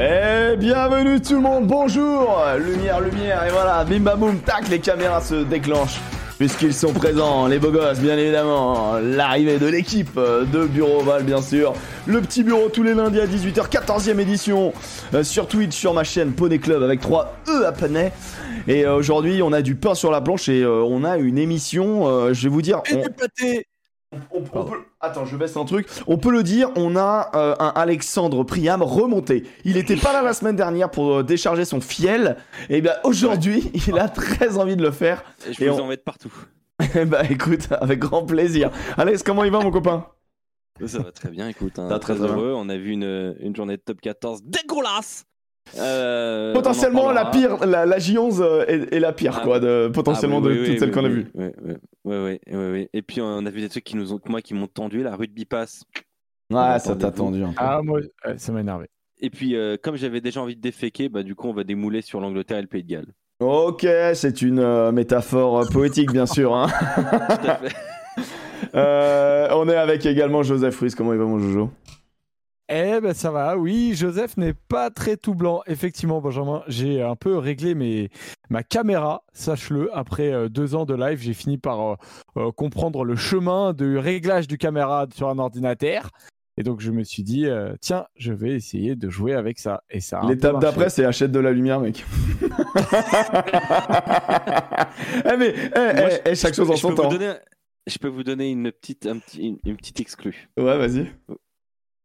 Et bienvenue tout le monde, bonjour Lumière, lumière, et voilà, bim bam boum, tac, les caméras se déclenchent. Puisqu'ils sont présents, les beaux gosses, bien évidemment, l'arrivée de l'équipe de Bureau Oval, bien sûr. Le petit bureau tous les lundis à 18h, 14e édition, euh, sur Twitch, sur ma chaîne Poney Club, avec 3 E à Poney. Et euh, aujourd'hui, on a du pain sur la planche et euh, on a une émission, je vais vous dire... Et on- du pâté on, on peut... Attends, je baisse un truc. On peut le dire, on a euh, un Alexandre Priam remonté. Il était pas là la semaine dernière pour euh, décharger son fiel. Et bien aujourd'hui, il a très envie de le faire. Je Et vous on- en mettre partout. Eh bah écoute, avec grand plaisir. Alex, comment il va mon copain? Ça va très bien, écoute. hein, très heureux. On a vu une, une journée de top 14 dégueulasse. Euh, Potentiellement la pire, la, la J11 euh, est, est la pire Ah, quoi, de, Ah, potentiellement oui, de toutes oui, celles oui, qu'on a vues. Oui, oui, oui, oui, oui, oui. Et puis on a vu des trucs qui nous ont, moi, qui m'ont tendu, la rugby pass. Ouais, ça t'a tendu un peu. Ah, moi, ça m'a énervé. Et puis euh, comme j'avais déjà envie de déféquer, bah du coup on va démouler sur l'Angleterre et le Pays de Galles. Ok, c'est une euh, métaphore euh, poétique bien sûr. hein. Tout à fait. Euh, on est avec également Joseph Ruiz. Comment il va mon Jojo? Eh ben ça va, oui, Joseph n'est pas très tout blanc. Effectivement, Benjamin, j'ai un peu réglé mes... ma caméra, sache-le. Après euh, deux ans de live, j'ai fini par euh, euh, comprendre le chemin du réglage du caméra sur un ordinateur. Et donc je me suis dit, euh, tiens, je vais essayer de jouer avec ça. Et ça L'étape d'après, c'est achète de la lumière, mec. eh mais, eh, Moi, eh, je- eh, chaque chose en son temps. donner- je peux vous donner une petite, un petit- une, une petite exclue. Ouais, vas-y.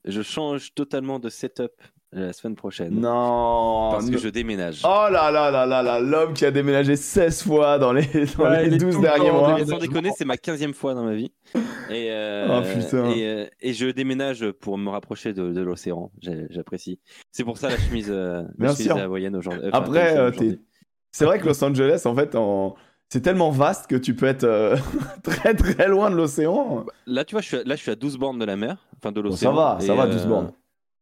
Je change totalement de setup la semaine prochaine. Non. Parce que non. je déménage. Oh là là là là là, l'homme qui a déménagé 16 fois dans les, dans Ouais, les il est 12 tout le derniers mois. sans déconner, c'est ma 15e fois dans ma vie. Et, euh, Oh, putain. et, euh, et je déménage pour me rapprocher de, de l'océan. J'apprécie. C'est pour ça la chemise, euh, Bien la chemise sûr. aujourd'hui. Enfin, Après, euh, c'est vrai que Los Angeles, en fait, en... c'est tellement vaste que tu peux être euh, très très loin de l'océan. Là, tu vois, je suis à, là, je suis à 12 bornes de la mer, enfin de Bon, l'océan. ça va, ça va, euh, 12 bornes.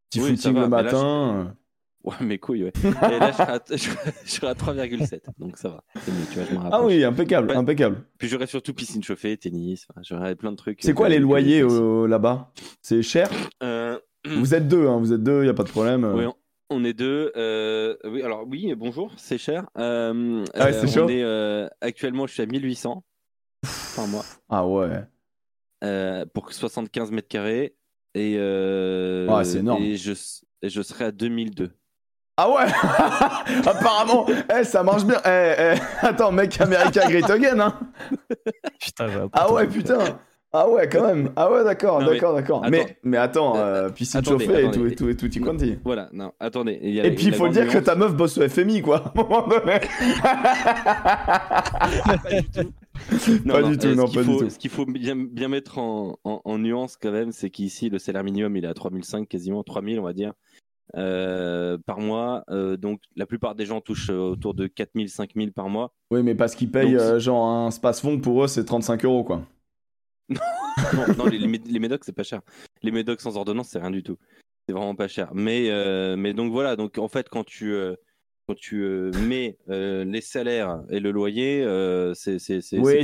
Petit oui, footing va, le là, matin. Ouais, mes couilles, ouais. Et là, je serai à, je serai- je serai à 3,7. Donc ça va. C'est mieux, tu vois, je me Ah oui, impeccable, Ouais. impeccable. Puis j'aurai surtout piscine chauffée, tennis. enfin, j'aurai plein de trucs. C'est quoi euh, les loyers euh, là-bas? C'est cher? Euh, Vous êtes deux, hein, vous êtes deux, y a pas de problème. euh. Oui, on, on est deux. euh, oui, alors oui, bonjour, c'est cher. Euh, Ah ouais, c'est euh, chaud. on est, euh, actuellement, je suis à 1800 par mois Ah ouais. euh, pour 75 mètres carrés. Et, euh, Ouais, c'est énorme. Et je, et je serai à 2002. Ah ouais Apparemment, eh, ça marche bien. Eh, eh, Attends, mec américain great again, hein Putain, Ah ouais, putain Ah ouais, quand même Ah ouais, d'accord, d'accord, d'accord. Mais, mais attends, Euh, euh, piscine attendez, chauffée et attendez. tout, et tout, et tout, quanti. Voilà, non, attendez. il y a Et puis, il faut dire que ta meuf bosse au FMI, quoi, à un moment donné. Pas du tout. Pas du tout, euh, non, pas du faut- tout. Ce qu'il faut bien, bien mettre en, en- en nuance quand même, c'est qu'ici, le salaire minimum, il est à 3005 quasiment, 3000 on va dire, euh, par mois. Euh, donc, la plupart des gens touchent euh, autour de 4000, 5000 par mois. Oui, mais parce qu'ils payent, Donc, euh, genre, un space-fond, pour eux, c'est 35 euros, quoi. Non, non les, les, mé- les médocs, c'est pas cher. Les médocs sans ordonnance, c'est rien du tout. C'est vraiment pas cher. Mais, euh, mais donc voilà, donc en fait, quand tu, euh, quand tu euh, mets les salaires et le loyer, c'est c'est- c'est- Oui,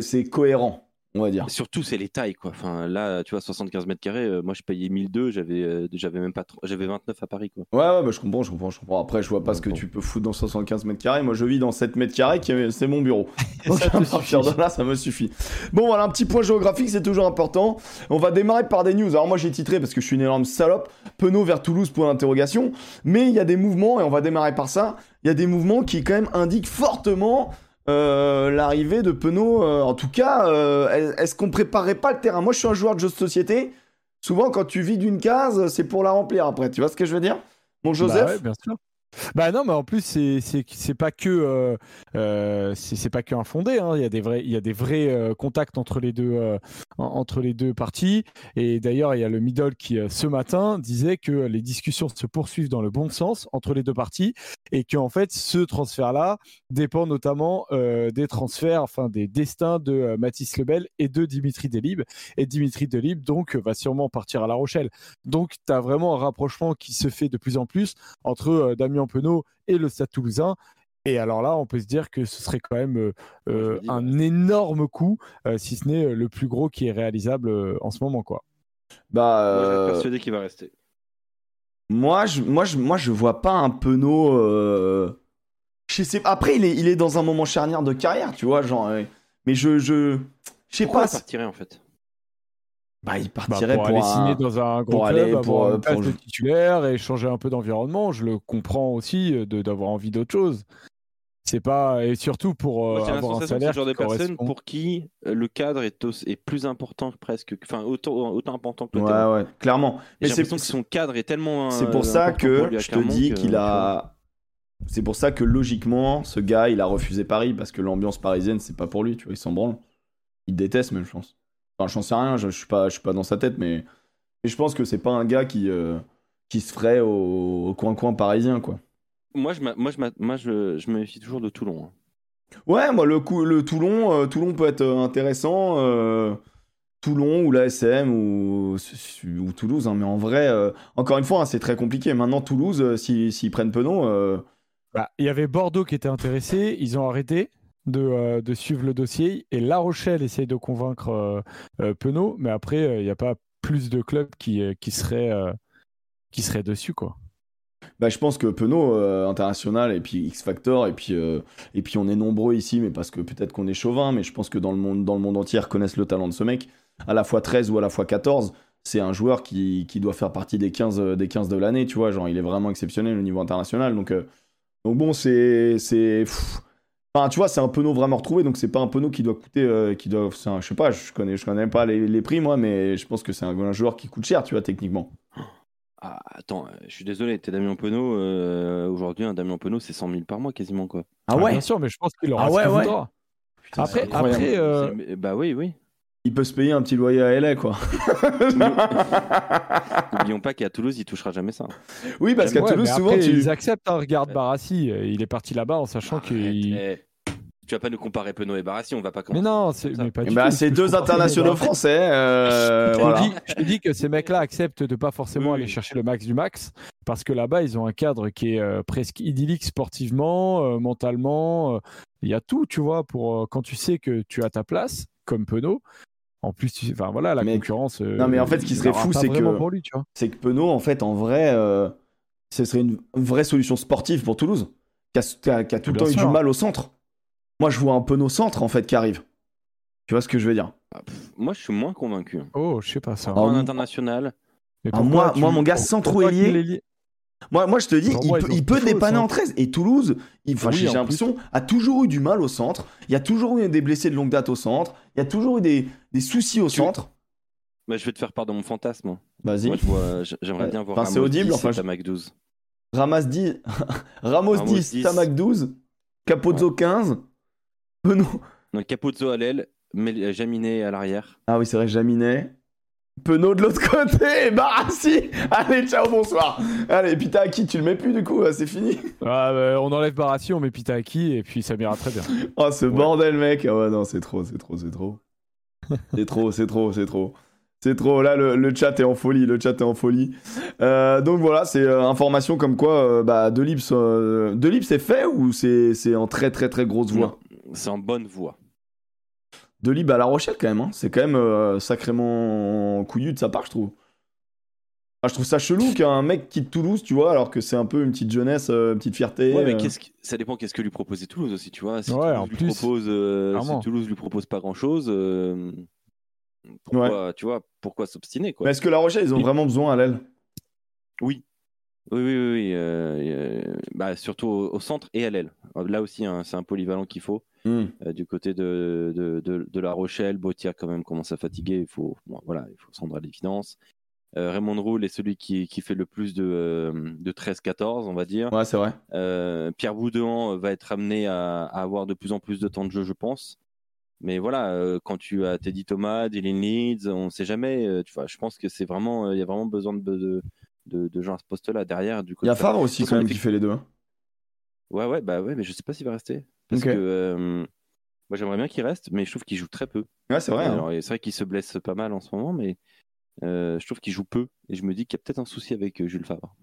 c'est cohérent, on va dire. Surtout, c'est les tailles, quoi. Enfin, là, tu vois, 75 mètres carrés, euh, moi, je payais 1002, j'avais euh, j'avais même pas... J'avais 29 à Paris, quoi. Ouais, ouais, bah, je comprends, je comprends, je comprends. Après, je vois pas ce que Bon. tu peux foutre dans 75 mètres carrés. Moi, je vis dans 7 mètres carrés, qui est- c'est mon bureau. Donc, Ça à de là, ça me suffit. Bon, voilà, un petit point géographique, c'est toujours important. On va démarrer par des news. Alors, moi, j'ai titré, parce que je suis une énorme salope, Penaud vers Toulouse, point d'interrogation. Mais il y a des mouvements, et on va démarrer par ça. Il y a des mouvements qui, quand même, indiquent fortement euh, l'arrivée de Penaud. euh, en tout cas, euh, est-ce qu'on préparerait pas le terrain? Moi, je suis un joueur de jeux de société. Souvent, quand tu vides une case, c'est pour la remplir après. Tu vois ce que je veux dire? Mon Joseph? Bah ouais, bien sûr. Bah non, mais en plus c'est c'est pas que euh, euh, c'est pas que infondé. Hein. Il y a des vrais il y a des vrais euh, contacts entre les deux en- entre les deux parties. Et d'ailleurs il y a le middle qui ce matin disait que les discussions se poursuivent dans le bon sens entre les deux parties et que en fait ce transfert là dépend notamment des transferts, enfin des destins de Mathis Lebel et de Dimitri Delib. Et Dimitri Delib donc va sûrement partir à La Rochelle. Donc tu as vraiment un rapprochement qui se fait de plus en plus entre euh, Damien Penaud et le Stade Toulousain. Et alors là, on peut se dire que ce serait quand même euh, euh, dis, un énorme coup, euh, si ce n'est le plus gros qui est réalisable euh, en ce moment, quoi. Bah, Moi, je suis persuadé qu'il va rester. Moi, je, moi, je, moi, je vois pas un Penaud. euh, Je sais. Après, il est, il est dans un moment charnière de carrière, tu vois, genre. euh, Mais je, je, je sais pas. il partirait en fait? Bah, il Bah, partirait pour, pour, aller un- signer dans un gros pour club, aller- pour, avoir euh, une place pour- de titulaire et changer un peu d'environnement. Je le comprends aussi euh, de- d'avoir envie d'autre chose. C'est pas et surtout pour euh, Moi, j'ai avoir un sensation que c'est salaire le genre de qui personne correspond. pour qui le cadre est, aussi- est plus important presque, que- enfin autant, autant important que le Ouais, ouais, clairement. Et Mais J'ai c'est l'impression que son cadre est tellement. c'est euh, pour ça que lui je te dis que, qu'il a. C'est pour ça que logiquement, ce gars, il a refusé Paris parce que l'ambiance parisienne, c'est pas pour lui, tu vois, il s'en branle. Il déteste même, je pense. Enfin, j'en sais rien, je, je suis pas, je suis pas dans sa tête, mais, je pense que c'est pas un gars qui, euh, qui se ferait au, coin-coin parisien, quoi. Moi, je, m'a- moi, je, m'a- moi je, je me méfie toujours de Toulon. hein. Ouais, moi, le, coup, le Toulon, euh, Toulon peut être euh, intéressant. euh, Toulon ou l'ASM ou, ou Toulouse, hein, mais en vrai, euh, encore une fois, hein, c'est très compliqué. Maintenant, Toulouse, euh, si- s'ils prennent Penaud, euh, Bah, il y avait Bordeaux qui était intéressé, ils ont arrêté de, euh, de suivre le dossier et La Rochelle essaye de convaincre euh, euh, Penaud, mais après euh, il n'y a pas plus de clubs qui, qui seraient qui seraient dessus quoi. Bah, je pense que Penaud, international, et puis X Factor, et puis, et puis on est nombreux ici, mais parce que peut-être qu'on est chauvin, mais je pense que dans le, monde, dans le monde entier, ils reconnaissent le talent de ce mec. À la fois 13 ou à la fois 14, c'est un joueur qui, qui doit faire partie des 15, euh, des 15 de l'année, tu vois. Genre, il est vraiment exceptionnel au niveau international. Donc, donc bon, c'est. c'est. Enfin, tu vois, c'est un Penaud vraiment retrouvé, donc c'est pas un Penaud qui doit coûter. euh, qui doit, c'est un- je sais pas, je connais, je connais pas les, les prix, moi, mais je pense que c'est un, un joueur qui coûte cher, tu vois, techniquement. Ah, attends, euh, je suis désolé, t'es Damien Penaud. euh, Aujourd'hui, un Damien Penaud, c'est 100 000 par mois quasiment quoi. Ah Bien sûr, mais je pense qu'il aura Ah ouais, ouais. Après- après, euh, Bah oui, oui. Il peut se payer un petit loyer à LA, quoi. N'oublions pas qu'à Toulouse, il touchera jamais ça. oui, parce qu'à Ouais, Toulouse, mais souvent, après, tu. ils acceptent. hein, regarde Barassi, euh, il est parti là-bas en sachant Arrête, qu'il. eh. Tu vas pas nous comparer Penaud et Barassi, on va pas Mais commencer. non, c'est ça. mais pas du Bah, tout. c'est Je deux internationaux français. euh, Je te voilà. dis- je te dis que ces mecs-là acceptent de pas forcément Oui, aller chercher le max du max parce que là-bas ils ont un cadre qui est euh, presque idyllique sportivement, euh, mentalement. euh, Il y a tout, tu vois, pour euh, quand tu sais que tu as ta place comme Penaud. En plus, tu- enfin voilà, la Mais- concurrence. euh, Non, mais en fait, ce qui serait fou, c'est que- pour lui, tu vois. C'est que Penaud, en fait, en vrai, euh, ce serait une vraie solution sportive pour Toulouse, qui a, qui a- qui a tout le temps eu du mal au centre. Moi, je vois un Penaud centre, en fait, qui arrive. Tu vois ce que je veux dire? Ah, pff, Moi, je suis moins convaincu. Oh, je sais pas ça. Ah, En moi- international, Mais Ah, pourquoi moi- tu- moi, mon gars, pour- centre ou pourquoi ailier, qu'il est lié? Moi, moi, je te dis, il peut, il dépanner en centre. 13. Et Toulouse, il- Oui, j'ai l'impression, a toujours eu du mal au centre. Il y a toujours eu des blessés de longue date au centre. Il y a toujours eu des, des soucis au Tu- centre. bah, je vais te faire part de mon fantasme. Vas-y. Moi, j'aimerais Ouais. bien voir Enfin, c'est Ramos audible, 10 enfin, je- Tamac 12. Ramas 10, Ramos, Ramos 10, 10. Tamac 12, Capozzo 15, Penaud. Donc Capuzzo à l'aile, Jaminet à l'arrière. Ah oui, c'est vrai, Jaminet. Penaud de l'autre côté, Barassi Allez, ciao, bonsoir Allez, qui Tu le mets plus du coup, ah, c'est fini Ah, bah, On enlève Barassi, on met Pitaki et puis ça m'ira très bien. Oh, ce bordel, mec Ah ouais, non, c'est trop, c'est trop, c'est trop. C'est trop, c'est trop, c'est trop. C'est trop, là, le, le chat est en folie, le chat est en folie. Euh, donc voilà, c'est euh, information comme quoi, euh, bah, Delibes, euh, Delibes, c'est fait ou c'est c'est en très, très, très grosse voie? C'est en bonne voie. Delibes à La Rochelle, quand même, hein. c'est quand même euh, sacrément couillu de sa part, je trouve. Ah, je trouve ça chelou qu'un mec quitte Toulouse, tu vois, alors que c'est un peu une petite jeunesse, euh, une petite fierté. Ouais, mais euh. qu'est-ce que- ça dépend qu'est-ce que lui proposait Toulouse aussi, tu vois. Si, Ouais, en Toulouse, lui plus, propose, euh, si. Toulouse lui propose pas grand chose, pourquoi, tu vois, pourquoi s'obstiner quoi? Mais est-ce que La Rochelle, ils ont vraiment besoin à l'aile? Oui. Oui, oui, oui. oui, bah, surtout au, au centre et à l'aile. Là aussi, hein, c'est un polyvalent qu'il faut. Hmm. Euh, du côté de, de, de, de La Rochelle, Bautier quand même commence à fatiguer. Il faut, bon, voilà, il faut se rendre à l'évidence. Euh, Raymond Roule est celui qui, qui fait le plus de, euh, de 13-14, on va dire. Ouais, c'est vrai. Euh, Pierre Boudouan va être amené à, à avoir de plus en plus de temps de jeu, je pense. Mais voilà, quand tu as Teddy Thomas, Dylan Leeds, on ne sait jamais. tu vois, je pense que c'est vraiment, il y a vraiment besoin de, de, de, de gens à ce poste-là derrière. Du Il y a Favre aussi, quand même, qui fait les deux. hein. Ouais, ouais, bah ouais, mais je sais pas s'il va rester. Parce que euh, moi j'aimerais bien qu'il reste, mais je trouve qu'il joue très peu. Ouais, c'est vrai. hein. Alors, c'est vrai qu'il se blesse pas mal en ce moment, mais euh, je trouve qu'il joue peu. Et je me dis qu'il y a peut-être un souci avec euh, Jules Favre.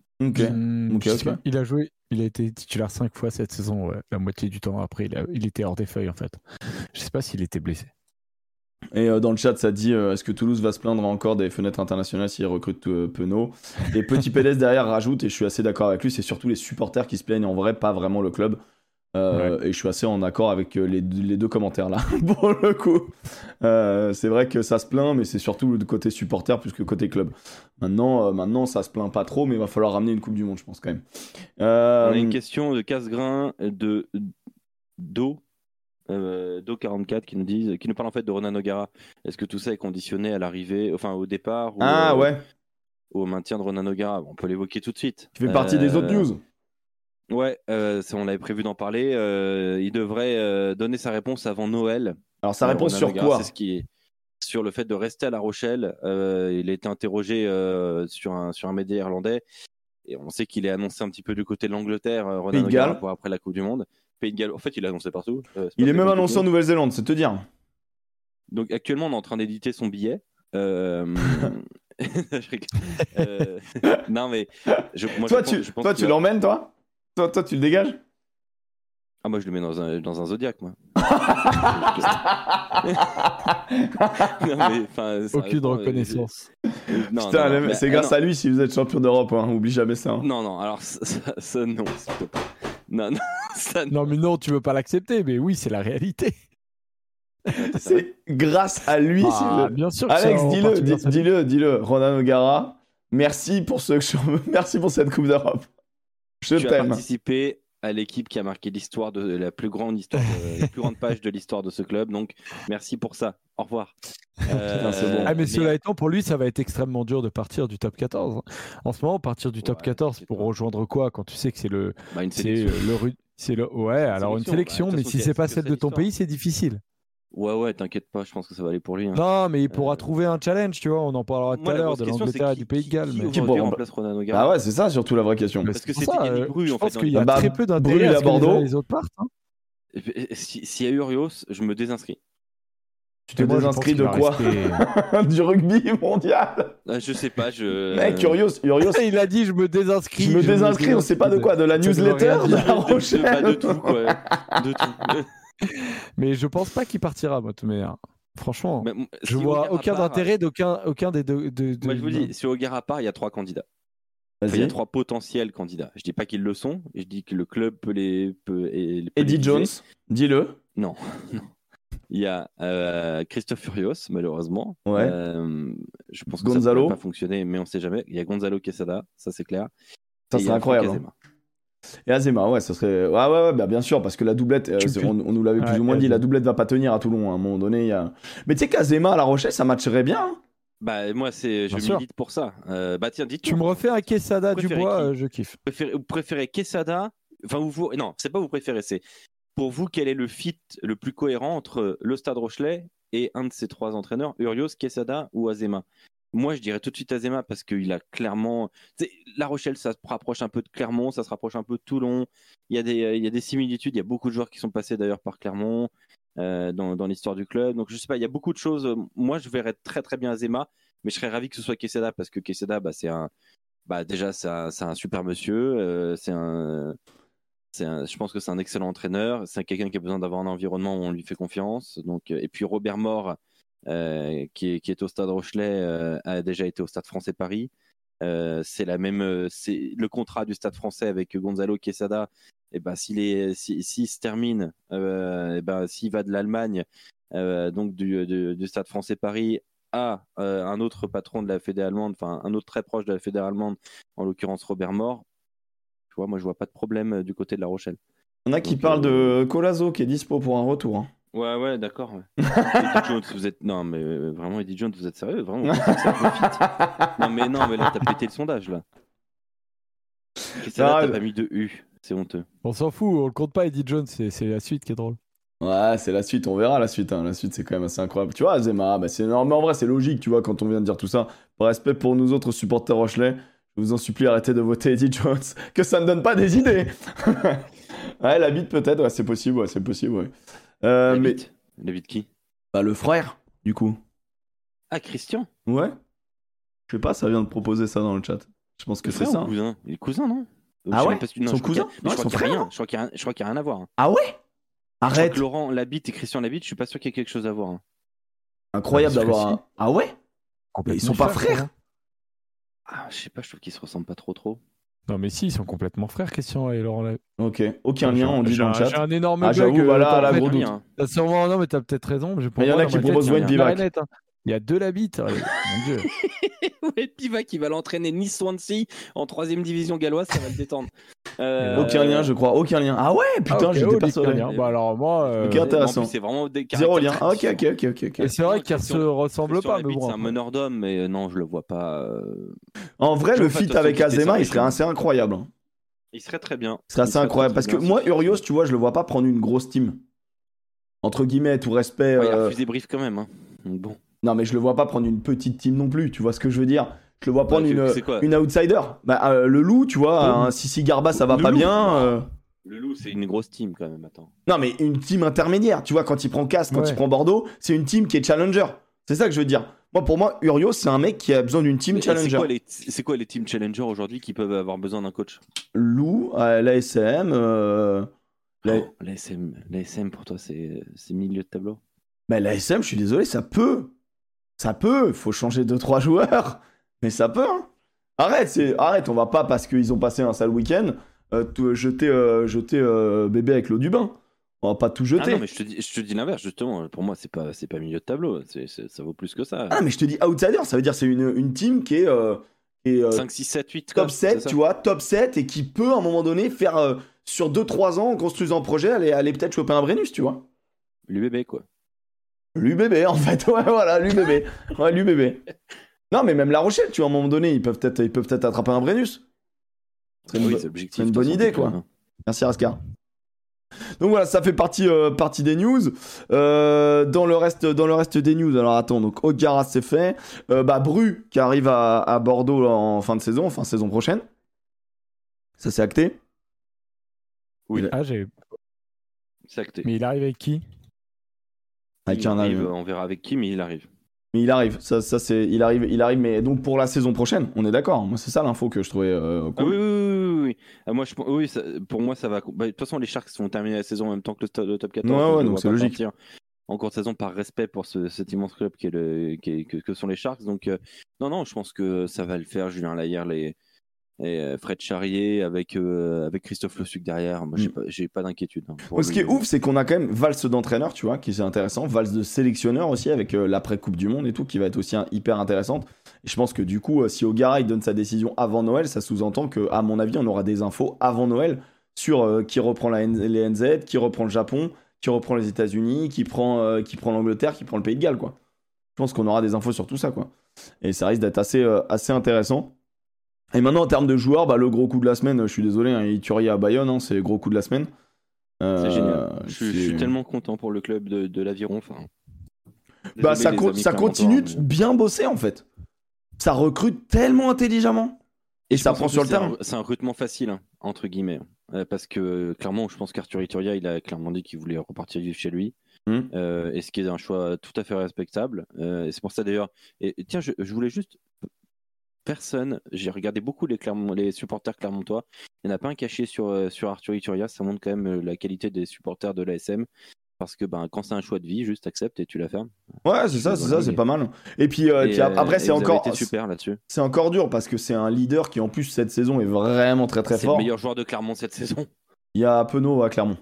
Il a joué, il a été titulaire cinq fois cette saison, ouais, la moitié du temps. Après, il, a- il était hors des feuilles en fait. Je sais pas s'il était blessé. Et euh, dans le chat, ça dit euh, est-ce que Toulouse va se plaindre encore des fenêtres internationales s'il recrute euh, Penaud? Et Petit PLS derrière rajoute, et je suis assez d'accord avec lui, c'est surtout les supporters qui se plaignent en vrai, pas vraiment le club. Euh, Et je suis assez en accord avec euh, les, les deux commentaires là, pour le coup. Euh, c'est vrai que ça se plaint, mais c'est surtout le côté supporter plus que côté club. Maintenant, euh, maintenant, ça se plaint pas trop, mais il va falloir ramener une Coupe du Monde, je pense quand même. Euh, On a une question de Casgrain de Do. Euh, Do 44 qui nous dit qui nous parle en fait de Ronan O'Gara. Est-ce que tout ça est conditionné à l'arrivée, enfin au départ ou Ah euh, ouais, au maintien de Ronan O'Gara? On peut l'évoquer tout de suite. tu fais partie des autres news. Ouais, euh, on avait prévu d'en parler. Euh, il devrait euh, donner sa réponse avant Noël. Alors sa réponse sur quoi C'est ce qui est sur le fait de rester à La Rochelle. Il a été interrogé sur un sur un média irlandais et on sait qu'il est annoncé un petit peu du côté de l'Angleterre. Ronan Pays de O'Gara, Galles. pour après la Coupe du Monde. Pays de Galles. En fait, il est annoncé partout. Il est même annoncé en Nouvelle-Zélande, c'est te dire. Donc actuellement, on est en train d'éditer son billet. Je rigole. Non mais je, moi, toi, je pense- tu, je pense toi, tu l'emmènes, toi? Toi, toi, tu le dégages Ah moi je le mets dans un dans un zodiaque moi. non mais enfin Aucune euh, reconnaissance. euh, non, Putain, non, mais- c'est grâce non. à lui si vous êtes champion d'Europe, hein. oublie jamais ça. hein. Non non alors ça, ça- ça, non s'il te plaît. Non non ça non. Non, mais non, tu veux pas l'accepter, mais oui, c'est la réalité. C'est grâce à lui. si Ah, vous- bien sûr. que Alex, dis-le, dis-le, dis-le. Ronan O'Gara, merci pour ce, merci pour cette Coupe d'Europe. Je Tu as participé à l'équipe qui a marqué l'histoire de la plus grande histoire, de- la plus grande page de l'histoire de ce club. Donc merci pour ça. Au revoir. Bon. Ah, mais cela étant, pour lui, ça va être extrêmement dur de partir du top 14. En ce moment, partir du top Ouais, 14 t'inquiète pour rejoindre quoi quand tu sais que c'est le, Bah, une c'est sélection. le le, ouais, alors une sélection, bah, mais si c'est pas celle de ton pays, c'est difficile. Ouais ouais, t'inquiète pas, je pense que ça va aller pour lui. hein. Non, mais il pourra Euh, trouver un challenge, tu vois. On en parlera tout à l'heure de question, c'est l'Angleterre et qui- du Pays de Galles. Qui mais- Qui aujourd'hui pour- remplace Ronan O'Gara Ah ouais, c'est ça surtout la vraie question. Parce que c'est Yannick euh, Bru, je en pense fait, qu'il y a Bah, très peu d'intérêt à Bordeaux. et les autres partent. hein. Si- S'il y a Urios, je me désinscris. Tu te Et moi, je désinscris pense de quoi Du rugby mondial Ah, je sais pas, je. Mec, Urios, Urios, Il a dit je me désinscris. je me désinscris, on sait pas de quoi, de la newsletter de la Rochelle bah, de tout, quoi. De tout. Mais je pense pas qu'il partira, manière. Franchement, Mais, je si vois aucun part, intérêt d'aucun aucun des deux. de- de- Moi, je vous dis, si O'Gara part, il y a trois candidats. Enfin, il y a trois potentiels candidats. Je dis pas qu'ils le sont, je dis que le club peut les. Peut, et- peut les Eddie. Jones, dis-le. Non. non. Il y a euh, Christophe Furios, malheureusement. Ouais. Euh, je pense que Gonzalo. ça ne pas fonctionner, mais on sait jamais. Il y a Gonzalo Quesada, ça c'est clair. Ça a incroyable. Hein. Azema. Et Azema, ouais, ça serait. Ouais, ouais, ouais, bah, bien sûr, parce que la doublette, euh, on, on nous l'avait plus Ouais, ou moins dit, la doublette va pas tenir à Toulon à un moment donné. il Y a... Mais tu sais qu'Azema à La Rochelle, ça matcherait bien. hein. Bah, moi, c'est, je Bien sûr. milite pour ça. Euh, bah, tiens, dites Tu me refais un Quesada Dubois, qui euh, je kiffe. Vous préférez, vous préférez Quesada? Enfin, vous, vous- non, c'est pas vous préférez, c'est pour vous quel est le fit le plus cohérent entre le Stade Rochelet et un de ces trois entraîneurs, Urios, Quesada ou Azema? Moi, je dirais tout de suite Azema parce qu'il a clairement. La Rochelle, ça se rapproche un peu de Clermont, ça se rapproche un peu de Toulon. Il y a des, similitudes. Il y a beaucoup de joueurs qui sont passés d'ailleurs par Clermont euh, dans, l'histoire du club. Donc, je sais pas, il y a beaucoup de choses. Moi, je verrais très très bien Azema, mais je serais ravi que ce soit Quesada parce que Quesada, bah, c'est un. Bah, déjà, c'est un, super monsieur. euh, c'est un. Un- je pense que c'est un excellent entraîneur. C'est quelqu'un qui a besoin d'avoir un environnement où on lui fait confiance. Donc, euh, et puis Robert euh, qui, est, qui est au Stade Rochelet, euh, a déjà été au Stade Français Paris. Euh, c'est la même, euh, c'est le contrat du Stade Français avec Gonzalo Quesada. Et ben, s'il est, si- s'il se termine, euh, et ben, s'il va de l'Allemagne, euh, donc du, du, du Stade Français Paris à euh, un autre patron de la Fédé allemande, enfin un autre très proche de la Fédé allemande, en l'occurrence Robert Moore. Tu vois, moi je vois pas de problème euh, du côté de La Rochelle. Il y en a qui Donc, parlent euh, de Colazo qui est dispo pour un retour. hein. Ouais, ouais, d'accord. ouais. Eddie Jones, vous êtes. Non, mais euh, vraiment, Eddie Jones, vous êtes sérieux Vraiment vous pensez que ça peut fit? Non, mais non, mais là, t'as pété le sondage, là. Et ça, là, Ah, t'as pas mis de U. C'est honteux. On s'en fout, on le compte pas, Eddie Jones, c'est c'est la suite qui est drôle. Ouais, c'est la suite, on verra la suite. hein. La suite, c'est quand même assez incroyable. Tu vois, Azema, bah, c'est énorme. Mais en vrai, c'est logique, tu vois, quand on vient de dire tout ça. Par respect pour nous autres supporters Rochelet, je vous en supplie, arrêtez de voter Eddie Jones, que ça ne donne pas des idées. ouais, la bite peut-être, ouais, c'est possible, ouais, c'est possible, ouais. Euh, la mais bite. La bite qui? Bah, le frère, du coup. Ah, Christian? Ouais. Je sais pas, ça vient de proposer ça dans le chat. Je pense que c'est ça. cousin? Il est cousin, non? Ah ouais pas non, Son je cousin Ouais, je son crois qu'il rien. Je crois qu'il y a rien- je crois qu'il y a rien à voir. hein. Ah ouais? Je crois Arrête. que Laurent Labitte et Christian Labitte, je suis pas sûr qu'il y ait quelque chose à voir. hein. Incroyable d'avoir un. Ah ouais? Ils sont pas frères? Ah, je sais pas, je trouve qu'ils se ressemblent pas trop trop. Non, mais si, ils sont complètement frères, Christian et Laurent. Ok, aucun lien, on dit J'ai dans un- le chat. J'ai un énorme Ah, bug. j'avoue, euh, voilà, la gros doute. Hein. T'as sûrement, non, mais t'as peut-être raison. mais il y en a qui proposent Wayne un Il y a deux Labitte. allez, Mon Dieu. ouais, Piva qui va l'entraîner Nice Swansea en troisième division galloise, ça va le détendre. Euh, Aucun lien, je crois, aucun lien. Ah ouais, putain, Ah, ok, j'étais oh, lien. Bah alors moi. euh, intéressant. plus, C'est vraiment des Zéro lien. Ah, ok, ok, ok, ok. Et c'est vrai qu'elles se ressemblent pas, mais bon. C'est un meneur d'homme, mais euh, non, je le vois pas. euh, En vrai, Je le pas feat avec Azema, il serait assez incroyable. hein. Il serait très bien. Il serait assez incroyable. Parce que moi, Urios, tu vois, je le vois pas prendre une grosse team. Entre guillemets, tout respect. Ouais, il a euh, refusé brief quand même. hein. Donc Bon. Non, mais je le vois pas prendre une petite team non plus. Tu vois ce que je veux dire? Je le vois prendre une, c'est quoi? une outsider. Bah, euh, le loup, tu vois, Le un Sissi Garba, ça va Le pas loup. bien. euh. Le loup, c'est une grosse team quand même. Attends. Non, mais une team intermédiaire. Tu vois, quand il prend Casse, quand Ouais. il prend Bordeaux, c'est une team qui est challenger. C'est ça que je veux dire. Moi, pour moi, Urios, c'est un mec qui a besoin d'une team Mais C'est challenger. quoi, les, c'est quoi les team challenger aujourd'hui qui peuvent avoir besoin d'un coach? Loup, euh, l'ASM. Euh... La- Oh, L'ASM, l'ASM pour toi, c'est c'est milieu de tableau? Mais l'ASM, je suis désolé, ça peut. Ça peut. Faut changer 2-3 joueurs. Mais ça peut. hein. Arrête, c'est... Arrête, on va pas, parce qu'ils ont passé un sale week-end, euh, tout- jeter, euh, jeter euh, bébé avec l'eau du bain. On va pas tout Ah jeter. non, mais je te dis, je te dis l'inverse, justement. Pour moi, c'est pas, c'est pas milieu de tableau. C'est, c'est- ça vaut plus que ça. Ah, mais je te dis outsider, ça veut dire c'est une, une team qui est, euh, qui est, euh, 5, 6, 7, 8. top 7, tu vois, top 7, et qui peut à un moment donné faire euh, sur 2-3 ans en construisant un projet, aller, aller peut-être choper un Brennus, tu vois. L'UBB, quoi. L'UBB en fait, ouais, voilà, l'UBB. Ouais, l'UBB. Non, mais même La Rochelle, tu vois, à un moment donné, ils peuvent peut-être ils peuvent peut-être attraper un Brennus. C'est une, Oui, bo- c'est une de bonne idée, quoi. hein. Merci Rascar. Donc voilà, ça fait partie, euh, partie des news. Euh, dans, le reste, dans le reste des news, alors attends, donc Ogaras c'est fait. Euh, bah, Bru qui arrive à, à Bordeaux en fin de saison, fin saison prochaine. Ça c'est acté. Oui, Ah, j'ai. c'est acté. Mais il arrive avec qui? Avec il un arrive, on verra avec qui, mais il arrive. Mais il arrive, ça, ça c'est, il arrive, il arrive, mais donc pour la saison prochaine, on est d'accord. Moi c'est ça l'info que je trouvais euh, Ah cool. oui, oui, oui, oui, oui. Ah, moi, je, oui ça- pour moi, ça va. bah, De toute façon, les Sharks vont terminer la saison en même temps que le, to- le top 14. Ouais, donc c'est logique. partir En cours de saison, par respect pour ce- cet immense club qui est le, qui est- que, que sont les Sharks. Donc, euh, non, non, je pense que ça va le faire. Julien Layer, les, et euh, Fred Charrier avec, euh, avec Christophe Le Suc derrière. Moi, j'ai Mm. pas, pas d'inquiétude. hein, ce qui est ouf, c'est qu'on a quand même valse d'entraîneur, tu vois, qui c'est intéressant, valse de sélectionneur aussi avec euh, l'après Coupe du Monde et tout, qui va être aussi un- hyper intéressante. Et je pense que du coup, euh, si O'Gara il donne sa décision avant Noël, ça sous-entend que, à mon avis, on aura des infos avant Noël sur qui reprend la N- les NZ, qui reprend le Japon, qui reprend les États-Unis, qui prend, qui prend l'Angleterre, qui prend le Pays de Galles, quoi. Je pense qu'on aura des infos sur tout ça, quoi. Et ça risque d'être assez, assez intéressant. Et maintenant, en termes de joueurs, bah, le gros coup de la semaine, je suis désolé, hein, Ituria à Bayonne, hein, c'est le gros coup de la semaine. Euh, C'est génial. Je, suis- je suis c'est- tellement content pour le club de, de l'Aviron. Enfin, Bah, ça, co- continue mais- de bien bosser en fait. Ça recrute tellement intelligemment. Et, ça prend en sur le terrain. C'est un, recrutement facile, hein, entre guillemets. Euh, parce que euh, clairement, je pense qu'Arthur Ituria, il a clairement dit qu'il voulait repartir vivre chez lui. Hmm. Euh, et ce qui est un choix tout à fait respectable. Euh, et c'est pour ça d'ailleurs. Et, et tiens, je, je voulais juste. Personne, j'ai regardé beaucoup les, Clermont- les supporters clermontois. Il n'y en a pas un caché sur, euh, sur Arthur Ituria. Ça montre quand même euh, la qualité des supporters de l'ASM. Parce que ben, quand c'est un choix de vie, juste accepte et tu la fermes. Ouais, c'est ça, c'est ça, c'est pas mal. Et puis, euh, et puis après, c'est encore, super là-dessus. c'est encore dur parce que c'est un leader qui en plus cette saison est vraiment très très C'est le fort. meilleur joueur de Clermont cette saison. Il y a Penaud à Clermont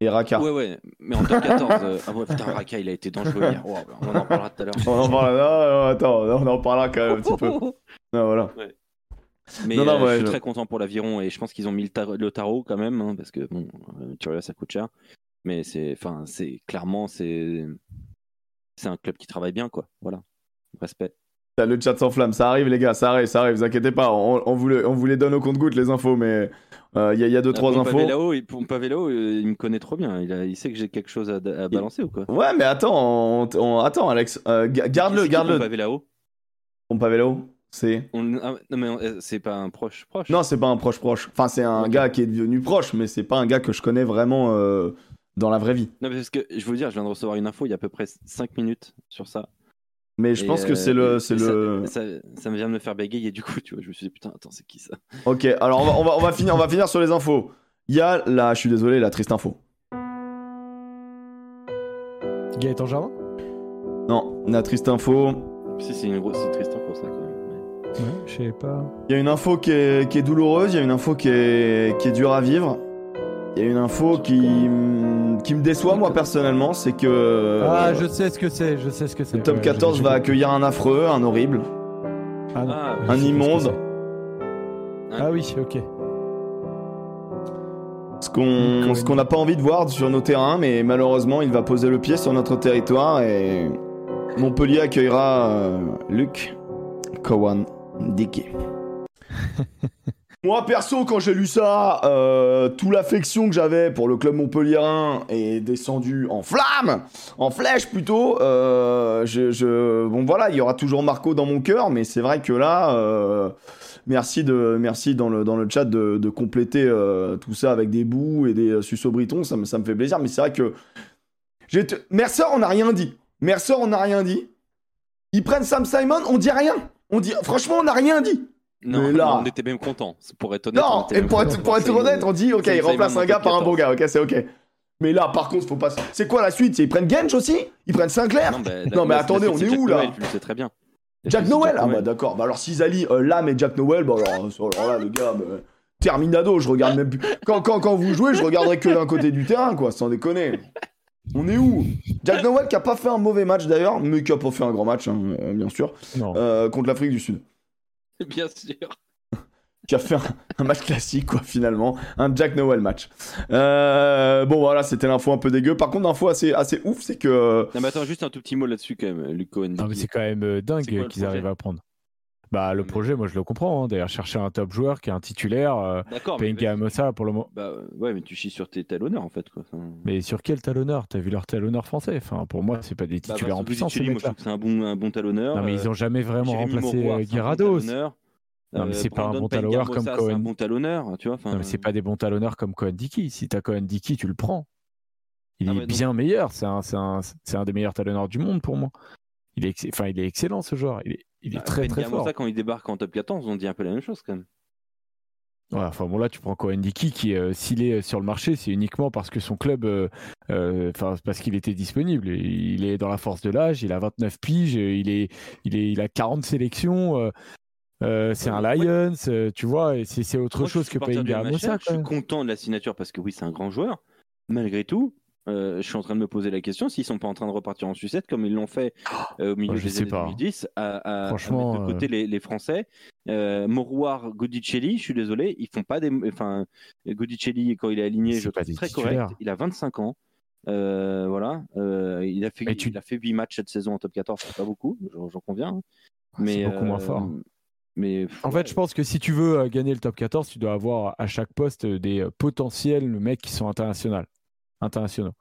et Raka. Ouais, ouais, mais en top 14. euh, Ah ouais, putain, Raka, il a été dangereux hier. Wow, on en parlera tout à l'heure. On en parlera. non, non, attends, on en parlera quand même un petit peu. Ah, voilà. Mais Non, non, euh, ouais, je suis je- très content pour l'aviron et je pense qu'ils ont mis le, tar- le tarot quand même, hein, parce que bon, euh, Turia ça coûte cher. Mais c'est, enfin, c'est clairement, c'est, c'est un club qui travaille bien, quoi. Voilà, respect. T'as Le chat s'enflamme, ça arrive les gars, ça arrive, ça arrive, vous inquiétez pas, on, on vous, les, on vous les donne au compte-goutte les infos, mais euh, il y, a- y a deux, trois infos. Pavelao, il, Pavelao, euh, il me connaît trop bien. Il, a- il sait que j'ai quelque chose à, à balancer ou quoi? Ouais, mais attends, on- attends Alex, euh, ga- garde-le, garde-le. Ton Pavelo, c'est. Ah, Non, mais euh, c'est pas un proche proche? Non, c'est pas un proche proche. Enfin, c'est un gars qui est devenu proche, mais c'est pas un gars que je connais vraiment euh, dans la vraie vie. Non, mais parce que je veux dire, je viens de recevoir une info il y a à peu près 5 minutes sur ça. Mais je Et, pense que euh, c'est le, et c'est ça- le. Ça, ça me vient de me faire bégayer du coup, tu vois. Je me suis dit, putain, attends, c'est qui ça? Ok, alors on va, on va, on va finir, on va finir sur les infos. Il y a la, je suis désolé, la triste info. Gaëtan Jardin? Non, la triste info. Si, c'est une grosse, c'est triste pour ça quand même. Ouais, je sais pas. Il y a une info qui est, qui est douloureuse, il y a une info qui est, qui est dure à vivre. Il y a une info qui, qui me déçoit, moi, personnellement, c'est que. Ah, euh, je sais ce que c'est, je sais ce que c'est. Le top Ouais, 14 je- va accueillir un affreux, un horrible. Ah. Ah, Un immonde. Ah oui, ok. Ce qu'on ce qu'on n'a pas envie de voir sur nos terrains, mais malheureusement, il va poser le pied sur notre territoire et Montpellier accueillera euh, Luc Cowan Dickey. Moi, perso, quand j'ai lu ça, euh, toute l'affection que j'avais pour le club montpelliérain est descendue en flamme, en flèche plutôt. Euh, Bon, voilà, il y aura toujours Marco dans mon cœur, mais c'est vrai que là, euh, merci, de, merci dans, le, chat de, compléter tout ça avec des bouts et des euh, suceaux britons, ça me, ça me fait plaisir, mais c'est vrai que. Mercer, on n'a rien dit. Mercer, on n'a rien dit. Ils prennent Sam Simon, on dit rien. On dit, franchement, on n'a rien dit. Non, Mais là- non, on était même contents. Pour être honnête. on Non, et pour être, pour être C'est- honnête, on dit, ok, c'est il remplace un gars par un bon 14. gars, ok, c'est ok. Mais là, par contre, faut pas. C'est quoi la suite? Ils prennent Gench aussi? Ils prennent Sinclair? Non, bah, Non, mais la- la attendez, suite, on c'est est Jack où, là? Noël, Tu le sais très bien. Jack c'est Noël? Ah bah d'accord. Bah alors s'ils allient euh, Lam et Jack Noël, bah alors, euh, alors là, le gars, bah, Terminado, je regarde même plus. Quand, quand, quand vous jouez, je regarderai que d'un côté du terrain, quoi, sans déconner. On est où? Jack Noël qui a pas fait un mauvais match d'ailleurs, mais qui a pas fait un grand match, hein, euh, bien sûr, euh, contre l'Afrique du Sud. Bien sûr. qui a fait un, un match classique, quoi, finalement. Un Jack Noel match. Euh, bon, voilà, c'était l'info un peu dégueu. Par contre, l'info assez, assez ouf, c'est que. Non, mais attends, juste un tout petit mot là-dessus quand même, Luc Cohen. Non, mais c'est quand même euh, dingue qu'ils arrivent à prendre. Bah, le projet, moi, je le comprends. Hein. D'ailleurs, chercher un top joueur qui est un titulaire, euh, D'accord. Amosa pour le moment. Bah ouais, mais tu chies sur tes talonneurs en fait. Quoi. Enfin, Mais sur quel talonneur? T'as vu leur talonneur français? Enfin, pour moi, c'est pas des bah, titulaires en Vincent puissance, ces Budicelli, moi, je mecs-là. trouve que c'est un bon, un bon talonneur. Non, mais ils euh, ont jamais vraiment Jérémy remplacé euh, talonneur. Non, mais Euh, c'est pas un bon talonneur comme Mossa, C'est un Cohen. bon talonneur, tu vois. Non, mais c'est pas des bons talonneurs comme Cohen Dickey. Si t'as Cohen Dickey, tu le prends. Il Ah, est bien meilleur. C'est un, un, un des meilleurs talonneurs du monde pour moi. Il est, ex- enfin, il est excellent ce joueur. Il est, il est bah, très très fort. Quand il débarque en top 14, on dit un peu la même chose quand même. Ouais, enfin bon là tu prends Cohen Dickey qui euh, s'il est sur le marché c'est uniquement parce que son club euh, euh, enfin parce qu'il était disponible il est dans la force de l'âge il a 29 piges euh, il est il est il a 40 sélections euh, euh, c'est un. Lions euh, tu vois et c'est autre Moi, chose que supporter du Penga MHR, Amosa Je suis content de la signature parce que oui, c'est un grand joueur. Malgré tout, euh, je suis en train de me poser la question s'ils sont pas en train de repartir en sucette comme ils l'ont fait euh, au milieu Oh, je des sais années pas. 2010 à, à- à Franchement, mettre de côté les, les Français. Euh, Moroir, Godicelli, je suis désolé, ils font pas des. Enfin, Godicelli quand il est aligné, C'est je trouve très titulaires. correct. Il a 25 ans. Euh, voilà, Euh, il a fait, Et tu- il a fait 8 matchs cette saison en top 14, c'est pas beaucoup, j'en conviens. hein. c'est Mais beaucoup moins euh, fort Mais en fait je pense que si tu veux euh, gagner le top 14 tu dois avoir à chaque poste euh, des euh, potentiels mecs qui sont internationaux internationaux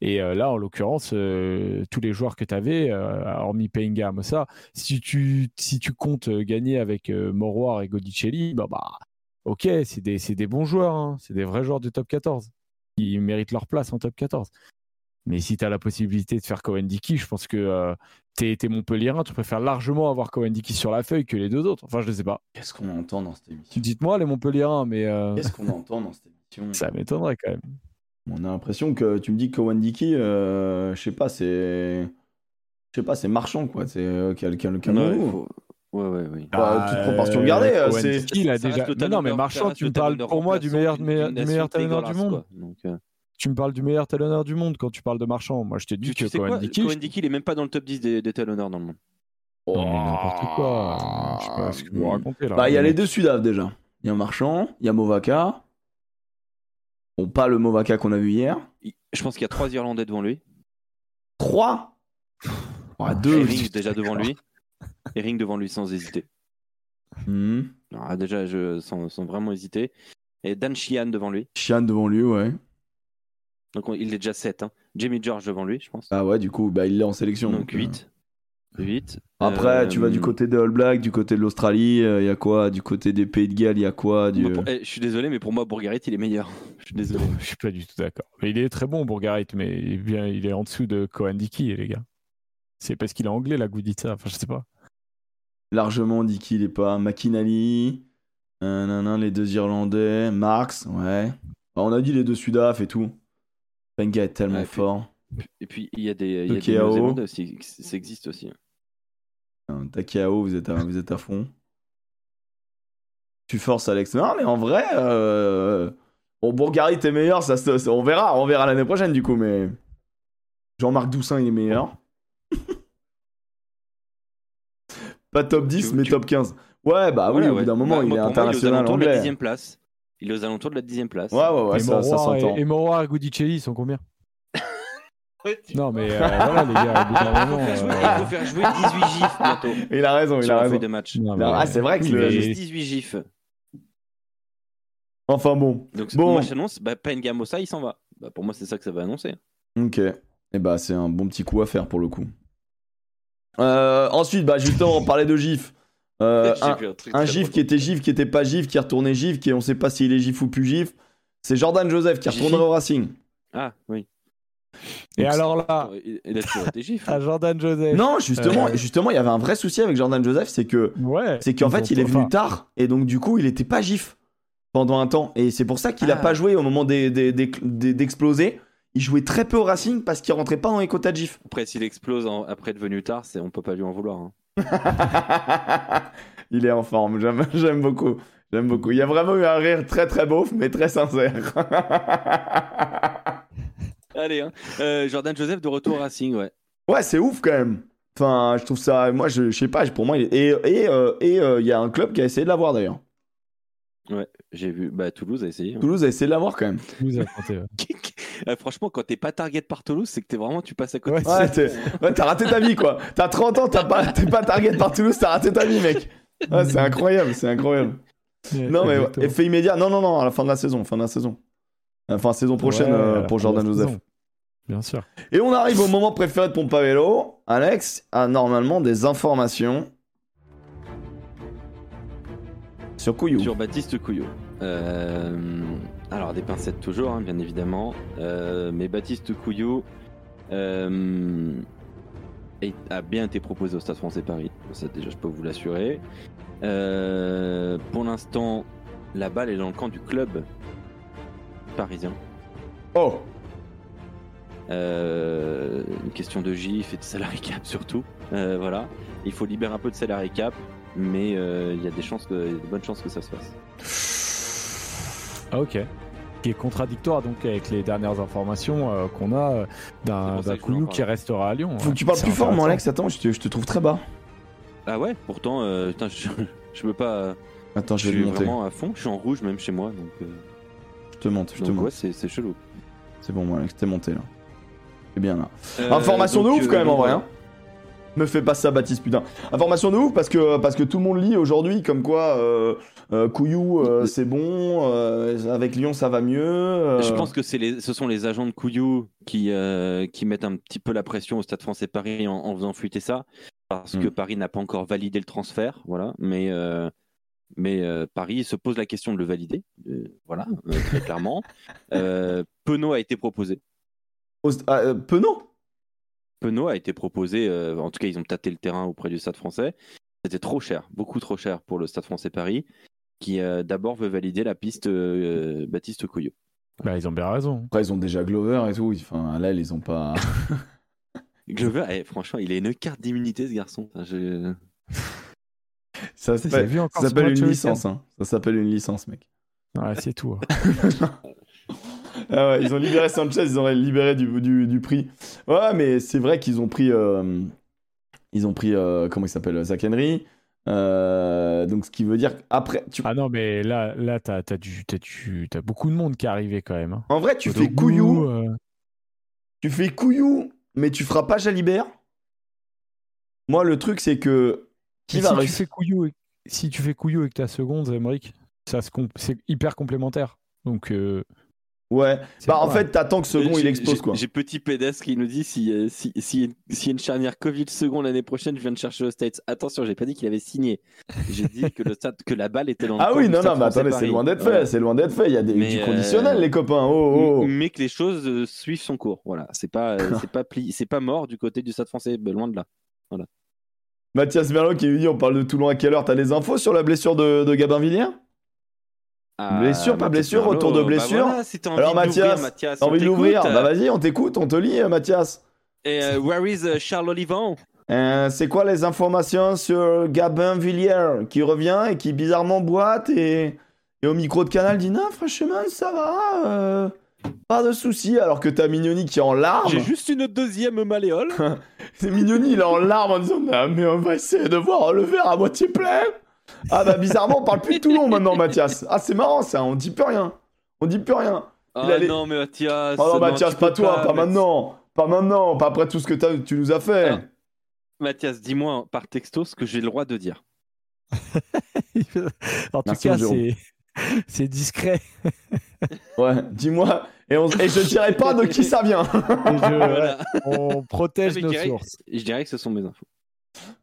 et euh, là en l'occurrence euh, tous les joueurs que tu avais hormis Penga Amosa si tu, si tu comptes euh, gagner avec euh, Moroir et Godicelli, bah, bah ok, c'est des, des bons joueurs, hein. c'est des vrais joueurs de top 14. Ils méritent leur place en top 14. Mais si tu as la possibilité de faire Cohen Dickey, je pense que euh, t'es, t'es Montpellierin, tu préfères largement avoir Cohen Dickey sur la feuille que les deux autres. Enfin, je ne sais pas. Qu'est-ce qu'on entend dans cette émission? Dites-moi les Montpellierins, mais euh, Qu'est-ce qu'on entend dans cette émission? ça m'étonnerait quand même. On a l'impression que tu me dis que Dickey, euh, je sais pas, c'est. Je sais pas, c'est marchand, quoi. C'est euh, quel, quel, Ouais, faut- ouais, ouais, oui. Bah, toute proportion gardée, euh, c'est- il a déjà. Mais non, mais Marchand, tu me parles pour moi du meilleur, meilleur, meilleur talonneur du monde. quoi. Donc, euh, Tu me parles du meilleur talonneur du monde quand tu parles de Marchand. Moi, je t'ai dit tu, tu que. Cohen Dickey, il est même pas dans le top 10 des, des talonneurs dans le monde. Non, mais n'importe quoi. Je sais pas ce que vous racontez là. Bah, il y a les deux Sudaf déjà. Il y a Marchand, il y a Movaka. Bon, pas le Movaka qu'on a vu hier. Je pense qu'il y a trois Irlandais devant lui. Trois? Ouais, deux. Herring déjà devant lui. Herring devant lui sans hésiter. Hmm. Ah, déjà, je, sans, sans vraiment hésiter. Et Dan Sheehan devant lui. Chian devant lui, ouais. Donc on- il est déjà 7. Hein. Jamie George devant lui, je pense. Ah ouais, du coup, bah, il est en sélection. donc euh. 8. 8. Après, tu vas du côté des All Blacks, du côté de l'Australie, il y a quoi? Du côté des Pays de Galles, il y a quoi? Du... je suis désolé, mais pour moi, Bourgarit, il est meilleur. Je suis désolé. Je suis pas du tout d'accord. Mais il est très bon, Bourgarit, mais il est, bien, il est en dessous de Cohen Dickey, les gars. C'est parce qu'il est anglais, là, que vous dites ça. Enfin, je sais pas. Largement dit qu'il est pas. McKinley, euh, nanan, les deux Irlandais, Marx, ouais. Bah, on a dit les deux Sudaf et tout. Penga est tellement Ouais, puis- fort. Et puis il y a des, il y a De des KO. Néo-Zélandais aussi, ça existe aussi. Takeao, vous êtes à, vous êtes à fond. Tu forces Alex. Non, mais en vrai, euh... bon, Bourgarit est meilleur, ça, ça- on verra, on verra l'année prochaine du coup, mais Jean-Marc Doussin il est meilleur. Pas top 10, Tu- mais tu- top 15. Ouais, bah oui, au bout d'un moment, Bah, il moi, est moi, international il est aux alentours de la anglais. dixième place. Il est aux alentours de la dixième place. Ouais, ouais, ouais, et ça, ça Moroir s'entend. et, et Moroir et Goudicelli, ils sont combien? Non, mais euh, voilà, les gars, au bout d'un moment, Il faut faire jouer- euh, il faut faire jouer 18 gifs bientôt. Il a raison, il a raison. de match. non, Non, ah, c'est vrai que le- mais- Juste 18 gifs. Enfin bon. Donc Bon. moi j'annonce, bah, Pengamosa il s'en va. Bah, pour moi c'est ça que ça va annoncer. Ok. Et bah, c'est un bon petit coup à faire pour le coup. Euh, ensuite, bah, justement, on parlait de GIF. Euh, J'ai un, un GIF qui était GIF, qui était pas GIF, qui est retourné GIF, qui on sait pas s'il est GIF ou plus GIF. C'est Jordan Joseph qui retourné au Racing. Ah oui. Et Donc, alors là, Il a toujours été gif. à Jordan Joseph. Non, justement, Euh. justement, il y avait un vrai souci avec Jordan Joseph, c'est que Ouais. c'est qu'en fait, il est venu enfin, tard et donc du coup, il était pas GIF pendant un temps et c'est pour ça qu'il a Ah. pas joué au moment des- des- des- des- d'exploser. Il jouait très peu au Racing parce qu'il rentrait pas dans les quotas de GIF. Après s'il explose en- après devenu tard, c'est on peut pas lui en vouloir. hein. il est en forme, j'aime, j'aime beaucoup. J'aime beaucoup. Il y a vraiment eu un rire très très beauf, mais très sincère. Allez, hein. Euh, Jordan Joseph de retour au Racing, ouais. ouais, c'est ouf quand même. Enfin, je trouve ça. Moi, je, je sais pas, pour moi, il est- et et euh, et, euh, il y a un club qui a essayé de l'avoir d'ailleurs. Ouais, j'ai vu. Bah Toulouse a essayé. Toulouse a essayé de l'avoir quand même. vous avez tenté, ouais. Euh, franchement, quand t'es pas target par Toulouse, c'est que t'es vraiment tu passes à côté. Ouais, de Ouais, ça. t'es- ouais, t'as raté ta vie quoi. T'as 30 ans, t'as pas, t'es pas target par Toulouse, t'as raté ta vie, mec. Ouais, c'est incroyable, c'est incroyable. Non, mais effet immédiat. Non, non, non, à la fin de la saison, fin de la saison. Enfin, saison prochaine euh, pour Jordan Joseph. saison. Bien sûr. Et on arrive au moment préféré de Pompavello. Alex a normalement des informations sur Couillou. Sur Baptiste Couillot. Euh, alors des pincettes toujours, hein, bien évidemment. Euh, mais Baptiste Couillot euh, a bien été proposé au Stade Français Paris. Ça déjà, je peux vous l'assurer. Euh, pour l'instant, la balle est dans le camp du club parisien. Oh, Euh, une question de gif et de salarié cap surtout. Euh, voilà, il faut libérer un peu de salarié cap, mais euh, il y a des chances, que, de bonnes chances que ça se fasse. Ah, ok. Qui est contradictoire donc avec les dernières informations euh, qu'on a d'un Couillou qui restera à Lyon. faut ouais. que tu parles C'est plus fort, moi, intéressant. Alex. Attends, je te, je te trouve très bas. Ah ouais, pourtant, euh, putain, je, je peux pas. Attends, je Je vais suis te monter. vraiment à fond. Je suis en rouge même chez moi, donc. euh, Je te monte, je te donc monte. ouais, c'est c'est chelou. C'est bon, moi, Alex, t'es monté là. C'est bien là. Euh, Information de ouf euh, quand même en vrai. voilà. hein. Me fais pas ça, Baptiste, putain. Information de ouf parce que, parce que tout le monde lit aujourd'hui comme quoi euh, euh, Couillou, euh, c'est bon, avec Lyon ça va mieux. Je pense que c'est les, ce sont les agents de Couillou qui, qui mettent un petit peu la pression au Stade Français Paris en, en faisant fuiter ça, parce Mm. que Paris n'a pas encore validé le transfert, voilà. Mais, mais Paris se pose la question de le valider, voilà, très clairement. Penaud a été proposé. Ah, euh, Penaud Penaud a été proposé, euh, en tout cas ils ont tâté le terrain auprès du Stade français. C'était trop cher, beaucoup trop cher pour le Stade français Paris, qui euh, d'abord veut valider la piste euh, Baptiste Couillot. Bah, ils ont bien raison. Après, ils ont déjà Glover et tout. Enfin, là, ils ont pas. Glover, eh, franchement, il a une carte d'immunité ce garçon. Enfin, je- Ça s'appelle une ce licence. Hein. Ça s'appelle une licence, mec. Ouais, c'est tout. hein. Ah ouais, ils ont libéré Sanchez, ils ont libéré du, du, du prix. Ouais, mais c'est vrai qu'ils ont pris. euh, ils ont pris. euh, comment il s'appelle Zach Henry. Euh, donc, ce qui veut dire. Après. Tu... Ah non, mais là, là t'as as du, du- t'as beaucoup de monde qui est arrivé quand même. hein. En vrai, tu fais couillou. Tu fais couillou, mais tu feras pas Jalibert? Moi, le truc, c'est que. Qui va si tu fais couillou, et- si tu fais couillou avec ta seconde, Emmerich, ça se c'est hyper complémentaire. Donc, euh, Ouais. Bah, en fait, t'attends que second il explose, quoi. J'ai petit pédestre qui nous dit si, euh, si, si, s'il y a une charnière Covid second l'année prochaine, je viens de chercher aux States. Attention, j'ai pas dit qu'il avait signé. J'ai dit que, le stade, que la balle était dans le Ah oui, non, non, mais attendez, c'est loin d'être Voilà. fait. C'est loin d'être fait. Il y a des, du euh, conditionnel, les copains. Oh, oh, oh. Mais que les choses euh, suivent son cours. Voilà, c'est pas, euh, c'est pas, pli- c'est pas mort du côté du Stade français, ben, loin de là. Mathias Merlot qui lui dit on parle de Toulon à quelle heure? T'as des infos sur la blessure de, de Gabin Villiers? Ah, Blessure, pas Mathias blessure, retour de bah blessure. voilà, Alors, Mathias, Mathias, envie de l'ouvrir. Bah vas-y, on t'écoute, on te lit, euh, Mathias. Et euh, where is euh, Charles Olivon Euh, c'est quoi les informations sur Gabin Villiers qui revient et qui bizarrement boite et, et au micro de canal dit non franchement ça va euh, pas de soucis alors que t'as Mignoni qui est en larmes J'ai juste une deuxième malléole. c'est Mignoni il est en larmes en disant non mais on va essayer de voir le verre à moitié plein ah bah bizarrement on parle plus de Toulon maintenant Mathias ah c'est marrant ça on dit plus rien on dit plus rien Ah Il allait- non, mais Mathias. oh non non, Mathias pas toi pas maintenant pas maintenant pas après tout ce que tu nous as fait Ah. Mathias, dis-moi par texto ce que j'ai le droit de dire. en tout Merci, cas, c'est discret. ouais dis-moi et, on- et je dirai pas de qui ça vient Et je- Voilà. on protège Mais nos dirais- sources. Je dirais que ce sont mes infos.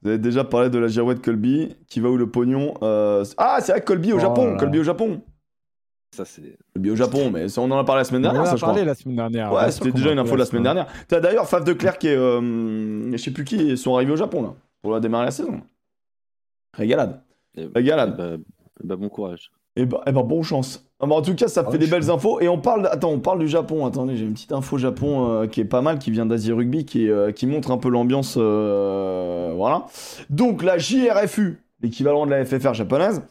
Vous avez déjà parlé de la girouette Colby, qui va où le pognon euh, Ah, c'est vrai, Colby au Japon. Colby au Japon. Ça, c'est. Colby au Japon, mais ça, on en a parlé la semaine On en dernière, a ça, je parlé crois. la semaine dernière. Ouais, c'était déjà une info la semaine dernière. T'as d'ailleurs Faf de Clerc et euh, je sais plus qui, sont arrivés au Japon, là, pour la démarrer la saison. Régalade. Eh, Régalade. bah, bah, bon courage. Et bah, bonne chance. Ah en tout cas, ça fait Ouais, des belles infos. Et on parle, attends, on parle du Japon. Attendez, j'ai une petite info Japon euh, qui est pas mal, qui vient d'Asie Rugby, qui, euh, qui montre un peu l'ambiance. euh, voilà. Donc la JRFU, l'équivalent de la FFR japonaise,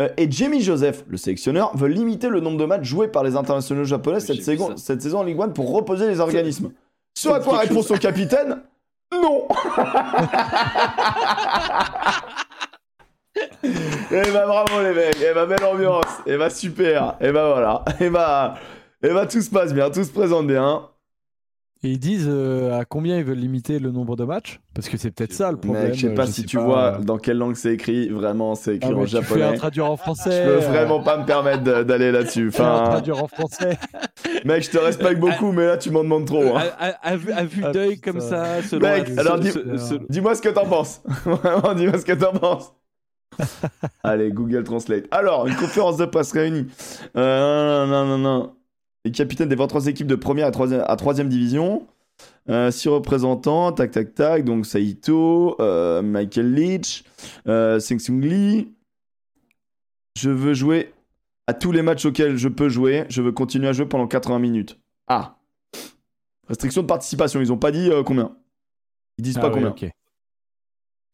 euh, et Jamie Joseph, le sélectionneur, veulent limiter le nombre de matchs joués par les internationaux japonais cette, saison, cette saison en Ligue 1 pour reposer les organismes. Ce à quoi réponse au capitaine Non Eh bah bravo les mecs, eh bah belle ambiance, eh bah super, eh bah voilà, eh bah, eh bah tout se passe bien, tout se présente bien. Et ils disent euh, à combien ils veulent limiter le nombre de matchs? Parce que c'est peut-être ça le problème. Mec, je sais pas euh, si sais tu vois dans quelle langue c'est écrit, vraiment c'est Ah, écrit mais en tu fais un japonais. traduire en Je français. peux euh, vraiment pas me permettre d'aller là-dessus. un Enfin, traduire en français. mec, je te respecte beaucoup, mais là tu m'en demandes trop. hein. À, à- à vue, à vue Ah, d'œil comme ça, selon Mec, la- alors dis- Dis-moi ce que t'en penses. Vraiment, dis-moi ce que t'en penses. Allez, Google Translate. Alors, une conférence de presse réunie. Euh, non, non, non, non. Les capitaines des 23 équipes de première à troisième, à troisième division. Euh, six représentants, tac, tac, tac. Donc, Saito, euh, Michael Leach, euh, Sing Sung Lee. Je veux jouer à tous les matchs auxquels je peux jouer. Je veux continuer à jouer pendant 80 minutes. Ah. Restriction de participation. Ils ont pas dit combien? Ils disent Ah pas ouais, combien.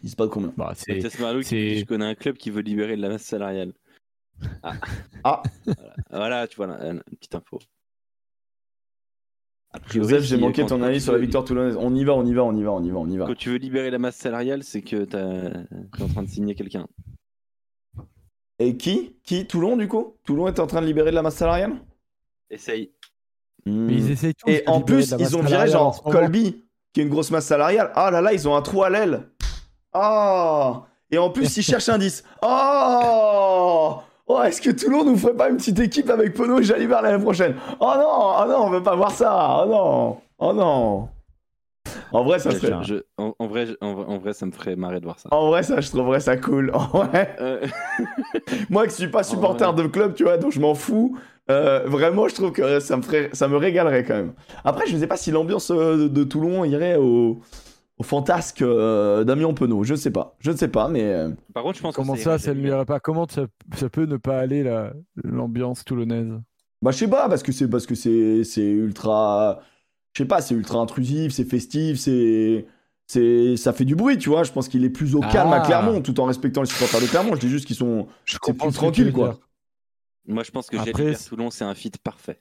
Ils disent pas combien. Bah, c'est- Mathias Marlowe qui c'est- dit, Je connais un club qui veut libérer de la masse salariale. Ah. Ah. Voilà, Voilà, tu vois, là, une petite info. Joseph, j'ai manqué ton avis sur la victoire toulonnaise. On y va, on y va, on y va, on y va, on y va. Quand tu veux libérer la masse salariale, c'est que t'es en train de signer quelqu'un. Et qui? Qui? Toulon, du coup? Toulon est en train de libérer de la masse salariale? Essaye. Hmm. Mais ils essayent tous Et en plus, ils ont viré genre. Colby, qui est une grosse masse salariale. Ah là là, ils ont un trou à l'aile. Ah Et en plus, ils cherchent un 10. Oh Oh, est-ce que Toulon nous ferait pas une petite équipe avec Pono et Jalibert l'année prochaine? Oh non Oh non, on veut pas voir ça Oh non Oh non En vrai, ça serait... je- en, en vrai, je- en, vrai- en vrai, ça me ferait marrer de voir ça. En vrai, ça, je trouverais ça cool. En vrai, Euh, moi qui suis pas supporter de club, tu vois, donc je m'en fous. euh, vraiment, je trouve que ça me ferait, ça me régalerait quand même. Après, je ne sais pas si l'ambiance euh, de, de Toulon irait au, au fantasque euh, d'Amiens Penaud. Je ne sais pas. Je ne sais pas, mais euh, Par contre, je pense Comment que ça, ça ne lui irait pas? Comment ça, ça peut ne pas aller la- l'ambiance toulonnaise? Bah je sais pas parce que c'est parce que c'est c'est ultra, je sais pas, c'est ultra intrusif, c'est festif, c'est c'est ça fait du bruit, tu vois. Je pense qu'il est plus au calme à Ah. Clermont, tout en respectant les supporters de Clermont. Je dis juste qu'ils sont, Je c'est comprends plus ce que tu tranquille, veux quoi. dire. Moi, je pense que Après, Jalibert c'est- Toulon, c'est un fit parfait.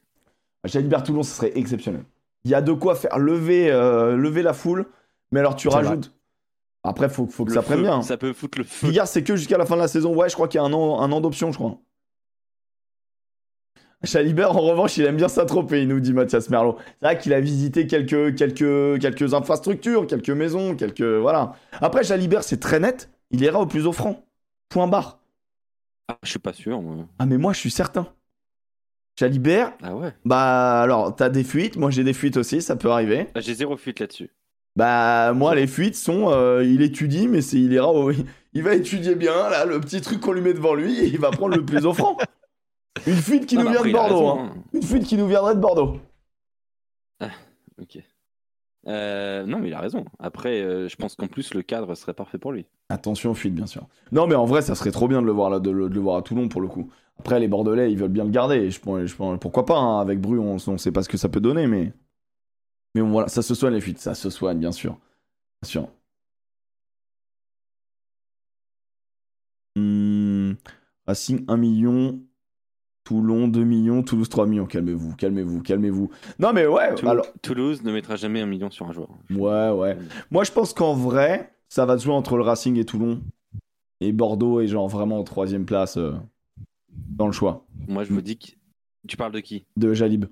Jalibert Toulon, ce serait exceptionnel. Il y a de quoi faire lever, euh, lever la foule, mais alors tu rajoutes. Après, faut, faut que Le ça prenne bien. Ça peut foutre le feu. Bigard, c'est que jusqu'à la fin de la saison. Ouais, je crois qu'il y a un an, un an d'option, je crois. Jalibert, en revanche, il aime bien s'attroper, il nous dit Mathias Merlot. C'est vrai qu'il a visité quelques, quelques, quelques infrastructures, quelques maisons, quelques. Voilà. Après, Jalibert, c'est très net. Il ira au plus offrant. Point barre. Ah, je suis pas sûr. moi. Ah, mais moi, je suis certain. Jalibert, Ah ouais. bah alors, t'as des fuites. Moi, j'ai des fuites aussi, ça peut arriver. Ah, J'ai zéro fuite là-dessus. Bah moi les fuites sont euh, il étudie mais c'est il ira au- il va étudier bien là le petit truc qu'on lui met devant lui et il va prendre le plus offrant. Une fuite qui Ah, nous bah, vient de Bordeaux raison, hein. hein. Une fuite qui nous viendrait de Bordeaux. Ok. Euh, non, mais il a raison. Après, euh, je pense qu'en plus, le cadre serait parfait pour lui. Attention aux fuites, bien sûr. Non, mais en vrai, ça serait trop bien de le voir, là, de, le, de le voir à Toulon pour le coup. Après, les Bordelais, ils veulent bien le garder. Je, pense- je pourquoi pas hein, Avec Bru, on, on sait pas ce que ça peut donner, mais. Mais bon, voilà, ça se soigne les fuites, ça se soigne, bien sûr. Bien sûr. Hmm, Racing 1 million. Toulon 2 millions. Toulouse 3 millions. Calmez-vous, calmez-vous, calmez-vous. Non, mais ouais, Tou- alors. Toulouse ne mettra jamais un million sur un joueur. Ouais, ouais. Moi, je pense qu'en vrai, ça va se jouer entre le Racing et Toulon. Et Bordeaux est genre vraiment en troisième place euh, dans le choix Moi, je vous dis que. Tu parles de qui? De Jalib.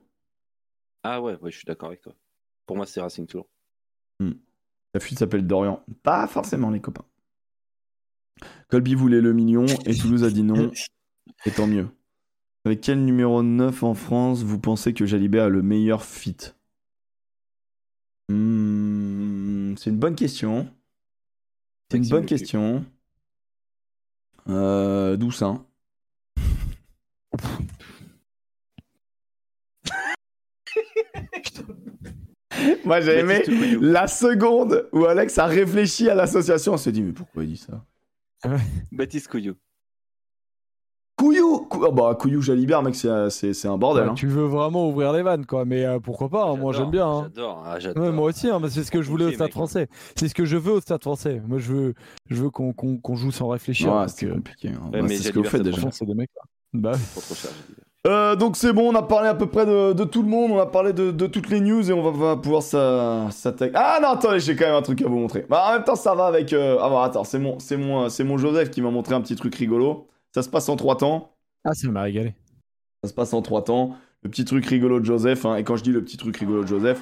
Ah ouais, ouais, je suis d'accord avec toi. Pour moi, c'est Racing toujours. La fuite s'appelle Dorian. Pas forcément, les copains. Colby voulait le million et Toulouse a dit non. Et tant mieux. Avec quel numéro 9 en France vous pensez que Jalibert a le meilleur fit? Hmm, C'est une bonne question. C'est une bonne question. Euh, Douce, Moi j'ai aimé la seconde où Alex a réfléchi à l'association. On s'est dit, mais pourquoi il dit ça? Baptiste Couillou. Couillou Cou- ah bah, Couillou Jalibert, mec, c'est c'est- c'est un bordel. Ouais, hein. Tu veux vraiment ouvrir les vannes, quoi. Mais euh, pourquoi pas hein, Moi, j'aime bien. hein. J'adore, ah. Ouais, moi aussi, hein, c'est ce que je voulais au Stade mec. français. C'est ce que je veux au Stade français. Moi, je veux, je veux qu'on qu'on- qu'on joue sans réfléchir. Ouais, c'est que, compliqué. hein. Ouais, Bah, c'est ce que vous faites déjà. des mecs. Bah. Trop, cher. Euh, donc c'est bon, on a parlé à peu près de, de tout le monde, on a parlé de, de toutes les news et on va, va pouvoir s'a- s'attaquer. Ah non, attendez, j'ai quand même un truc à vous montrer. Bah, en même temps, ça va avec. euh, Ah bon, attends, c'est mon, c'est mon, euh, c'est mon Joseph qui m'a montré un petit truc rigolo. Ça se passe en trois temps. Ah, ça m'a régalé. Ça se passe en trois temps. Le petit truc rigolo de Joseph, hein, et quand je dis le petit truc rigolo de Joseph,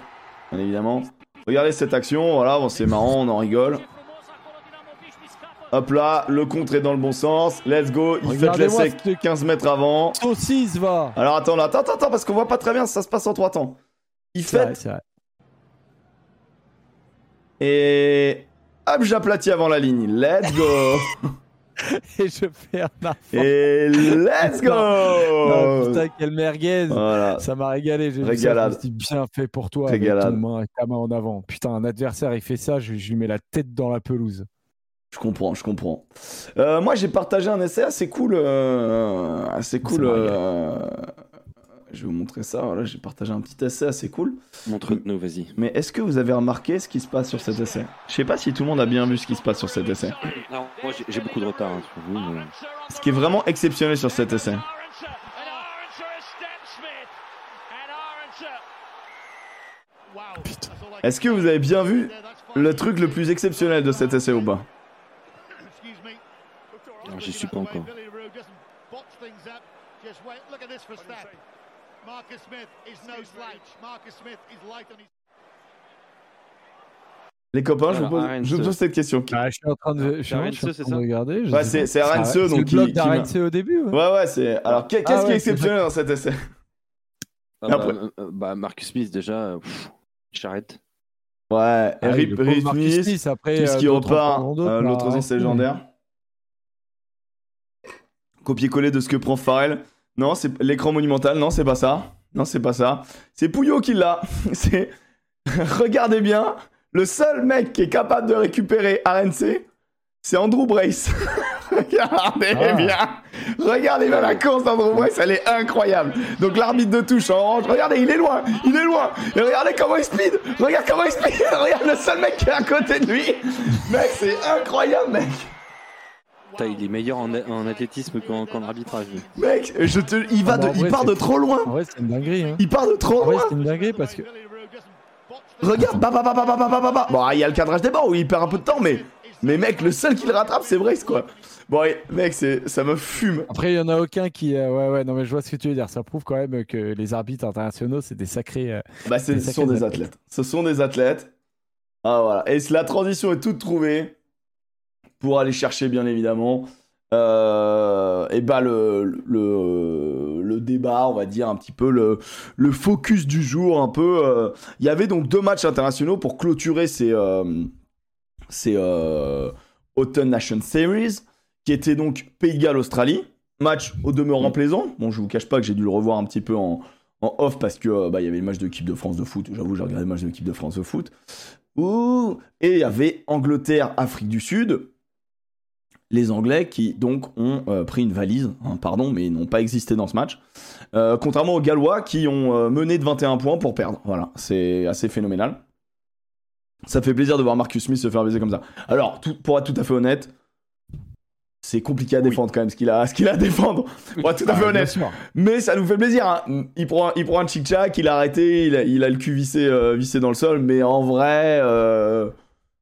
bien évidemment. Regardez cette action, voilà, bon, c'est marrant, on en rigole. Hop là, le contre est dans le bon sens. Let's go, il fait l'essai ce- 15 mètres avant. Saucisse, va Alors attends, là, attends, attends, attends, parce qu'on voit pas très bien, ça se passe en trois temps. Il fait et hop, j'aplatis avant la ligne. Let's go Et je fais un affront. et let's go putain, quelle merguez Voilà. Ça m'a régalé, j'ai vu ça, bien fait pour toi, Régalade. avec ton main, ta main en avant. Putain, un adversaire, il fait ça, je, je lui mets la tête dans la pelouse. Je comprends, je comprends. Euh, moi, j'ai partagé un essai assez cool. euh, assez cool. Euh, je vais vous montrer ça. Voilà, j'ai partagé un petit essai assez cool. Montre-nous, vas-y. Mais est-ce que vous avez remarqué ce qui se passe sur cet essai? Je sais pas si tout le monde a bien vu ce qui se passe sur cet essai. Non, moi j'ai- j'ai beaucoup de retard hein, sur vous. mais- Ce qui est vraiment exceptionnel sur cet essai. Est-ce que vous avez bien vu le truc le plus exceptionnel de cet essai ou pas Non, j'y suis pas encore. Les copains, je vous pose, Arens. je vous pose cette question. Ah, je suis en train de, je suis en train Rennes, de c'est regarder. Ouais, C'est donc le qui- bloc qui d'Arense au début. ouais. Ouais, ouais, c'est. Alors, qu'est- qu'est-ce Ah qui est exceptionnel dans cet essai Ah, bah, euh, bah, Marcus Smith, déjà, j'arrête. Ouais, Ah, Rip Smith, Smith, après, tout ce euh, qui repart, euh, bah, l'autre aussi c'est ouais. légendaire. Copier-coller de ce que prend Farrell. Non, c'est l'écran monumental, non, c'est pas ça. Non, c'est pas ça. C'est Pouillot qui l'a. c'est. Regardez bien, le seul mec qui est capable de récupérer RNC, c'est Andrew Brace. Regardez Ah. bien. Regardez bien la course d'Andrew Brace, elle est incroyable. Donc l'arbitre de touche en orange, regardez, il est loin, il est loin. Et regardez comment il speed. Regarde comment il speed. Regarde le seul mec qui est à côté de lui. Mec, c'est incroyable, mec. Putain, il est meilleur en, athlétisme qu'en arbitrage. Mec, il, va ah bah il part de trop loin. En vrai, c'est une dinguerie. Hein. Il part de trop loin. c'est une dinguerie parce que. Regarde, bah, bah, bah, bah, bah, bah, bah, Bon, ah, il y a le cadrage des bords où il perd un peu de temps, mais. Mais mec, le seul qui le rattrape, c'est Brace, quoi. Bon, mec, ça me fume. Après, il y en a aucun qui. Euh, ouais, ouais, non, mais je vois ce que tu veux dire. Ça prouve quand même que les arbitres internationaux, c'est des sacrés. Euh, ah bah, ce sont des athlètes. athlètes. Ce sont des athlètes. Ah, voilà. Et la transition est toute trouvée pour aller chercher, bien évidemment, euh, et bah, le, le, le débat, on va dire, un petit peu le, le focus du jour, un peu. euh. Il y avait donc deux matchs internationaux pour clôturer ces, euh, ces Autumn Nation Series, qui étaient donc Pays de Galles, Australie. Match au demeurant plaisant. Bon, je vous cache pas que j'ai dû le revoir un petit peu en, en off parce que bah, il y avait le match de l'équipe de France de foot. J'avoue, j'ai regardé le match de l'équipe de France de foot. Ouh et il y avait Angleterre, Afrique du Sud. Les Anglais qui donc ont euh, pris une valise, hein, pardon, mais n'ont pas existé dans ce match. Euh, contrairement aux Gallois qui ont euh, mené de 21 points pour perdre. Voilà, c'est assez phénoménal. Ça fait plaisir de voir Marcus Smith se faire baiser comme ça. Alors, tout- pour être tout à fait honnête, c'est compliqué à défendre quand même ce qu'il a, ce qu'il a à défendre. Pour être tout à fait Ah, bien honnête. Mais ça nous fait plaisir. hein. Il, prend, il prend un chic-chac, il a arrêté, il a, il a le cul vissé, vissé dans le sol. Mais en vrai,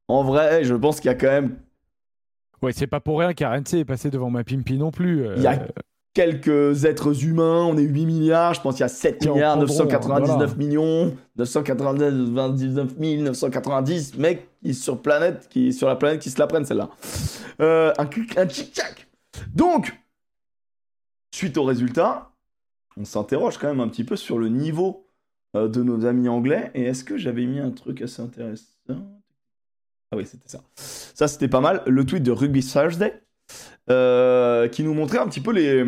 en vrai, je pense qu'il y a quand même Ouais, c'est pas pour rien qu'RNC est passé devant ma Pimpi non plus. euh, Il y a quelques êtres humains. On est 8 milliards. Je pense qu'il y a 7 Qui en milliards, prendront, 999 voilà. millions, millions, 999 990 mecs qui sur planète, qui sur la planète qui se la prennent celle-là. Euh, un, un chic-chac. Donc, suite au résultat, on s'interroge quand même un petit peu sur le niveau euh, de nos amis anglais. Et est-ce que j'avais mis un truc assez intéressant? Ah oui, c'était ça. Ça, c'était pas mal. Le tweet de Rugby Thursday euh, qui nous montrait un petit peu les.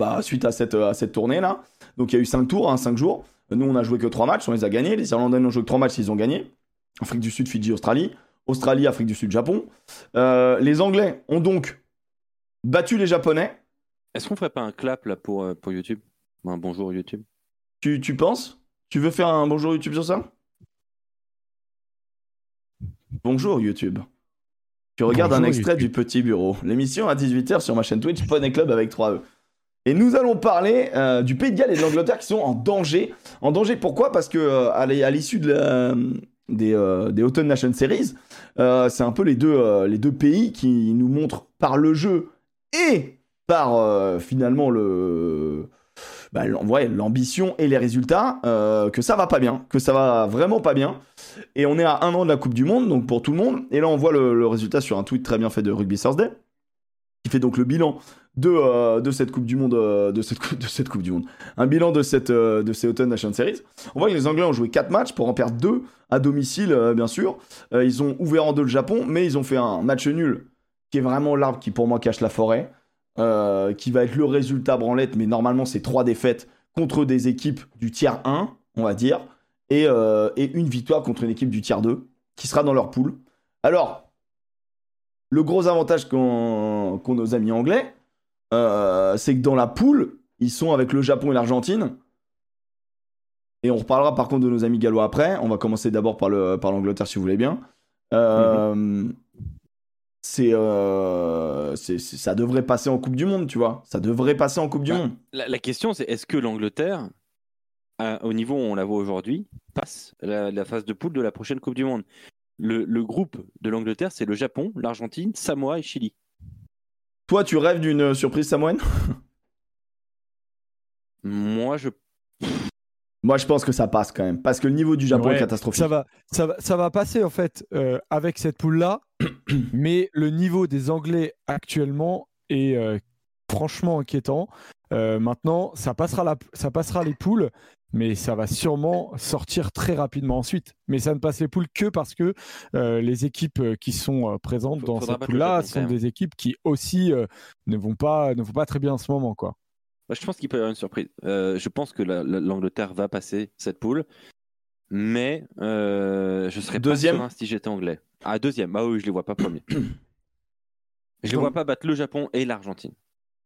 Bah, suite à cette, à cette tournée-là. Donc, il y a eu 5 tours, 5 jours. Nous, on a joué que 3 matchs, on les a gagnés. Les Irlandais n'ont joué que 3 matchs, ils ont gagné. Afrique du Sud, Fidji, Australie. Australie, Afrique du Sud, Japon. Euh, les Anglais ont donc battu les Japonais. Est-ce qu'on ferait pas un clap là pour, euh, pour YouTube? Un bonjour YouTube? Tu, tu penses? Tu veux faire un bonjour YouTube sur ça? Bonjour YouTube. Tu regardes un extrait YouTube. du Petit Bureau. L'émission à 18h sur ma chaîne Twitch, Poney Club avec 3E. Et nous allons parler euh, du Pays de Galles et de l'Angleterre qui sont en danger. En danger pourquoi? Parce que euh, à l'issue de la- des, euh, des Autumn Nation Series, euh, c'est un peu les deux, les deux pays qui nous montrent par le jeu et par finalement le bah, l'ambition et les résultats euh, que ça va pas bien, que ça va vraiment pas bien. Et on est à un an de la Coupe du Monde, donc pour tout le monde. Et là, on voit le, résultat sur un tweet très bien fait de Rugby Thursday, qui fait donc le bilan de, euh, de cette Coupe du Monde, euh, de, cette, de cette Coupe du Monde, un bilan de, cette, de ces Autumn Nation Series. On voit que les Anglais ont joué 4 matchs pour en perdre 2 à domicile, bien sûr. Ils ont ouvert en deux le Japon, mais ils ont fait un match nul qui est vraiment l'arbre qui pour moi cache la forêt, euh, qui va être le résultat branlette, mais normalement c'est trois défaites contre des équipes du tiers 1, on va dire, et, euh, et une victoire contre une équipe du tiers 2, qui sera dans leur poule. Alors, le gros avantage qu'ont nos amis anglais, euh, c'est que dans la poule, ils sont avec le Japon et l'Argentine. Et on reparlera par contre de nos amis gallois après. On va commencer d'abord par le- par l'Angleterre si vous voulez bien. Euh, c'est, euh, c'est- c'est- ça devrait passer en Coupe du Monde, tu vois. Ça devrait passer en Coupe du Bah, Monde. La, la question, c'est est-ce que l'Angleterre, au niveau où on la voit aujourd'hui, passe la, la phase de poule de la prochaine Coupe du Monde? Le, le groupe de l'Angleterre, c'est le Japon, l'Argentine, Samoa et Chili. Toi, tu rêves d'une surprise samoane? Moi, je. Moi, je pense que ça passe quand même. Parce que le niveau du Japon Ouais, est catastrophique. Ça va, ça va, ça va passer en fait euh, avec cette poule-là, mais le niveau des Anglais actuellement est euh, franchement inquiétant. Euh, maintenant, ça passera, la, ça passera les poules, mais ça va sûrement sortir très rapidement ensuite. Mais ça ne passe les poules que parce que euh, les équipes qui sont présentes dans cette poule-là sont des équipes qui aussi ne vont pas, ne vont pas très bien en ce moment, quoi. Je pense qu'il peut y avoir une surprise. Euh, je pense que la- la- l'Angleterre va passer cette poule, mais euh, je serais Deuxième pas serein si j'étais anglais. Ah, deuxième. Ah oui, je les vois pas premiers. je les Donc- vois pas battre le Japon et l'Argentine.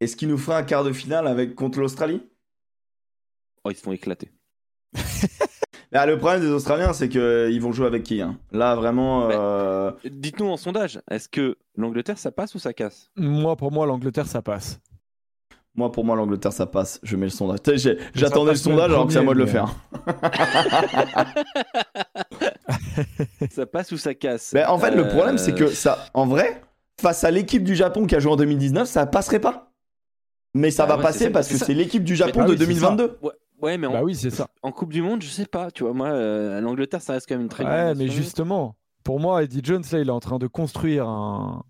Est-ce qu'il nous fera un quart de finale avec contre l'Australie? Oh, ils se font éclater. Ah, Le problème des Australiens, c'est qu'ils vont jouer avec qui hein? Là, vraiment. euh, Dites-nous en sondage, est-ce que l'Angleterre ça passe ou ça casse? Moi, pour moi, l'Angleterre, ça passe. Moi, pour moi, l'Angleterre, ça passe. Je mets le sondage. J'attendais le sondage alors que c'est à moi de le faire. Ça passe ou ça casse? Mais en fait, le problème, c'est que Euh, ça, en vrai, face à l'équipe du Japon qui a joué en 2019, ça passerait pas. Mais ça Bah va ouais, passer ça, parce que c'est l'équipe du Japon Ah de oui, c'est ça. 2022. Ouais, ouais, mais en, Bah oui, c'est ça. en Coupe du Monde, je sais pas. Tu vois, moi, euh, l'Angleterre, ça reste quand même une très Ouais, grande mais justement, pour moi, Eddie Jones, là, il est en train de construire un-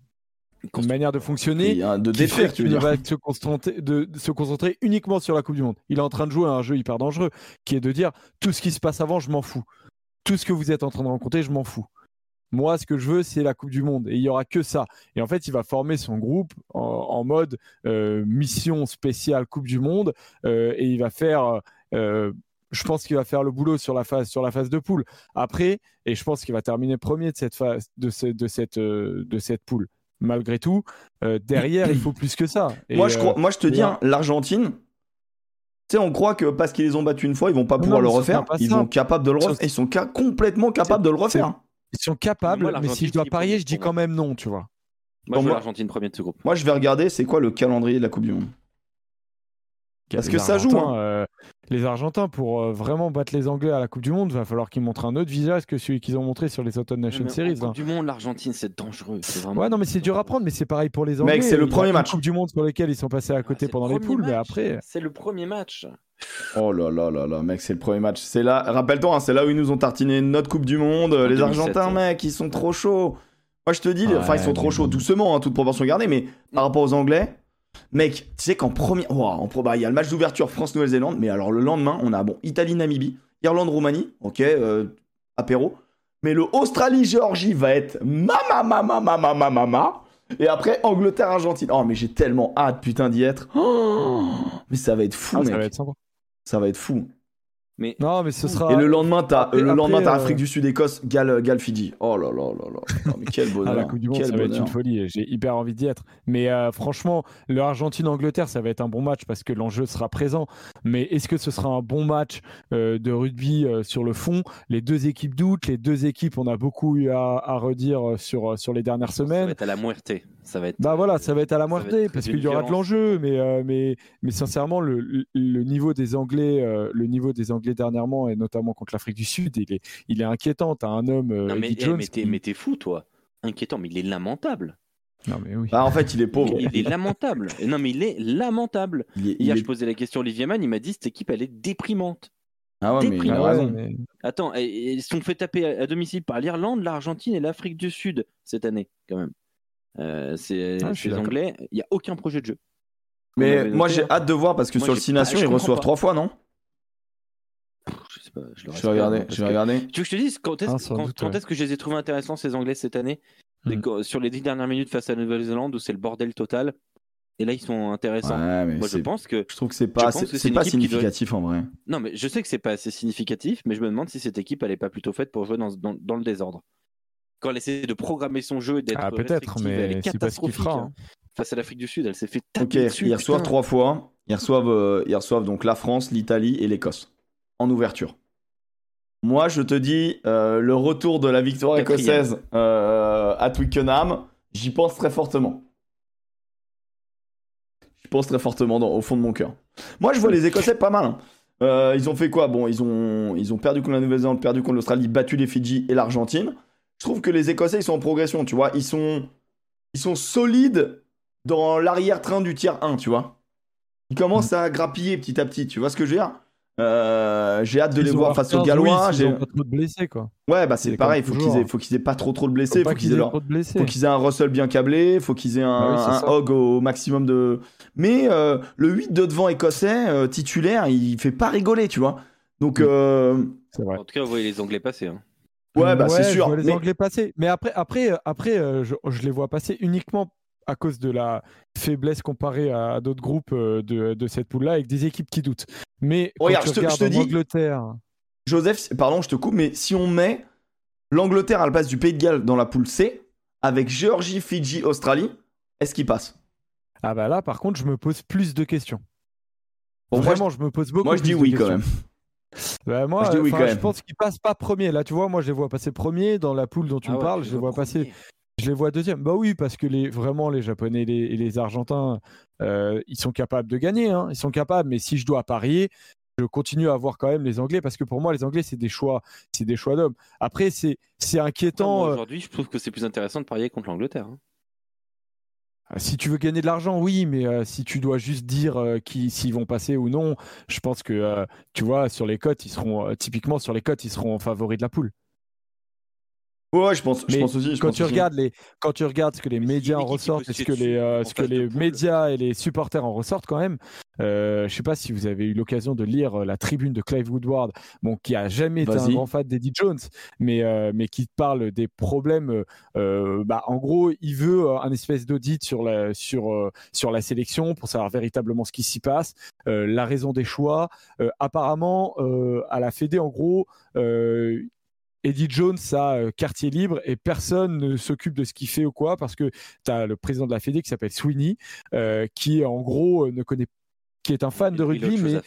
une manière de fonctionner de fait tu veux dire. va se concentrer, de, se concentrer uniquement sur la Coupe du Monde. Il est en train de jouer à un jeu hyper dangereux, qui est de dire tout ce qui se passe avant, je m'en fous. Tout ce que vous êtes en train de rencontrer, je m'en fous. Moi, ce que je veux, c'est la Coupe du Monde. Et il y aura que ça. Et en fait, il va former son groupe en, en mode euh, mission spéciale Coupe du Monde. euh, et il va faire. euh, je pense qu'il va faire le boulot sur la phase sur la phase de poule. Après, et je pense qu'il va terminer premier de cette phase de, ce- de cette de cette poule. Malgré tout, euh, derrière, il faut plus que ça. Et, moi, je euh, crois, moi, je te dis, hein, l'Argentine, tu sais, on croit que parce qu'ils les ont battus une fois, ils vont pas pouvoir le refaire. Ils ça. vont capables de le refaire. Ils sont ca- complètement capables de le refaire. ils sont capables, Moi, mais si je dois parier, je dis quand même non, tu vois. Moi, je l'Argentine premier de ce groupe. Moi, je vais regarder, c'est quoi le calendrier de la Coupe du Monde? Parce Les que ça joue, Argentins, hein. euh, les Argentins, pour euh, vraiment battre les Anglais à la Coupe du Monde, va falloir qu'ils montrent un autre visage que celui qu'ils ont montré sur les Autumn Nation Series. Coupe hein. du Monde, l'Argentine, c'est dangereux. Vraiment. Ouais, non, mais c'est dur à prendre, mais c'est pareil pour les Anglais. Mec, c'est le premier match. Coupe du Monde sur lesquels ils sont passés à Ah, côté pendant le les poules, mais après. C'est le premier match. Oh là là là là, mec, c'est le premier match. C'est là, rappelle-toi, hein, c'est là où ils nous ont tartiné notre Coupe du Monde. En les 2007, Argentins, ouais. mec, ils sont trop chauds. Moi, je te dis, Ouais, enfin, ils sont trop chauds, doucement, hein, toute proportion gardée, mais par rapport aux Anglais, mec, tu sais qu'en premier. Oh, en pro- bah, il y a le match d'ouverture France-Nouvelle-Zélande, mais alors le lendemain, on a bon, Italie-Namibie, Irlande-Roumanie, ok, euh, apéro. Mais le Australie-Géorgie va être mama, mama, mama, mama, mama. Et après, Angleterre-Argentine. Oh, mais j'ai tellement hâte, putain, d'y être. Oh, mais ça va être fou, Ah, mec. ça va être sympa. Ça va être fou. Mais Non, mais ce sera. Et le lendemain, t'as Après- le lendemain, après, t'as euh, Afrique du Sud, Écosse, Gal, Gal Fidji. Oh là là là là. Non, mais quel bonheur. la Coupe du Monde, quel ça va être bonheur. une folie. J'ai hyper envie d'y être. Mais euh, franchement, le Argentine-Angleterre, ça va être un bon match parce que l'enjeu sera présent. Mais est-ce que ce sera un bon match euh, de rugby euh, sur le fond? Les deux équipes doutent. Les deux équipes, on a beaucoup eu à, à redire euh, sur, euh, sur les dernières ça va semaines. être à la muerte. Ça va être. Bah voilà, ça va être à la moitié parce qu'il y aura de l'enjeu, mais, euh, mais, mais sincèrement, le, niveau des Anglais, euh, le niveau des Anglais dernièrement, et notamment contre l'Afrique du Sud, il est, il est inquiétant. T'as un homme, euh, Non, mais, Eddie eh, Jones. mais t'es qui- mais t'es fou, toi. Inquiétant, mais il est lamentable. Non mais oui. Bah, en fait, il est pauvre. Il est lamentable. Non, mais il est lamentable. Il est- il Hier, est- je posais la question à Olivier Mann, il m'a dit cette équipe, elle est déprimante. Ah ouais, mais il a raison. mais- Attends, ils se sont fait taper à, à domicile par l'Irlande, l'Argentine et l'Afrique du Sud cette année, quand même. Euh, c'est Ah, je suis ces d'accord. Anglais, il n'y a aucun projet de jeu. On Mais moi, j'ai hein. hâte de voir parce que Moi, sur le j'ai 6 pas- Nations, je ils reçoivent trois fois, non? Je sais pas, je, le Je vais regarder. hein, Je vais que- regarder. Tu veux que je te dise quand est-ce Ah, sans quand- doute, quand ouais. est-ce que je les ai trouvés intéressants ces Anglais cette année? Hmm. Sur les dix dernières minutes face à la Nouvelle-Zélande où c'est le bordel total. Et là ils sont intéressants. Ouais, mais Moi je pense que je trouve que c'est je pas, pense c'est que c'est c'est une pas équipe qui doit- significatif en vrai. non mais je sais que c'est pas assez significatif, mais je me demande si cette équipe elle est pas plutôt faite pour jouer dans, dans, dans le désordre. Quand elle essaie de programmer son jeu et d'être Ah, peut-être, restrictive, elle mais est pas ce catastrophique. fera, hein. Face à l'Afrique du Sud, elle s'est fait taper dessus. ils reçoivent trois fois. Ils reçoivent, euh, ils reçoivent donc la France, l'Italie et l'Écosse en ouverture. Moi, je te dis, euh, le retour de la victoire Quatrième. écossaise euh, à Twickenham, j'y pense très fortement. Je pense très fortement dans- au fond de mon cœur. Moi, je vois les Écossais pas mal. hein. Euh, ils ont fait quoi? Bon, ils ont, ils ont perdu contre la Nouvelle-Zélande, perdu contre l'Australie, battu les Fidji et l'Argentine. Je trouve que les Écossais, ils sont en progression, tu vois. Ils sont, ils sont solides dans l'arrière-train du tiers 1, tu vois. Ils commencent à grappiller petit à petit, tu vois ce que je veux dire? Euh, J'ai hâte de les Ils voir face aux 15, Gallois. oui, j'ai- ont pas trop de blessés quoi. Ouais, bah c'est pareil, faut qu'ils aient, faut qu'ils aient pas trop trop de Faut blessés, pas faut qu'ils aient aient leur, faut qu'ils aient un Russell bien câblé, faut qu'ils aient un, Bah oui, un. Hogg au maximum de. Mais euh, le 8 de devant écossais euh, titulaire, il fait pas rigoler, tu vois. Donc Oui. euh, vrai. En tout cas, vous voyez les Anglais passer. hein. Ouais, bah c'est je sûr. vois les mais- Anglais passer. Mais après, après, euh, après euh, je, je les vois passer uniquement à cause de la faiblesse comparée à d'autres groupes euh, de, de cette poule-là avec des équipes qui doutent. Mais quand Regarde, tu je te- je dis- Angleterre, Joseph, pardon, je te coupe, mais si on met l'Angleterre à la place du Pays de Galles dans la poule C, avec Géorgie, Fidji, Australie, est-ce qu'il passe? Ah bah là, par contre, je me pose plus de questions. Bon, moi, Vraiment, je, me pose beaucoup. Moi, je dis de oui quand questions. même. Bah, moi, Je dis oui enfin, quand je pense qu'ils passent pas premier. Là, tu vois, moi, je les vois passer premier dans la poule dont tu Ah me ouais, parles. Je les vois passer. Je les vois deuxième. Bah oui, parce que les, vraiment, les Japonais et les, et les Argentins, euh, ils sont capables de gagner. hein. Ils sont capables. Mais si je dois parier, je continue à voir quand même les Anglais parce que pour moi, les Anglais, c'est des choix, c'est des choix d'hommes. Après, c'est, c'est inquiétant. euh, Aujourd'hui, je trouve que c'est plus intéressant de parier contre l'Angleterre. hein. Si tu veux gagner de l'argent, oui, mais euh, si tu dois juste dire euh, qui, s'ils vont passer ou non, je pense que euh, tu vois, sur les cotes, ils seront euh, typiquement sur les cotes, ils seront favoris de la poule. Ouais, je pense, je Mais pense aussi. je quand pense tu aussi. regardes les quand tu regardes ce que les médias en ressortent et se ce que les euh, ce que les poule. médias et les supporters en ressortent quand même euh, je sais pas si vous avez eu l'occasion de lire euh, la tribune de Clive Woodward bon qui a jamais été un grand fan d'Eddie Jones mais euh, mais qui parle des problèmes euh, euh, bah en gros il veut euh, un espèce d'audit sur la sur euh, sur la sélection pour savoir véritablement ce qui s'y passe euh, la raison des choix Euh, apparemment euh, à la Fédé en gros euh, Eddie Jones a euh, quartier libre et personne ne s'occupe de ce qu'il fait ou quoi parce que tu as le président de la Fédé qui s'appelle Sweeney euh, qui en gros euh, ne connaît qui est un fan de rugby mais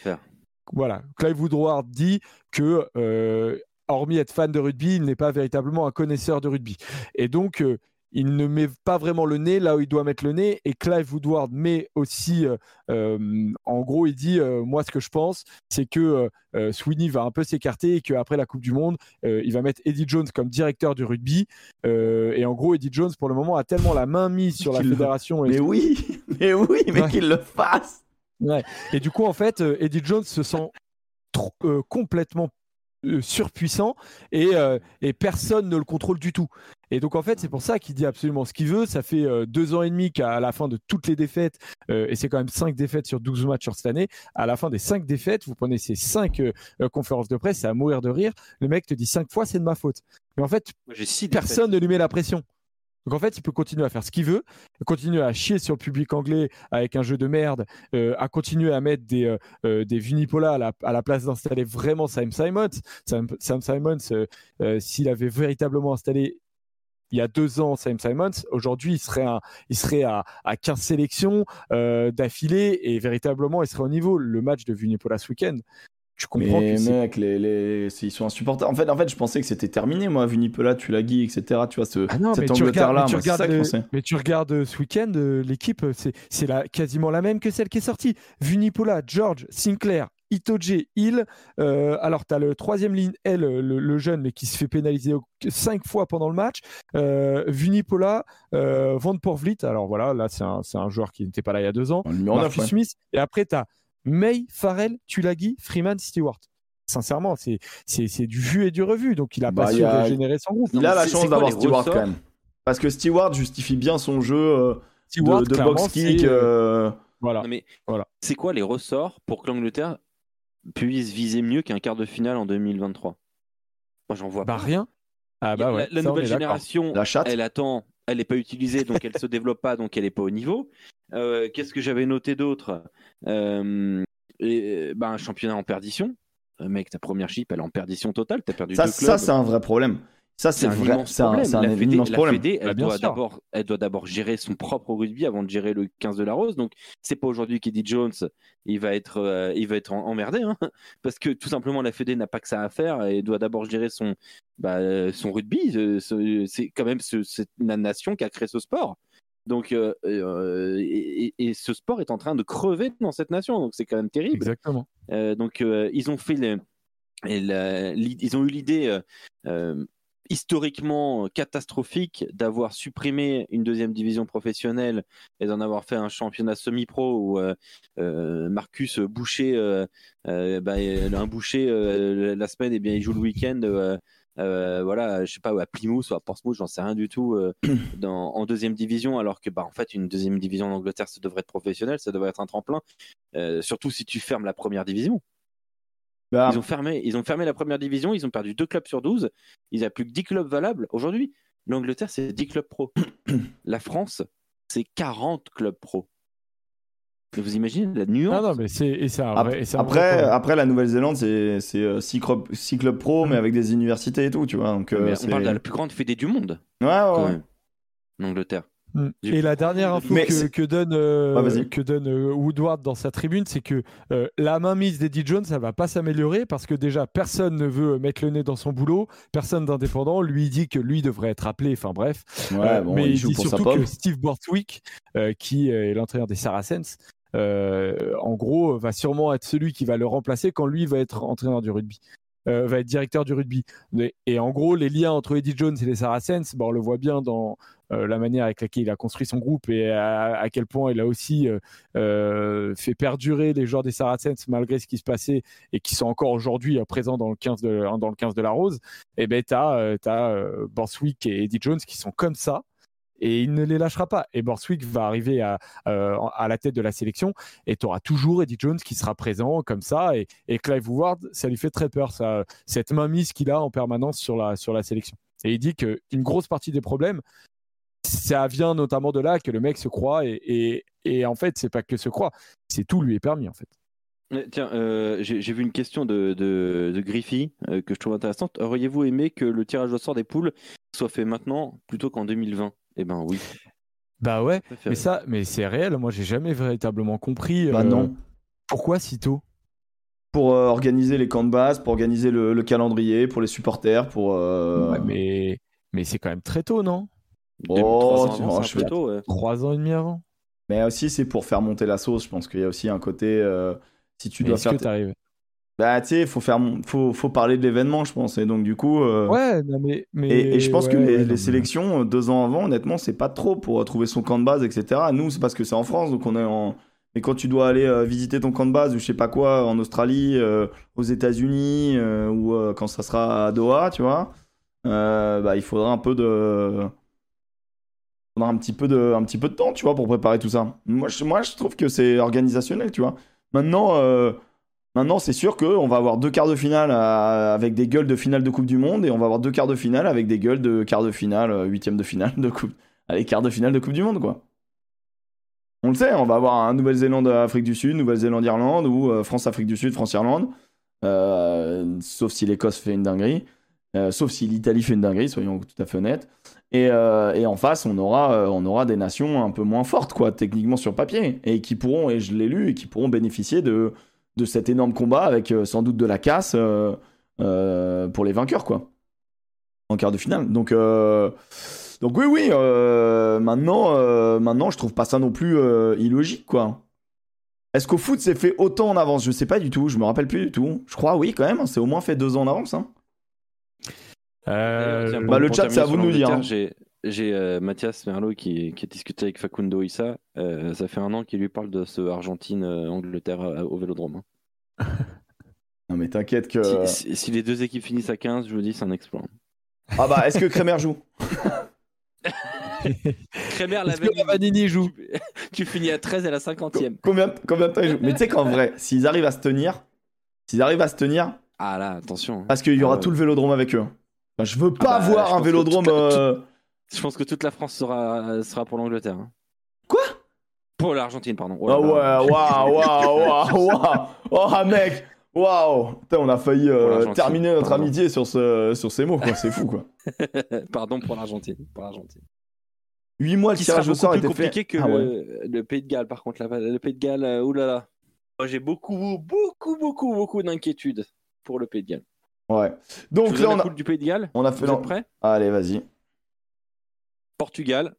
voilà. Clive Woodward dit que euh, hormis être fan de rugby il n'est pas véritablement un connaisseur de rugby. Et donc euh, il ne met pas vraiment le nez là où il doit mettre le nez et Clive Woodward met aussi euh, euh, en gros il dit euh, moi ce que je pense c'est que euh, Sweeney va un peu s'écarter et qu'après la Coupe du Monde il va mettre Eddie Jones comme directeur du rugby et en gros Eddie Jones pour le moment a tellement la main mise sur la le- fédération et Mais oui, mais oui, mais Ouais. qu'il le fasse. et du coup, en fait, Eddie Jones se sent trop- complètement surpuissant et, euh, et personne ne le contrôle du tout. Et donc, en fait, c'est pour ça qu'il dit absolument ce qu'il veut. Ça fait euh, deux ans et demi qu'à la fin de toutes les défaites, euh, et c'est quand même cinq défaites sur 12 matchs sur cette année, à la fin des cinq défaites, vous prenez ces cinq euh, euh, conférences de presse, c'est à mourir de rire. Le mec te dit cinq fois, c'est de ma faute. Mais en fait, Moi, six personne ne lui met la pression. Donc en fait, il peut continuer à faire ce qu'il veut, continuer à chier sur le public anglais avec un jeu de merde, euh, à continuer à mettre des, euh, euh, des Vunipola à la, place d'installer vraiment Sam Simons. Sam, Simons, s'il avait véritablement installé il y a deux ans Sam Simons, aujourd'hui il serait, à, à 15 sélections d'affilée et véritablement il serait au niveau. Le match de Vunipola ce week-end, je comprends Mais que mec, les, les... ils sont insupportables. En fait, en fait, je pensais que c'était terminé, moi, Vunipola, Tulagi, etc. Tu vois, ce... Ah non, cette tu Angleterre-là, mais tu moi, c'est regardes ça que je le- pensais. mais tu regardes euh, ce week-end, euh, l'équipe, euh, c'est, c'est la, quasiment la même que celle qui est sortie. Vunipola, George, Sinclair, Itoje, Hill. Euh, alors, tu as le troisième ligne L, le, le jeune, mais qui se fait pénaliser cinq fois pendant le match. Euh, Vunipola, euh, Van Porvliet. Alors voilà, là, c'est un, un joueur qui n'était pas là il y a deux ans. En numéro 9, Marcus Smith. Et après, tu as May, Farrell, Tulagi, Freeman, Stewart. Sincèrement, c'est, c'est, c'est du vu et du revu. Donc, il a Bah, pas il su a- régénérer son groupe. Il Non, a la chance d'avoir Stewart quand même. Parce que Stewart justifie bien son jeu euh, Stewart, de, de box kick. c'est, euh, Voilà. Non, mais Voilà. c'est quoi les ressorts pour que l'Angleterre puisse viser mieux qu'un quart de finale en 2023 Moi, j'en vois Bah pas. rien. Ah bah La- ouais. la, nouvelle génération, La chatte. elle attend, elle n'est pas utilisée, donc elle se développe pas, donc elle n'est pas au niveau. Euh, Qu'est-ce que j'avais noté d'autre? Euh, et, bah, Un championnat en perdition. Euh, mec, ta première chip, elle est en perdition totale. T'as perdu Ça, deux ça clubs. c'est un vrai problème. Ça, c'est un vrai. immense problème. un la Fédé, immense la problème. Fédé, elle, Bah, doit d'abord, elle doit d'abord gérer son propre rugby avant de gérer le 15 de la Rose. Donc, c'est pas aujourd'hui qu'Eddie Jones, il va être, euh, il va être emmerdé. hein. parce que tout simplement, la Fédé n'a pas que ça à faire et doit d'abord gérer son, bah, euh, son rugby. Euh, ce- C'est quand même ce- c'est la nation qui a créé ce sport. Donc, euh, euh, et, ce sport est en train de crever dans cette nation. Donc, c'est quand même terrible. Exactement. Euh, donc euh, ils ont fait les, ils ont eu l'idée euh, euh, historiquement catastrophique d'avoir supprimé une deuxième division professionnelle et d'en avoir fait un championnat semi-pro où euh, euh, Marcus Boucher, euh, euh, bah, euh, un Boucher euh, la semaine, et bien il joue le week-end. euh, euh, voilà, je sais pas, à Plymouth ou à Portsmouth, j'en sais rien du tout, euh, dans, en deuxième division, alors que bah, en fait, une deuxième division en Angleterre, ça devrait être professionnel, ça devrait être un tremplin, euh, surtout si tu fermes la première division. Bah, Ils ont, fermé, ils ont fermé la première division, ils ont perdu deux clubs sur 12, il n'y a plus que 10 clubs valables. Aujourd'hui, l'Angleterre, c'est 10 clubs pro. la France, c'est 40 clubs pro. Mais vous imaginez la nuance? Non, non, mais c'est après, après, la Nouvelle-Zélande, c'est c'est, euh, six clubs, pro, mais avec des universités et tout, tu vois. Donc, euh, Mais on c'est- parle de la plus grande fédé du monde, Ouais, ouais. L'Angleterre. Mm. Et la dernière info que, donne, euh, que donne euh, Woodward dans sa tribune, c'est que euh, la mainmise d'Eddie Jones, ça va pas s'améliorer parce que déjà personne ne veut mettre le nez dans son boulot, personne d'indépendant. Lui dit que lui devrait être appelé. Enfin bref, Ouais, bon, mais il joue dit pour surtout que Steve Borthwick, euh, qui est l'entraîneur des Saracens, en gros, va sûrement être celui qui va le remplacer quand lui va être entraîneur du rugby. Euh, va être directeur du rugby. Et, en gros, les liens entre Eddie Jones et les Saracens, bon, on le voit bien dans euh, la manière avec laquelle il a construit son groupe et à, quel point il a aussi euh, fait perdurer les joueurs des Saracens malgré ce qui se passait et qui sont encore aujourd'hui présents dans le 15 de, dans le 15 de la Rose. Et ben, tu as, as Borswick et Eddie Jones qui sont comme ça et il ne les lâchera pas. Et Borswick va arriver à, euh, à la tête de la sélection et tu auras toujours Eddie Jones qui sera présent comme ça. Et, et Clive Ward, ça lui fait très peur, ça, cette mainmise qu'il a en permanence sur la, sur la sélection. Et il dit qu'une grosse partie des problèmes, ça vient notamment de là que le mec se croit et, et, et en fait, c'est pas que se croit, c'est tout lui est permis en fait. Tiens, euh, j'ai vu une question de, de, de Griffy euh, que je trouve intéressante. Auriez-vous aimé que le tirage au sort des poules soit fait maintenant plutôt qu'en 2020 eh ben oui. Bah ouais, mais ça, mais c'est réel. Moi, j'ai jamais véritablement compris. Bah non. Euh, pourquoi si tôt Pour euh, organiser les camps de base, pour organiser le, calendrier, pour les supporters, pour. Euh, mais mais c'est quand même très tôt, non? Oh, Trois ans et demi avant. Mais aussi, c'est pour faire monter la sauce. Je pense qu'il y a aussi un côté. si tu dois faire. Que bah, tu sais, faut faire, faut, faut parler de l'événement, je pense. Et donc, du coup. Euh, ouais, non, mais, mais. Et, je pense que les, sélections, euh, deux ans avant, honnêtement, c'est pas trop pour trouver son camp de base, etc. Nous, c'est parce que c'est en France, donc on est en. Mais quand tu dois aller euh, visiter ton camp de base ou je sais pas quoi, en Australie, aux États-Unis, ou quand ça sera à Doha, tu vois, bah, il faudra un peu de. Il faudra un petit peu de, un petit peu de temps, tu vois, pour préparer tout ça. Moi, je, moi, je trouve que c'est organisationnel, tu vois. Maintenant. Maintenant, c'est sûr qu'on va avoir deux quarts de finale avec des gueules de finale de Coupe du Monde et on va avoir deux quarts de finale avec des gueules de quarts de finale, euh, huitième de finale de Coupe. Allez, quarts de finale de Coupe du Monde, quoi. On le sait, on va avoir un Nouvelle-Zélande-Afrique du Sud, Nouvelle-Zélande-Irlande ou euh, France-Afrique du Sud, France-Irlande. Euh, sauf si l'Écosse fait une dinguerie. sauf si l'Italie fait une dinguerie, soyons tout à fait honnêtes. Et, et en face, on aura, on aura des nations un peu moins fortes, quoi, techniquement sur papier, et qui pourront, et je l'ai lu, et qui pourront bénéficier de, de cet énorme combat avec euh, sans doute de la casse euh, euh, pour les vainqueurs, quoi. En quart de finale. Donc, donc oui, oui. maintenant, maintenant, je trouve pas ça non plus illogique, quoi. Est-ce qu'au foot, c'est fait autant en avance? Je sais pas du tout. Je me rappelle plus du tout. Je crois, oui, quand même. C'est au moins fait deux ans en avance. Hein. bah, le chat, c'est à vous de nous dire. Hein. J'ai Mathias Merlot qui, qui, a discuté avec Facundo Issa. ça fait un an qu'il lui parle de ce Argentine-Angleterre au Vélodrome. Hein. non mais t'inquiète que... Si, les deux équipes finissent à 15, je vous dis, c'est un exploit. Ah bah, est-ce que Kremer joue? Kremer, la Vanini joue? Tu, finis à 13 et à la 50e. Combien, combien de temps il joue? Mais tu sais qu'en vrai, s'ils arrivent à se tenir, s'ils arrivent à se tenir... Ah là, attention. Parce qu'il y aura ah tout le vélodrome avec eux. je veux pas ah bah, voir un vélodrome... Je pense que toute la France sera, sera pour l'Angleterre. Hein. Quoi? Pour l'Argentine, pardon. Oh, ouais, waouh, waouh, waouh, waouh. Oh, mec, waouh. On a failli euh, terminer notre amitié sur, ce, sur ces mots, quoi. C'est fou, quoi. pardon pour l'Argentine. Pour l'Argentine. 8 mois de tirage au sort était compliqué que ah le, Pays de Galles, par contre. le Pays de Galles, euh, oulala. J'ai beaucoup, beaucoup, beaucoup, beaucoup d'inquiétudes pour le Pays de Galles. Ouais. Donc là, on a. du Pays de Galles? On a fait. Vous prêt Allez, vas-y. Portugal,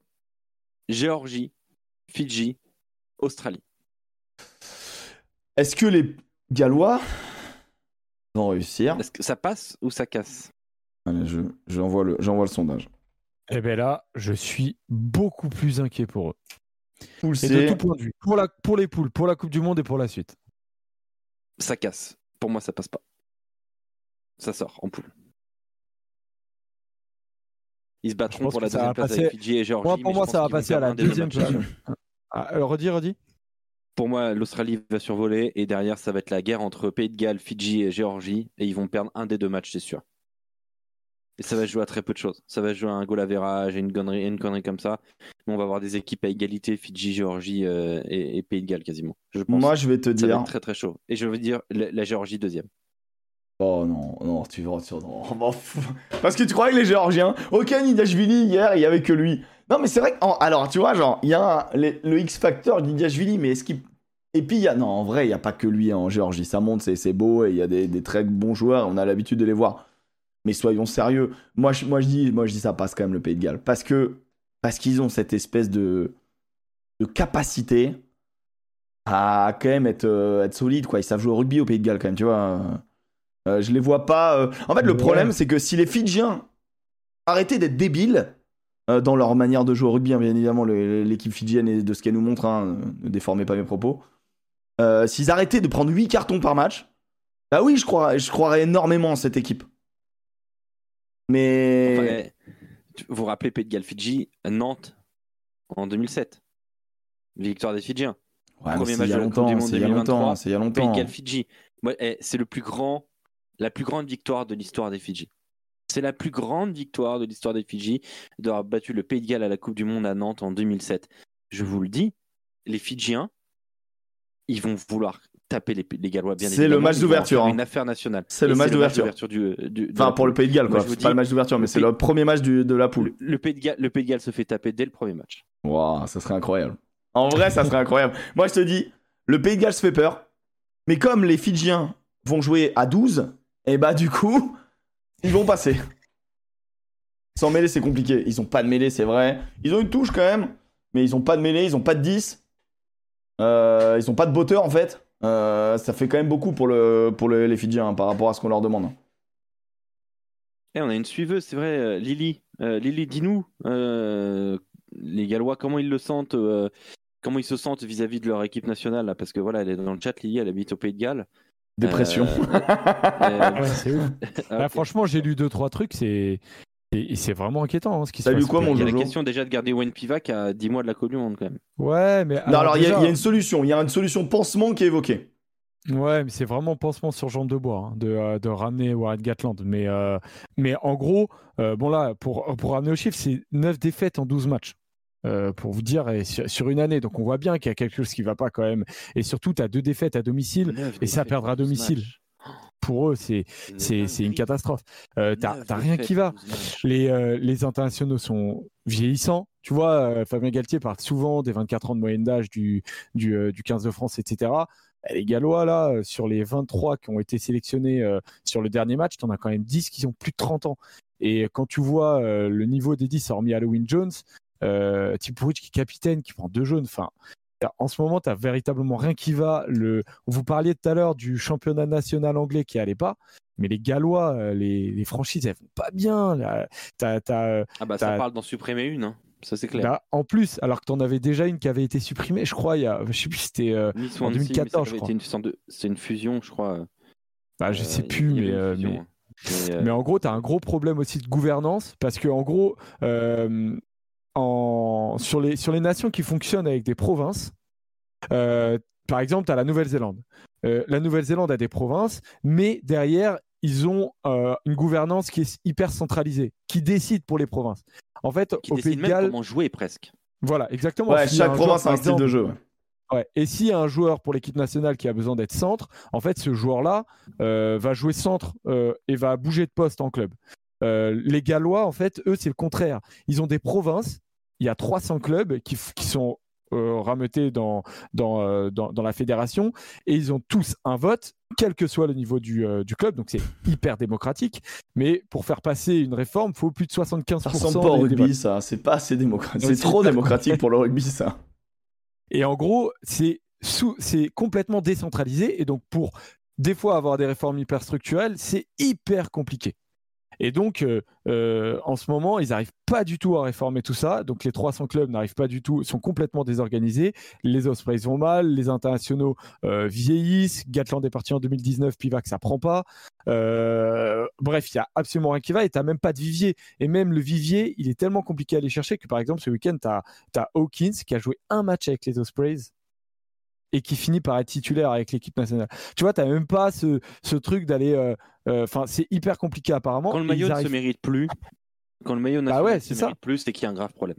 Géorgie, Fidji, Australie. Est-ce que les Gallois vont réussir? Est-ce que ça passe ou ça casse? Allez, je, j'envoie, le, j'envoie le sondage. Eh bien là, je suis beaucoup plus inquiet pour eux. et de tout point de vue. Pour, la, pour les poules, pour la Coupe du Monde et pour la suite. Ça casse. Pour moi, ça passe pas. Ça sort en poule. Ils se battront pour la deuxième place avec Fidji et Géorgie. Moi, pour moi, ça va passer à la deuxième position. Ah, redis, redis. Pour moi, l'Australie va survoler et derrière, ça va être la guerre entre Pays de Galles, Fidji et Géorgie et ils vont perdre un des deux matchs, c'est sûr. Et ça va jouer à très peu de choses. Ça va jouer à un goal à et une connerie, une connerie comme ça. Mais on va avoir des équipes à égalité, Fidji, Géorgie euh, et, Pays de Galles quasiment. Je pense. Moi, je vais te ça dire. Va être très très chaud. Et je veux dire la Géorgie deuxième. Oh non, tu vas sur. Non, Parce que tu croyais que les Géorgiens. Ok, Nidashvili, hier, il y avait que lui. Non, mais c'est vrai que. Alors, tu vois, genre, il y a le X-Factor de Nidashvili, mais est-ce qu'il. Et puis, y a. Non, en vrai, il n'y a pas que lui en Géorgie. Ça monte, c'est beau, et il y a des, très bons joueurs, on a l'habitude de les voir. Mais soyons sérieux. Moi je, moi, je dis, moi, je dis ça passe quand même le Pays de Galles. Parce que. Parce qu'ils ont cette espèce de. de capacité à quand même être, euh, être solide, quoi. Ils savent jouer au rugby au Pays de Galles, quand même, tu vois. Euh, je les vois pas. euh, En fait, le Ouais. problème, c'est que si les Fidjiens arrêtaient d'être débiles euh, dans leur manière de jouer au rugby, hein, bien évidemment, l'équipe fidjienne et de ce qu'elle nous montre, hein, ne déformez pas mes propos. euh, S'ils arrêtaient de prendre 8 cartons par match, bah oui, je crois, je croirais énormément en cette équipe. Mais Enfin, eh, vous vous rappelez Pays de Galles Fidji, Nantes en 2007. Victoire des Fidjiens. Ouais, premier c'est match il y a de la Coupe du Monde c'est il y a 2023, longtemps, c'est il y a Pays longtemps. de Galles Fidji. Eh, c'est le plus grand, la plus grande victoire de l'histoire des Fidji. C'est la plus grande victoire de l'histoire des Fidji d'avoir battu le Pays de Galles à la Coupe du Monde à Nantes en 2007. Je vous le dis, les Fidjiens, ils vont vouloir taper les, les Gallois bien C'est le match d'ouverture, hein. Une affaire nationale. C'est le match d'ouverture. du, du- de Enfin, pour le. Pays de Galles, quoi. C'est pas le match d'ouverture, mais c'est le premier match du- de la poule. Le, le Pays de Galles, le Pays de Galles se fait taper dès le premier match. Waouh, ça serait incroyable. En vrai, ça serait incroyable. Moi, je te dis, le Pays de Galles se fait peur. Mais comme les Fidjiens vont jouer à 12, et bah du coup, ils vont passer. Sans mêlée, c'est compliqué. Ils ont pas de mêlée, c'est vrai. Ils ont une touche quand même, mais ils ont pas de mêlée, ils ont pas de 10. Euh, ils ont pas de botteur en fait. Euh, ça fait quand même beaucoup pour, le, pour le- les Fidjiens hein, par rapport à ce qu'on leur demande. Eh, on a une suiveuse, c'est vrai, Lily. Euh, Lily, dis-nous, les Gallois, comment ils le sentent, comment ils se sentent vis-à-vis de leur équipe nationale, là, parce que voilà, elle est dans le chat, Lily, elle habite au Pays de Galles. Dépression. Euh, euh, Ouais, c'est Bah, franchement, j'ai lu deux trois trucs, c'est et- c'est vraiment inquiétant hein, ce qui se T'as passe. quoi, mon Il y a la question déjà de garder Wayne Pivac à 10 mois de la Coupe du Monde, quand même. Ouais, mais Non, alors il y, a- déjà- il y a une solution. Il y a une solution pansement qui est évoquée. Ouais, mais c'est vraiment pansement sur jambe de bois hein, de, euh, de ramener Warren Gatland. Mais, euh, mais en gros, euh, bon là, pour, pour ramener au chiffre, c'est 9 défaites en 12 matchs. Euh, pour vous dire, et sur, sur une année. Donc on voit bien qu'il y a quelque chose qui va pas quand même. Et surtout, tu as deux défaites à domicile. Neuf Et ça perdre à en 12 domicile. Pour eux, c'est une catastrophe. Euh, T'as rien qui va. 12 matchs. Les, euh, les internationaux sont vieillissants. Tu vois, euh, Fabien Galtier part souvent des 24 ans de moyenne d'âge du, du, du 15 de France, etc. Et Les Gallois, là, sur les 23 qui ont été sélectionnés euh, sur le dernier match, tu en as quand même 10 qui ont plus de 30 ans. Et quand tu vois euh, le niveau des 10, hormis Halloween Jones, euh, Tipuric qui est capitaine, qui prend deux jaunes, enfin, en ce moment, tu as véritablement rien qui va. Le... Vous parliez tout à l'heure du championnat national anglais qui allait pas, mais les Gallois, euh, les, les franchises, elles vont pas bien. là. Euh, Ah bah ça parle d'en supprimer une, hein. ça c'est clair. bah, en plus, alors que tu en avais déjà une qui avait été supprimée, je crois, il y a, je sais plus, c'était, euh, Nice en Swansea, mais ça 2014, je avait crois. été une sorte de- C'est une fusion, je crois. bah, je Euh, sais plus, avait mais, une euh, fusion, mais, hein. Mais, en gros, tu as un gros problème aussi de gouvernance parce que, en gros, en, sur, les, sur les nations qui fonctionnent avec des provinces, euh, par exemple, tu as la Nouvelle-Zélande. Euh, la Nouvelle-Zélande a des provinces, mais derrière, ils ont euh, une gouvernance qui est hyper centralisée, qui décide pour les provinces. En fait, qui au décide Pays de même Galles, comment jouer presque. voilà, exactement. Ouais, chaque un joueur, province a un style de jeu. ouais. Ouais. Et s'il y a un joueur pour l'équipe nationale qui a besoin d'être centre, en fait, ce joueur-là euh, va jouer centre euh, et va bouger de poste en club. Euh, les Gallois, en fait, eux, c'est le contraire. Ils ont des provinces. Il y a 300 clubs qui, sont euh, rameutés dans, dans, euh, dans, dans la fédération et ils ont tous un vote, quel que soit le niveau du, euh, du club. Donc, c'est hyper démocratique. Mais pour faire passer une réforme, il faut plus de 75% Ça ressemble pas au des rugby, ça. C'est pas assez démocratique. Non, C'est trop démocratique pour le rugby, ça. Et en gros, c'est complètement décentralisé. Et donc, pour des fois avoir des réformes hyper structurelles, c'est hyper compliqué. Et donc, euh, euh, en ce moment, ils n'arrivent pas du tout à réformer tout ça. Donc, les 300 clubs n'arrivent pas du tout, sont complètement désorganisés. Les Ospreys vont mal, les internationaux euh, vieillissent. Gatland est parti en 2019, Pivac, ça prend pas. Bref, il y a absolument rien qui va et tu même pas de vivier. Et même le vivier, il est tellement compliqué à aller chercher que, par exemple, ce week-end, tu as, Hawkins qui a joué un match avec les Ospreys et qui finit par être titulaire avec l'équipe nationale. Tu vois, tu même pas ce, truc d'aller. Enfin, c'est hyper compliqué apparemment. Quand le maillot ne se mérite plus, quand le maillot Bah national ouais, ne c'est se ça. mérite plus, c'est qu'il y a un grave problème.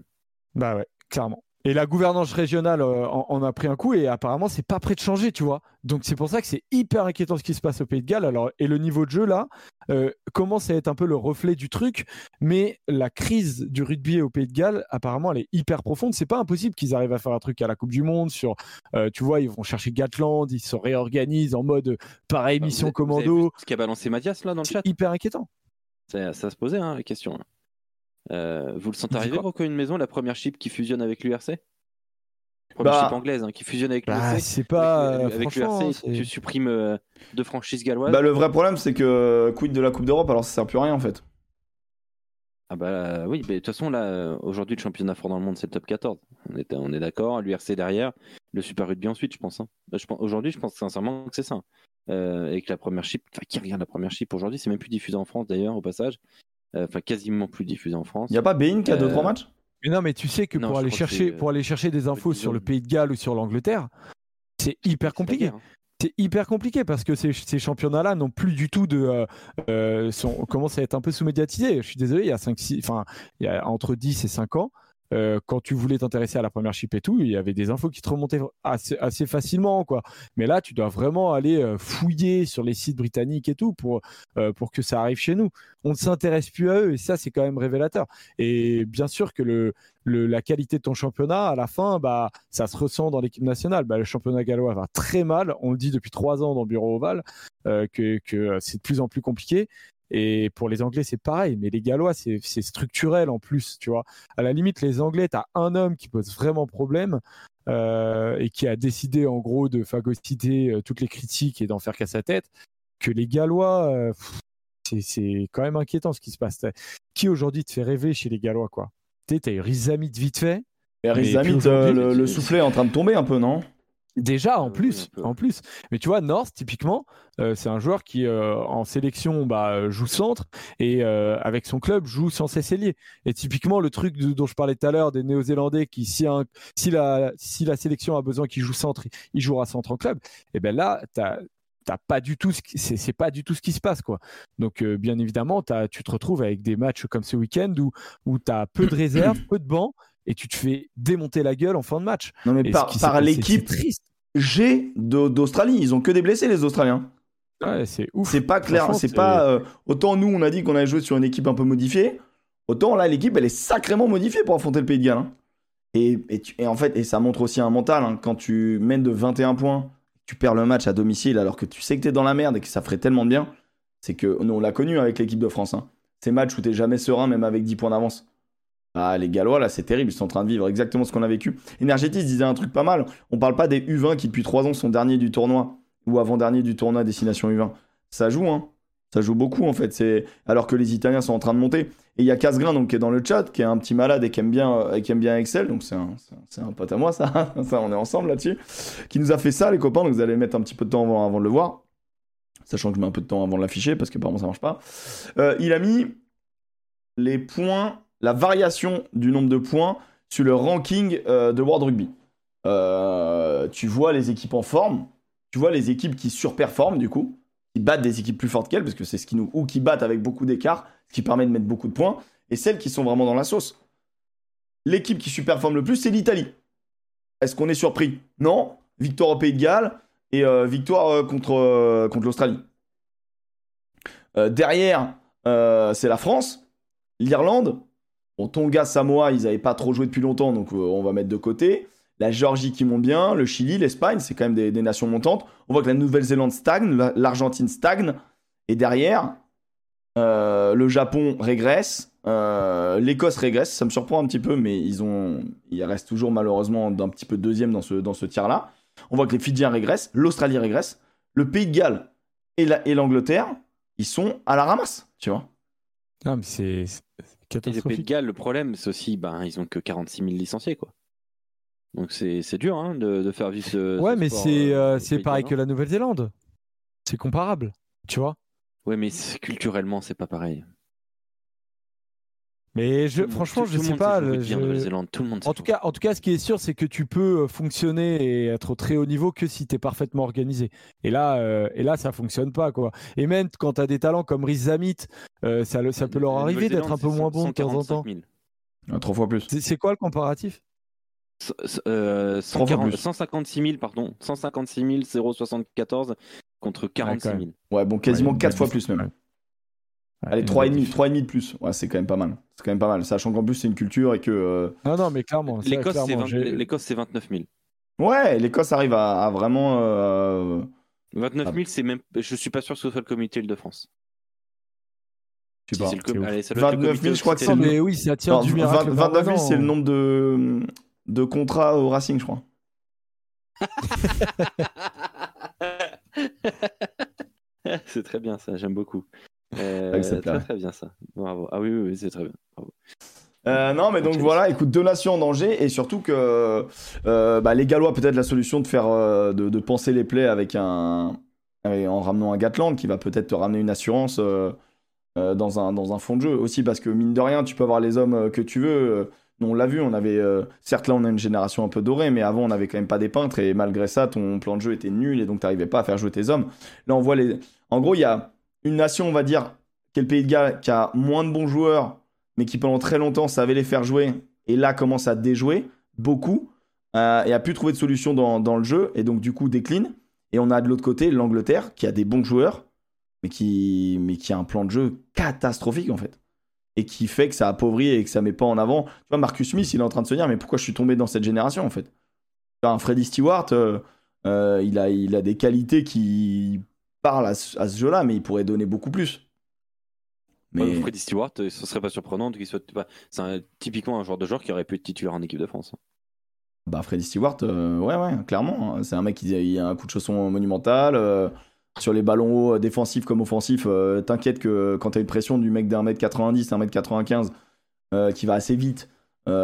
Bah ouais, clairement. Et la gouvernance régionale euh, en, en a pris un coup et apparemment c'est pas prêt de changer, tu vois. Donc c'est pour ça que c'est hyper inquiétant ce qui se passe au Pays de Galles. Alors et le niveau de jeu là euh, commence à être un peu le reflet du truc, mais la crise du rugby au Pays de Galles apparemment elle est hyper profonde. C'est pas impossible qu'ils arrivent à faire un truc à la Coupe du Monde sur, euh, tu vois, ils vont chercher Gatland, ils se réorganisent en mode pareil Vous mission avez- vous avez vu commando. Ce qu'a balancé Mathias là dans le chat, C'est hyper inquiétant. ça, ça se posait hein, la question. Euh, vous le sentez arriver, quoi Rocco une maison, la première chip qui fusionne avec l'URC Première Bah, chip anglaise hein, qui fusionne avec Bah, c'est pas. avec, euh, le- avec le franchement, RC, c'est- tu supprimes euh, deux franchises galloises. Bah, le vrai problème, c'est que quid de la Coupe d'Europe, alors ça sert plus à rien en fait. Ah bah euh, oui, mais de toute façon là, aujourd'hui le championnat fort dans le monde c'est le top 14. On est, on est d'accord, l'URC derrière, le Super Rugby ensuite je pense. hein. Bah, je pense aujourd'hui je pense sincèrement que c'est ça. Euh, et que la première chip, enfin qui regarde la première chip aujourd'hui, c'est même plus diffusé en France d'ailleurs au passage. Euh, Enfin quasiment plus diffusé en France. Y a pas Bein qui a Euh, 2-3 matchs? Mais non, mais tu sais que Non, pour aller que chercher, c'est, euh, pour aller chercher des infos plus sur le. Pays de Galles ou sur l'Angleterre, c'est hyper compliqué. hein. C'est hyper compliqué parce que ces, ces championnats-là n'ont plus du tout de. euh, euh, sont, commencent à être un peu sous-médiatisés. Je suis désolé, il y a 5, 6, enfin, il y a entre 10 et 5 ans, euh, quand tu voulais t'intéresser à la première chip et tout, il y avait des infos qui te remontaient assez, facilement. Quoi. Mais là, tu dois vraiment aller euh, fouiller sur les sites britanniques et tout pour, euh, pour que ça arrive chez nous. On ne s'intéresse plus à eux et ça, c'est quand même révélateur. Et bien sûr que la qualité de ton championnat, à la fin, bah, ça se ressent dans l'équipe nationale. Bah, le championnat gallois va très mal. On le dit depuis trois ans dans Bureau Oval que, que c'est de plus en plus compliqué. Et pour les Anglais, c'est pareil. Mais les Gallois, c'est structurel en plus. Tu vois. À la limite, les Anglais, tu as un homme qui pose vraiment problème euh, et qui a décidé en gros de phagocyter euh, toutes les critiques et d'en faire qu'à sa tête. Que les Gallois, euh, c'est- quand même inquiétant ce qui se passe. Qui aujourd'hui te fait rêver chez les Gallois quoi? Tu t'as eu Rizamit vite fait. Et Rizamit, euh, le, le soufflet est en train de tomber un peu, non? Déjà, en Euh, plus, en plus. Mais tu vois, North, typiquement, euh, c'est un joueur qui, euh, en sélection, bah, joue centre et euh, avec son club joue sans cesse ailier. Et typiquement, le truc de- dont je parlais tout à l'heure des Néo-Zélandais qui, si, un- si, la, si la sélection a besoin qu'il joue centre, il jouera centre en club. Et ben là, t'as t'as pas du tout ce qui- c'est c'est pas du tout ce qui se passe quoi donc euh, bien évidemment t'as- tu te retrouves avec des matchs comme ce week-end où où t'as peu de réserves peu de bancs et tu te fais démonter la gueule en fin de match Non, mais Et par, l'équipe G d'Australie, ils ont que des blessés, les Australiens. Ouais, c'est ouf. C'est pas clair, c'est c'est- pas. euh, autant nous, on a dit qu'on allait jouer sur une équipe un peu modifiée, autant là, l'équipe, elle est sacrément modifiée pour affronter le Pays de Galles. hein. Et, et, tu- et en fait, et ça montre aussi un mental, hein, quand tu mènes de 21 points, tu perds le match à domicile alors que tu sais que t'es dans la merde et que ça ferait tellement de bien, c'est que nous, on l'a connu avec l'équipe de France. hein. Ces matchs où t'es jamais serein, même avec 10 points d'avance. Ah, les Gallois, là, c'est terrible. Ils sont en train de vivre exactement ce qu'on a vécu. Energetis disait un truc pas mal. On parle pas des U20 qui, depuis 3 ans, sont derniers du tournoi ou avant-dernier du tournoi Destination U20. Ça joue, hein. Ça joue beaucoup, en fait. C'est Alors que les Italiens sont en train de monter. Et il y a Casgrain, donc, qui est dans le chat, qui est un petit malade et qui aime bien, euh, qui aime bien Excel. Donc, c'est un, c'est un- c'est un pote à moi, ça. ça, on est ensemble là-dessus. Qui nous a fait ça, les copains. Donc, vous allez mettre un petit peu de temps avant, avant de le voir. Sachant que je mets un peu de temps avant de l'afficher, parce que apparemment, ça marche pas. Euh, il a mis les points, la variation du nombre de points sur le ranking euh, de World Rugby. Euh, tu vois les équipes en forme, tu vois les équipes qui surperforment du coup, qui battent des équipes plus fortes qu'elles, parce que c'est ce qui nous. ou qui battent avec beaucoup d'écart, ce qui permet de mettre beaucoup de points, et celles qui sont vraiment dans la sauce. L'équipe qui surperforme le plus, c'est l'Italie. Est-ce qu'on est surpris? Non. Victoire au Pays de Galles et euh, victoire contre, contre l'Australie. Derrière, c'est la France, l'Irlande. Bon, Tonga, Samoa, ils n'avaient pas trop joué depuis longtemps, donc euh, on va mettre de côté. La Géorgie qui monte bien, le Chili, l'Espagne, c'est quand même des, nations montantes. On voit que la Nouvelle-Zélande stagne, la- l'Argentine stagne. Et derrière, euh, le Japon régresse, euh, l'Écosse régresse. Ça me surprend un petit peu, mais ils, ont, restent toujours malheureusement d'un petit peu deuxième dans ce, dans ce tiers-là. On voit que les Fidjiens régressent, l'Australie régresse, le Pays de Galles et la- et l'Angleterre, ils sont à la ramasse, tu vois. Non, mais c'est Et les Pays de. Galles, le problème, c'est aussi, ben, ils ont que 46 000 licenciés, quoi. Donc c'est dur hein, de, de faire vivre ce. Ouais, ce mais c'est euh, euh, c'est pareil que hein. la Nouvelle-Zélande. C'est comparable, tu vois. Ouais, mais culturellement, c'est pas pareil. Mais je, Tout franchement, tout- je le sais pas. le- je- Nouvelle-Zélande, tout le monde En tout, cas, en tout cas, ce qui est sûr, c'est que tu peux euh, fonctionner et être au très haut niveau que si tu es parfaitement organisé. Et là, euh, et là ça fonctionne pas. quoi. Et même quand tu as des talents comme Riz Zamit, euh, ça, le- ça peut leur arriver d'être un peu moins bon de temps en 145 temps. 000. Ah, trois fois plus. C'est quoi le comparatif? Euh, Trois fois 140 plus. 156 000, pardon. 156 074 contre 46 000. Ouais, bon, quasiment Ouais, 4 ouais, fois plus même. Allez, Ouais, 3,5 diff. 3,5 de plus. Ouais, c'est quand même pas mal. C'est quand même pas mal. Sachant qu'en plus, c'est une culture et que. euh, Non, non, mais clairement. L'Écosse, c'est clairement, 20 j'ai- l'Écosse, c'est 29 000. Ouais, l'Écosse arrive à, à vraiment. euh, 29 Ah. 000, c'est même. Je suis pas sûr que ce soit le comité Île-de-France. Je sais pas. le. Allez, ça doit être le 29 000, comité je crois que c'est le- mais oui, ça tire du 20 miracle. 29 000, c'est le permanent. nombre de, de contrats au Racing, je crois. c'est très bien ça, j'aime beaucoup. Euh, ça te très bien ça. Bravo. Ah oui, oui, oui, c'est très bien. Bravo. Euh, non, mais donc voilà, écoute, deux nations en danger et surtout que euh, bah, les Gallois, peut-être la solution de faire, euh, de, de penser les plaies avec un, en ramenant un Gatland qui va peut-être te ramener une assurance euh, euh, dans, un, dans un fond de jeu aussi parce que mine de rien, tu peux avoir les hommes euh, que tu veux. euh, nous, on l'a vu, on avait, euh, certes là on a une génération un peu dorée, mais avant on avait quand même pas des peintres et malgré ça, ton plan de jeu était nul et donc t'arrivais pas à faire jouer tes hommes. Là, on voit les. En gros, il y a une nation, on va dire, qui est le Pays de Galles, qui a moins de bons joueurs mais qui pendant très longtemps savait les faire jouer, et là commence à déjouer beaucoup, euh, et a pu trouver de solutions dans, le jeu, et donc du coup décline. Et on a de l'autre côté l'Angleterre, qui a des bons joueurs, mais qui, a un plan de jeu catastrophique en fait. Et qui fait que ça appauvrit et que ça met pas en avant. Tu vois, Marcus Smith, il est en train de se dire, mais pourquoi je suis tombé dans cette génération en fait? Un Freddy Stewart, euh, euh, il a des qualités qui parlent à ce, jeu-là, mais il pourrait donner beaucoup plus. Ouais, Mais... Freddy Stewart, euh, ce serait pas surprenant qu'il soit. bah, c'est un- typiquement un joueur de joueur qui aurait pu être titulaire en équipe de France. Bah Freddy Stewart, euh, ouais ouais, clairement. hein. C'est un mec qui il a un coup de chausson monumental. euh, sur les ballons hauts, défensifs comme offensifs, euh, t'inquiète que quand t'as une pression du mec d'un mètre 90, un mètre 95, euh, qui va assez vite,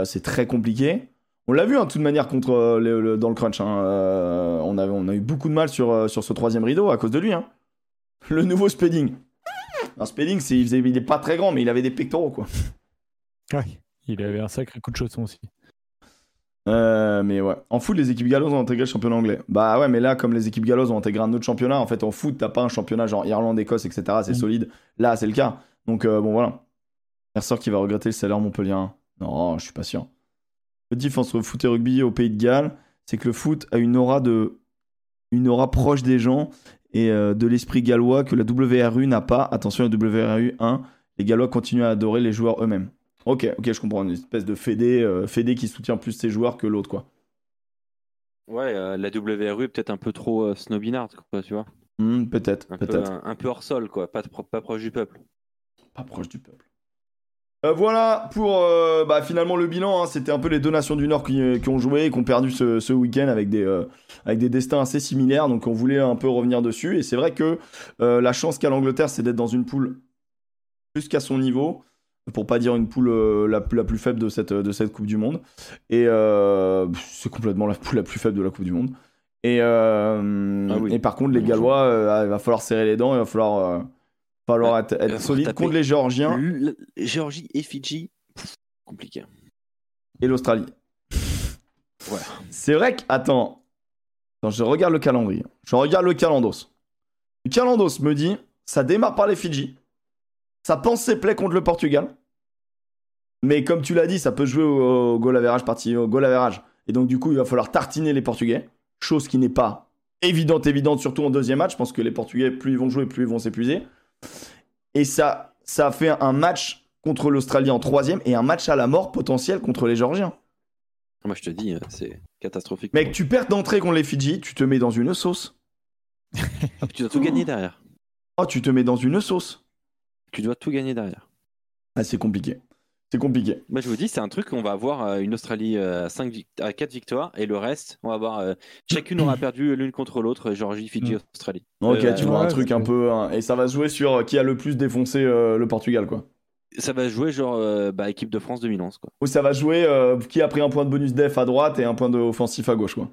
c'est très compliqué. On l'a vu hein, de toute manière contre euh, le- le- dans le crunch. hein. Euh, on, a, on a eu beaucoup de mal sur, euh, sur ce troisième rideau à cause de lui. hein. Le nouveau Spedding. Un Spedding, il, faisait- il est pas très grand, mais il avait des pectoraux quoi. Ouais, il avait un sacré coup de chausson aussi. Mais ouais. En foot, les équipes galloises ont intégré le championnat anglais. Bah ouais, mais là, comme les équipes galloises ont intégré un autre championnat, en fait, en foot, t'as pas un championnat genre Irlande, Écosse, etc. C'est Mm. solide. Là, c'est le cas. Donc bon, voilà. Ressort qui va regretter le salaire Montpellier. Non, je suis pas sûr. Le diff entre foot et rugby au Pays de Galles, c'est que le foot a une aura de, une aura proche des gens et euh, de l'esprit gallois que la WRU n'a pas. Attention, la WRU 1, les Gallois continuent à adorer les joueurs eux-mêmes. Ok, ok, je comprends. Une espèce de fédé, euh, fédé qui soutient plus ses joueurs que l'autre, quoi. Ouais, euh, la WRU est peut-être un peu trop euh, snobinard, quoi, tu vois. Hmm, peut-être, Un peu, peut-être. un, un peu hors sol, quoi. Pas, pas proche du peuple. Pas proche du peuple. Euh, voilà pour euh, bah, finalement le bilan. hein. C'était un peu les deux nations du Nord qui, euh, qui ont joué et qui ont perdu ce, ce week-end avec des, euh, avec des destins assez similaires. Donc on voulait un peu revenir dessus. Et c'est vrai que la chance qu'a l'Angleterre, c'est d'être dans une poule plus qu'à son niveau. Pour pas dire une poule la, plus- la plus faible de cette, de cette Coupe du Monde. Et c'est complètement la poule la plus faible de la Coupe du Monde. Et, Ah oui. et par contre, les Gallois, il va falloir serrer les dents, il va falloir, falloir Ouais, être, être falloir solide contre les Géorgiens Le- Géorgie et Fidji, pff, compliqué. et l'Australie. Ouais. C'est vrai que. Attends. Attends, je regarde le calendrier. Je regarde le calendos. Le calendos me dit ça démarre par les Fidji. Ça pense ses plaies contre le Portugal. Mais comme tu l'as dit, ça peut jouer au, au goal average parti au goal average. Et donc, du coup, il va falloir tartiner les Portugais. Chose qui n'est pas évidente, évidente, surtout en deuxième match. Je pense que les Portugais, plus ils vont jouer, plus ils vont s'épuiser. Et ça, ça a fait un match contre l'Australie en troisième et un match à la mort potentiel contre les Géorgiens. Moi, je te dis, euh, c'est catastrophique. Mec, tu perds d'entrée contre les Fidji, tu te mets dans une sauce. Tu dois tout gagner derrière. Oh, tu te mets dans une sauce. Tu dois tout gagner derrière. Ah, c'est compliqué. C'est compliqué. Moi, je vous dis, c'est un truc, on va avoir euh, une Australie euh, à, 5 à 4 victoires et le reste, on va avoir. euh, chacune aura perdu l'une contre l'autre, Géorgie, Fidji, Mm. Australie. Ok, Euh, tu vois un truc un peu. hein, et ça va se jouer sur qui a le plus défoncé euh, le Portugal, quoi. Ça va jouer genre euh, bah, équipe de France 2011, quoi. Ou ça va jouer euh, qui a pris un point de bonus def à droite et un point de offensif à gauche, quoi.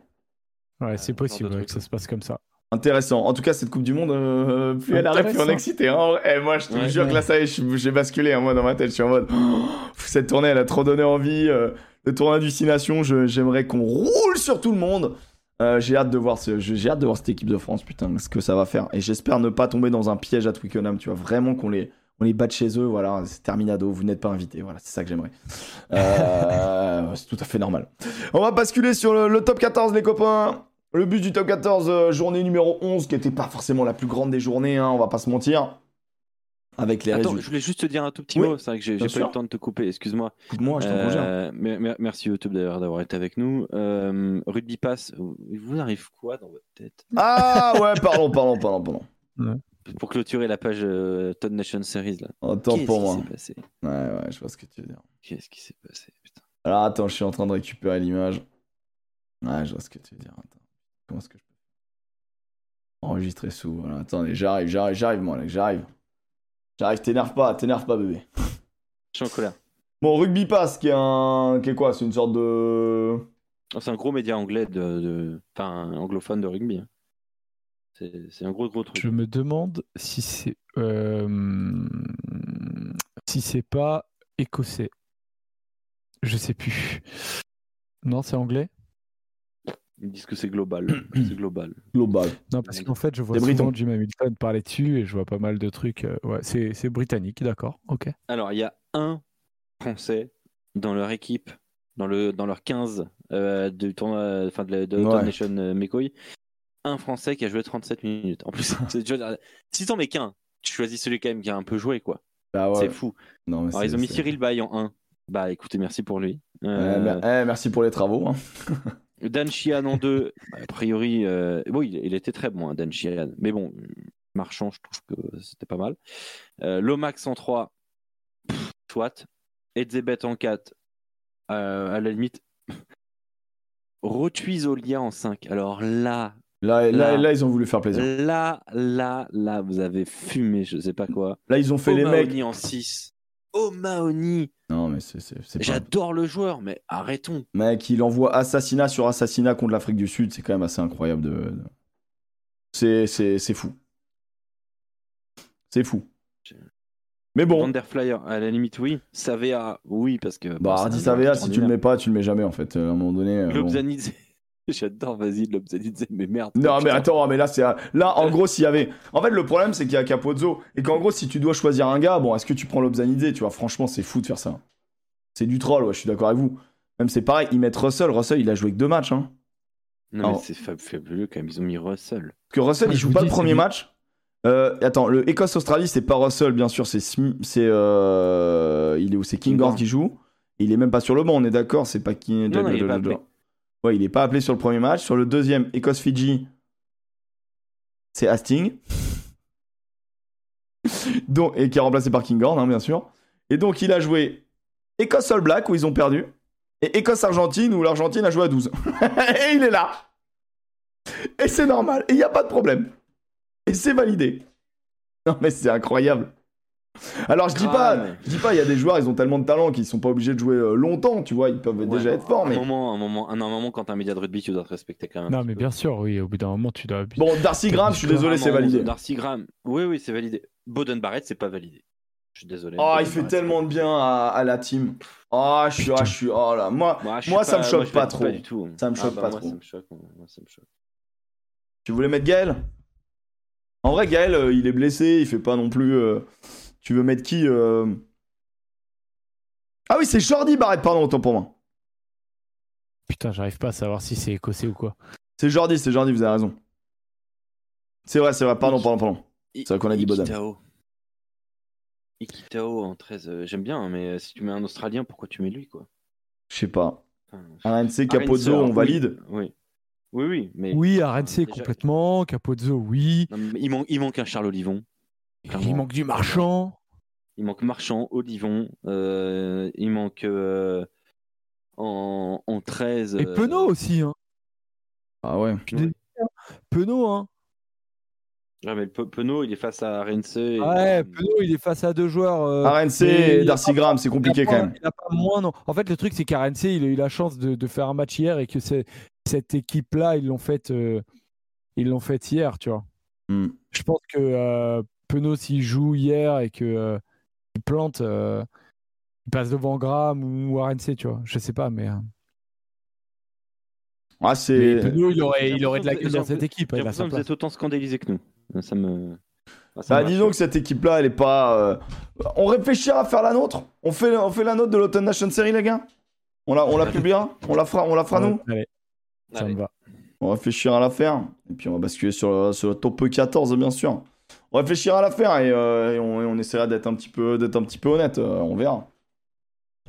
Ouais, c'est possible ouais, que ça se passe comme ça. Intéressant. En tout cas, cette Coupe du Monde, euh, plus elle arrive, plus on est excité. Hein. Eh, moi, je te Ouais. jure que là, ça y est, j'ai basculé. hein, moi, dans ma tête, je suis en mode. oh, cette tournée, elle a trop donné envie. euh, le tournoi du j'aimerais qu'on roule sur tout le monde. Euh, j'ai hâte de voir ce, je- j'ai hâte de voir cette équipe de France, putain, ce que ça va faire. Et j'espère ne pas tomber dans un piège à Twickenham, tu vois, vraiment qu'on les, on les batte chez eux, voilà, c'est terminado, vous n'êtes pas invités, voilà, c'est ça que j'aimerais. Euh, c'est tout à fait normal. On va basculer sur le, le top 14, les copains. Le but du top 14, euh, journée numéro 11, qui n'était pas forcément la plus grande des journées, hein, on va pas se mentir. Avec les Attends, résultats. je voulais juste te dire un tout petit Oui, mot. C'est vrai que j'ai pas eu le temps de te couper, excuse-moi. Écoute-moi, je t'en. Euh, mer- mer- merci YouTube d'ailleurs d'avoir été avec nous. Euh, Rugby Pass, il vous arrive quoi dans votre tête? Ah ouais, pardon, pardon, pardon, pardon. Pour clôturer la page euh, Todd Nation Series là. Autant Qu'est-ce pour qui moi. s'est passé? Ouais, ouais, je vois ce que tu veux dire. Qu'est-ce qui s'est passé? Putain. Alors attends, je suis en train de récupérer l'image. Ouais, je vois ce que tu veux dire. Attends. Comment est-ce que je peux Enregistrer sous. Voilà. Attendez, j'arrive, j'arrive, j'arrive, moi, là, j'arrive. J'arrive, t'énerve pas, t'énerve pas, bébé. Je suis en colère. Bon, Rugby Pass, qui est un. qui est quoi C'est une sorte de. Oh, C'est un gros média anglais de, de- enfin anglophone de rugby. hein. C'est c'est un gros gros truc. Je me demande si c'est euh, si c'est pas écossais. Je sais plus. Non, c'est anglais? Ils disent que c'est global. c'est global. global. Non, parce qu'en fait, je vois souvent. Jim Hamilton parler dessus et je vois pas mal de trucs. euh, Ouais, c'est c'est britannique, d'accord. Ok. Alors il y a un Français dans leur équipe, dans le dans leur 15 euh, du tournoi, enfin de, la- de Ouais. Nation euh, McCoy, un Français qui a joué 37 minutes. En plus, déjà- si t'en mets qu'un, tu choisis celui quand même qui a un peu joué quoi. Bah ouais. C'est fou. Non, mais Alors ils ont mis Cyril Bay en 1. Bah écoutez, merci pour lui. Euh, mer- eh, merci pour les travaux. hein. Dan Sheehan en 2, a priori, euh, bon, il, il était très bon, hein, Dan Sheehan. Mais bon, marchand, je trouve que c'était pas mal. Euh, Lomax en 3, pff, soit. Edzebet en 4, euh, à la limite. Rotuizolia en 5. Alors là, Là, là, Là. là, ils ont voulu faire plaisir. là, là, là, vous avez fumé, je sais pas quoi. Là, ils ont fait les mecs. En 6. O'Mahony Non, mais c'est. J'adore le joueur, mais arrêtons. Mec, il envoie assassinat sur assassinat contre l'Afrique du Sud. C'est quand même assez incroyable de. C'est fou. C'est fou. Mais bon, Vanderflyer, à la limite, oui. Savea, oui, parce que. bah, bon, Hardy Savea, si tu le mets pas, tu le mets jamais en fait. À un moment donné. euh, bon. J'adore, vas-y, Lobzanidze, mais merde. Non, mais attends, mais là, c'est. Là, en gros, s'il y avait. En fait, le problème, c'est qu'il y a Capozzo. Et qu'en gros, si tu dois choisir un gars, bon, est-ce que tu prends Lobzanidze Tu vois, franchement, c'est fou de faire ça. C'est du troll, ouais, je suis d'accord avec vous. Même c'est pareil, ils mettent Russell. Russell, il a joué que deux matchs. Hein. Non, mais c'est fab- fabuleux quand même, ils ont mis Russell. Parce que Russell, il joue pas dis, le premier match. Euh, attends, le Écosse-Australie, c'est pas Russell, bien sûr, c'est c'est euh, il est où? C'est Kingor qui joue. Il est même pas sur le banc, on est d'accord, c'est pas qui. Non, non, il est pas appelé. Ouais, il est pas appelé sur le premier match. Sur le deuxième, Écosse-Fidji, c'est Hastings. donc, et qui est remplacé par Kingorn, hein, bien sûr. Et donc, il a joué Écosse-All Black, où ils ont perdu. Et Écosse-Argentine, où l'Argentine a joué à 12. et il est là. Et c'est normal. Et il n'y a pas de problème. Et c'est validé. Non, mais c'est incroyable. Alors, je dis pas, Ah, mais- je dis pas, il y a des joueurs, ils ont tellement de talent qu'ils sont pas obligés de jouer euh, longtemps, tu vois, ils peuvent déjà être forts, Un mais. moment, un moment, un, un moment, quand t'es un média de rugby, tu dois te respecter quand même. Non, mais peu. bien sûr, oui. Au bout d'un moment, tu dois. Bon, Darcy Graham, je suis désolé, c'est validé. Darcy Graham, oui, oui, c'est validé. Boden Barrett, c'est pas validé. Je suis désolé. Oh, il fait Barrett, tellement de bien à, à la team. Oh, je suis, ah, je suis, oh là, moi, Moi, ça me choque pas trop. du tout. Ça me Ah, choque bah, pas moi, trop. Ça me choque. Moi, ça me choque. tu voulais mettre Gaël? En vrai, Gaël, euh, il est blessé, il fait pas non plus. Tu veux mettre qui euh Ah oui, c'est Jordi Barrett, pardon, autant pour moi. Putain, j'arrive pas à savoir si c'est écossais ou quoi. C'est Jordi, c'est Jordi, vous avez raison. C'est vrai, c'est vrai, pardon, pardon, pardon. C'est vrai qu'on a dit Boden. Ikitao. Ikitao en 13, euh, j'aime bien, mais euh, si tu mets un Australien, pourquoi tu mets lui, quoi? Je sais pas. Enfin, RNC, Capozzo, on valide Oui. Oui, oui, mais. Oui, RNC Déjà- complètement. Capozzo, oui. Non, mais il, manque, il manque un Charles Olivon. Il manque du marchand. Il manque Marchand, Olivon. euh, il manque euh, en, en 13. Et euh, Penaud aussi. Hein. Ah ouais. Penaud, hein. Ouais, mais Pe- Penaud, il est face à Rense. et- Ouais, Penaud, il est face à deux joueurs. euh, RNC mais et Darcy Graham, c'est compliqué pas- quand même. Il a pas moins, non. En fait, le truc, c'est qu'RNC, il a eu la chance de, de faire un match hier et que c'est- cette équipe-là, ils l'ont fait, euh, ils l'ont fait hier, tu vois. Hmm. Je pense que euh, Penaud, s'il joue hier et que euh, il plante, euh, il passe devant Graham ou RNC, tu vois. Je sais pas, mais, euh, Ah, mais c'est. Penaud, il aurait, J'ai il aurait de la gueule dans cette équipe. J'ai Il a l'impression que vous place. êtes autant scandalisé que nous. Ça me. Ah, ça Bah, disons que cette équipe-là, elle est pas. euh, On réfléchira à faire la nôtre. On fait, on fait la nôtre de l'Autumn Nation Series, les gars. On la, on la publiera. On la fera, on la fera nous. Allez, ça Allez. me va. On réfléchira à la faire. Et puis on va basculer sur, le- sur le top 14, bien sûr. On réfléchira à la faire et, euh, et on, et on essaiera d'être un petit peu, d'être un petit peu honnête. euh, on verra.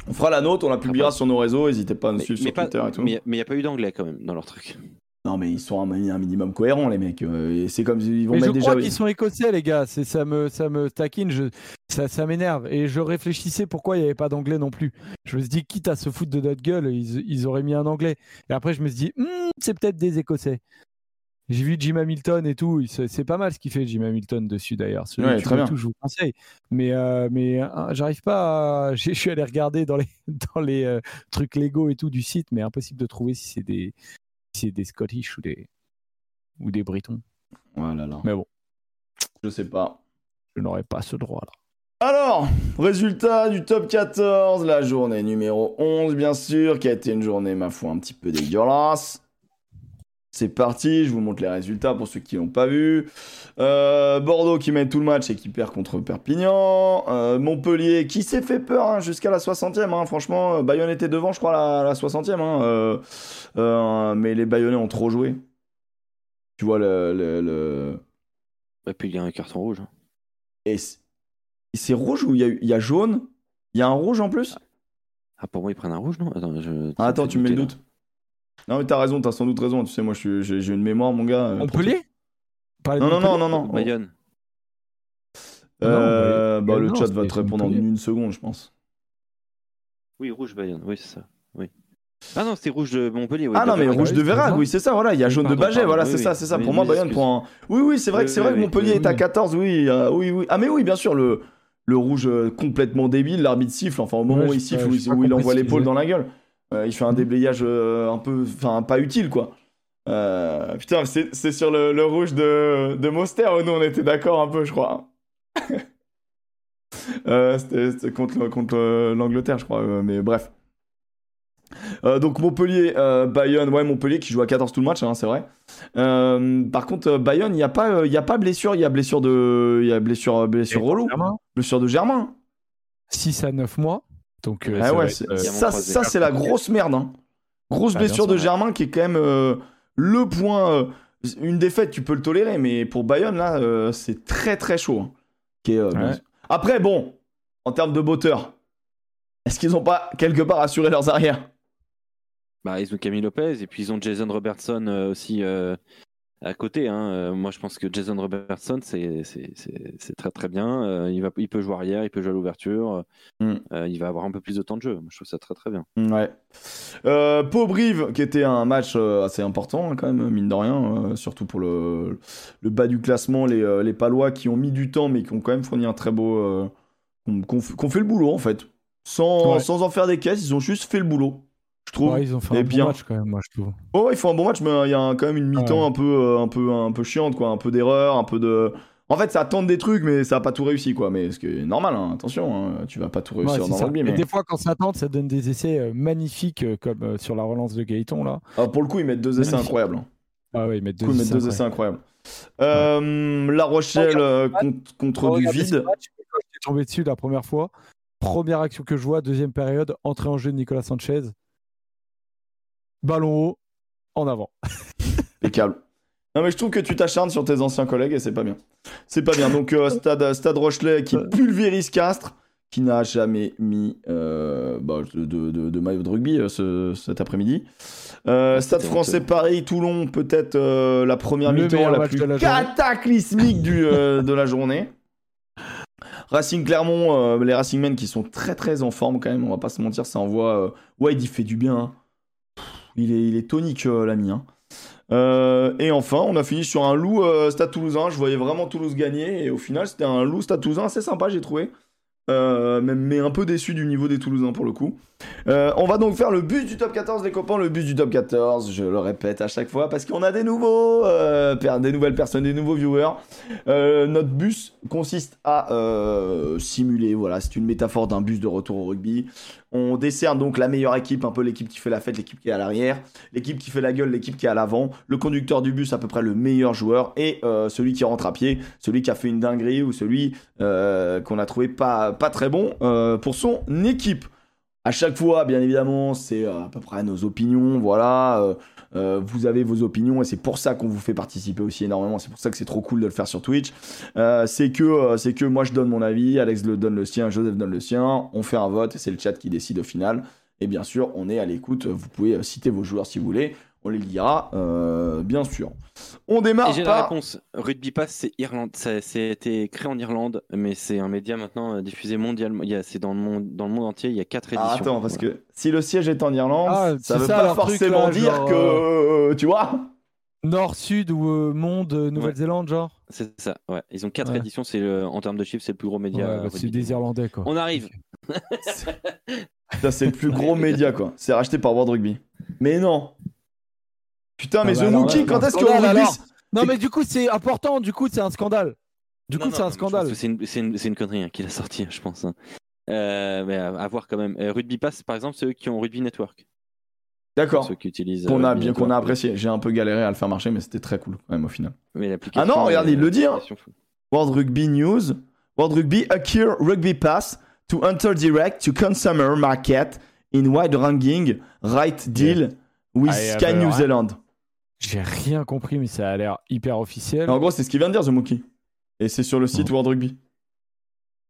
On fera la nôtre, on la publiera sur nos réseaux. N'hésitez pas à nous Mais suivre mais sur pas- Twitter et tout. mais il n'y a pas eu d'anglais quand même dans leur truc. Non, mais ils sont un, un minimum cohérents, les mecs. euh, et c'est comme ils vont Mais je mettre crois déjà. qu'ils sont écossais, les gars. C'est ça me ça me taquine, je, ça, ça m'énerve. Et je réfléchissais pourquoi il n'y avait pas d'anglais non plus. Je me suis dit, quitte à se foutre de notre gueule, ils, ils auraient mis un anglais. Et après, je me suis dit, Hmm, c'est peut-être des écossais. J'ai vu Jim Hamilton et tout. C'est pas mal ce qu'il fait, Jim Hamilton, dessus d'ailleurs. Ouais, très bien. tout, je vous conseille. Mais, euh, mais euh, j'arrive pas à... Je suis allé regarder dans les, dans les euh, trucs Lego et tout du site, mais impossible de trouver si c'est des, si des Scottish ou des, ou des Britons. Voilà, là. Mais bon. Je sais pas. Je n'aurais pas ce droit-là. Alors, résultat du top 14, la journée numéro 11, bien sûr, qui a été une journée, ma foi, un petit peu dégueulasse. C'est parti, je vous montre les résultats pour ceux qui l'ont pas vu. Euh, Bordeaux qui mène tout le match et qui perd contre Perpignan. Euh, Montpellier qui s'est fait peur hein, jusqu'à la 60e. hein. Franchement, Bayonne était devant, je crois, la, la 60e. hein. Euh, euh, mais les Bayonnais ont trop joué. Tu vois, le. le, le- Et puis il y a un carton rouge. Et c'est- rouge ou il y, a eu- il y a jaune? Il y a un rouge en plus? Ah, pour moi, ils prennent un rouge, non? Attends, je... Ah, attends, tu me mets le doute. Non, mais t'as raison, t'as sans doute raison. Tu sais, moi, j'ai une mémoire, mon gars. euh, Montpellier Non, non, non, non, non. Bayonne. Euh, Non, bah, le non, chat va te répondre en une seconde, je pense. Oui, rouge Bayonne. Oui, c'est ça. Oui. Ah non, c'était rouge de Montpellier. oui, ah non, mais rouge de Vérac, oui, c'est ça, voilà. Il y a jaune de pardon, voilà, oui, c'est oui. ça, c'est ça. Oui, Pour moi, Bayonne prend. un- Oui, oui, c'est vrai que c'est vrai que Montpellier est à oui. 14, oui, euh, oui, oui. Ah, mais oui, bien sûr, le, le rouge euh, complètement débile, l'arbitre siffle. Enfin, au moment Ouais, où il siffle, où, il- envoie l'épaule dans la gueule. Euh, il fait un déblayage euh, un peu. Enfin, pas utile, quoi. Euh, putain, c'est sur le, le rouge de, de Moster, où nous on était d'accord un peu, je crois. Euh, C'était contre, contre l'Angleterre, je crois, mais bref. Euh, donc Montpellier, euh, Bayonne, ouais, Montpellier qui joue à 14 tout le match, hein, c'est vrai. Euh, par contre, Bayonne, il n'y a, pas, euh, il y a pas blessure, il y a blessure de. Il y a blessure, blessure relou. Germain, Blessure de Germain. 6 à 9 mois. Donc, euh, Ah ça ouais, être, euh, ça, c'est la grosse merde. hein. Grosse Ah, blessure de. Germain qui est quand même euh, le point. euh, une défaite, tu peux le tolérer, mais pour Bayonne, là, euh, c'est très très chaud. hein. Qui est, euh, bien Ouais. sûr. Après, bon, en termes de botteur, est-ce qu'ils n'ont pas quelque part assuré leurs arrières? Bah, ils ont Camille Lopez et puis ils ont Jason Robertson euh, aussi euh, à côté. hein. Euh, moi, je pense que Jason Robertson, c'est très très bien. Euh, il, va, il peut jouer arrière, il peut jouer à l'ouverture. Mm. Euh, il va avoir un peu plus de temps de jeu. Moi, je trouve ça très très bien. Ouais. Euh, Pau-Brive, qui était un match euh, assez important, hein, quand même, mine de rien, euh, surtout pour le, le bas du classement, les, euh, les Palois qui ont mis du temps, mais qui ont quand même fourni un très beau. euh, qu'on- fait le boulot, en fait. Sans, Ouais. sans en faire des caisses, ils ont juste fait le boulot. Je trouve. ouais, ils ont fait Et un bien. bon match quand même, moi je trouve. Oh, ils font un bon match, mais il y a un- quand même une mi-temps Ouais. un, peu, euh, un, peu, un peu chiante, quoi. Un peu d'erreur, un peu de. En fait, ça tente des trucs, mais ça n'a pas tout réussi, quoi. Mais ce qui est normal, hein, attention, hein, tu vas pas tout réussir dans le rugby. Et Mais... des fois, quand ça tente, ça donne des essais euh, magnifiques, euh, comme euh, sur la relance de Gaëton là. Ah, pour le coup, ils mettent deux essais incroyables. hein. Ah ils mettent deux coup, ils mettent essais, deux ouais. essais incroyables. Euh, La Rochelle euh, contre, contre du vide. tombé dessus la première fois. Première action que je vois, deuxième période, entrée en jeu de Nicolas Sanchez. Ballon haut, en avant. Impeccable. Non, mais je trouve que tu t'acharnes sur tes anciens collègues et c'est pas bien. C'est pas bien. Donc, euh, Stade, Stade Rochelet qui pulvérise Castres, qui n'a jamais mis euh, bah, de, de- de- de maillot de rugby euh, ce- cet après-midi. Euh, Stade français. Paris, Toulon, peut-être euh, la première mi-temps la plus de la journée. cataclysmique du, euh, de la journée. Racing Clermont, euh, les Racingmen qui sont très très en forme quand même, on va pas se mentir, ça envoie. euh, Ouais, il fait du bien. hein. Il est, tonique, euh, l'ami. hein. Euh, et enfin, on a fini sur un loup euh, Stade Toulousain. Je voyais vraiment Toulouse gagner et au final, c'était un loup Stade Toulousain assez sympa, j'ai trouvé. Mais un peu déçu du niveau des Toulousains pour le coup. Euh, on va donc faire le bus du top 14, les copains. Le bus du top 14, je le répète à chaque fois parce qu'on a des nouveaux, euh, des nouvelles personnes, des nouveaux viewers. Euh, notre bus consiste à simuler, voilà, c'est une métaphore d'un bus de retour au rugby. On décerne donc la meilleure équipe, un peu l'équipe qui fait la fête, l'équipe qui est à l'arrière, l'équipe qui fait la gueule, l'équipe qui est à l'avant, le conducteur du bus à peu près le meilleur joueur et celui qui rentre à pied, celui qui a fait une dinguerie ou celui qu'on a trouvé pas, très bon pour son équipe. À chaque fois, bien évidemment, c'est euh, à peu près nos opinions, voilà. euh, euh, vous avez vos opinions et c'est pour ça qu'on vous fait participer aussi énormément. C'est pour ça que c'est trop cool de le faire sur Twitch. C'est que c'est que moi je donne mon avis, Alex le donne le sien, Joseph donne le sien. On fait un vote et c'est le chat qui décide au final. Et bien sûr, on est à l'écoute. Vous pouvez citer vos joueurs si vous voulez. On les lira, euh, bien sûr. On démarre j'ai la par. réponse. Rugby Pass, c'est Irlande. Ça, c'est été créé en Irlande, mais c'est un média maintenant euh, diffusé mondialement. Il y a- C'est dans le monde, dans le monde entier. Il y a quatre éditions. Ah, attends, parce Voilà. que si le siège est en Irlande, Ah, ça c'est veut ça, pas truc, forcément là, dire genre, que. euh, tu vois Nord-Sud ou euh, Monde, euh, Nouvelle-Zélande, genre C'est ça, ouais. Ils ont quatre Ouais. éditions, c'est le- en termes de chiffres, c'est le plus gros média. Ouais, bah, C'est des Irlandais, quoi. On arrive. Ça, c'est le plus gros média, quoi. C'est racheté par World Rugby. Mais non. Putain, mais Ah bah The Mookie, quand est-ce World Rugby. Non, mais du coup, c'est important. Du coup, c'est un scandale. Du Non, coup, c'est un mais scandale. C'est une, connerie hein, qu'il a sorti, je pense. hein. Euh, mais à, à voir quand même. Euh, Rugby Pass, par exemple, ceux qui ont Rugby Network. D'accord. Ceux qui utilisent. Qu'on euh, a Rugby bien qu'on a apprécié. J'ai un peu galéré à le faire marcher, mais c'était très cool quand même au final. Mais l'application, Ah non, regarde, euh, il le dit, hein. World Rugby News. World Rugby acquire Rugby Pass to enter direct to consumer market in wide ranging right deal with Sky New. Zealand. J'ai rien compris, mais ça a l'air hyper officiel. En gros, c'est ce qu'il vient de dire, The Mookie. Et c'est sur le site Oh. World Rugby.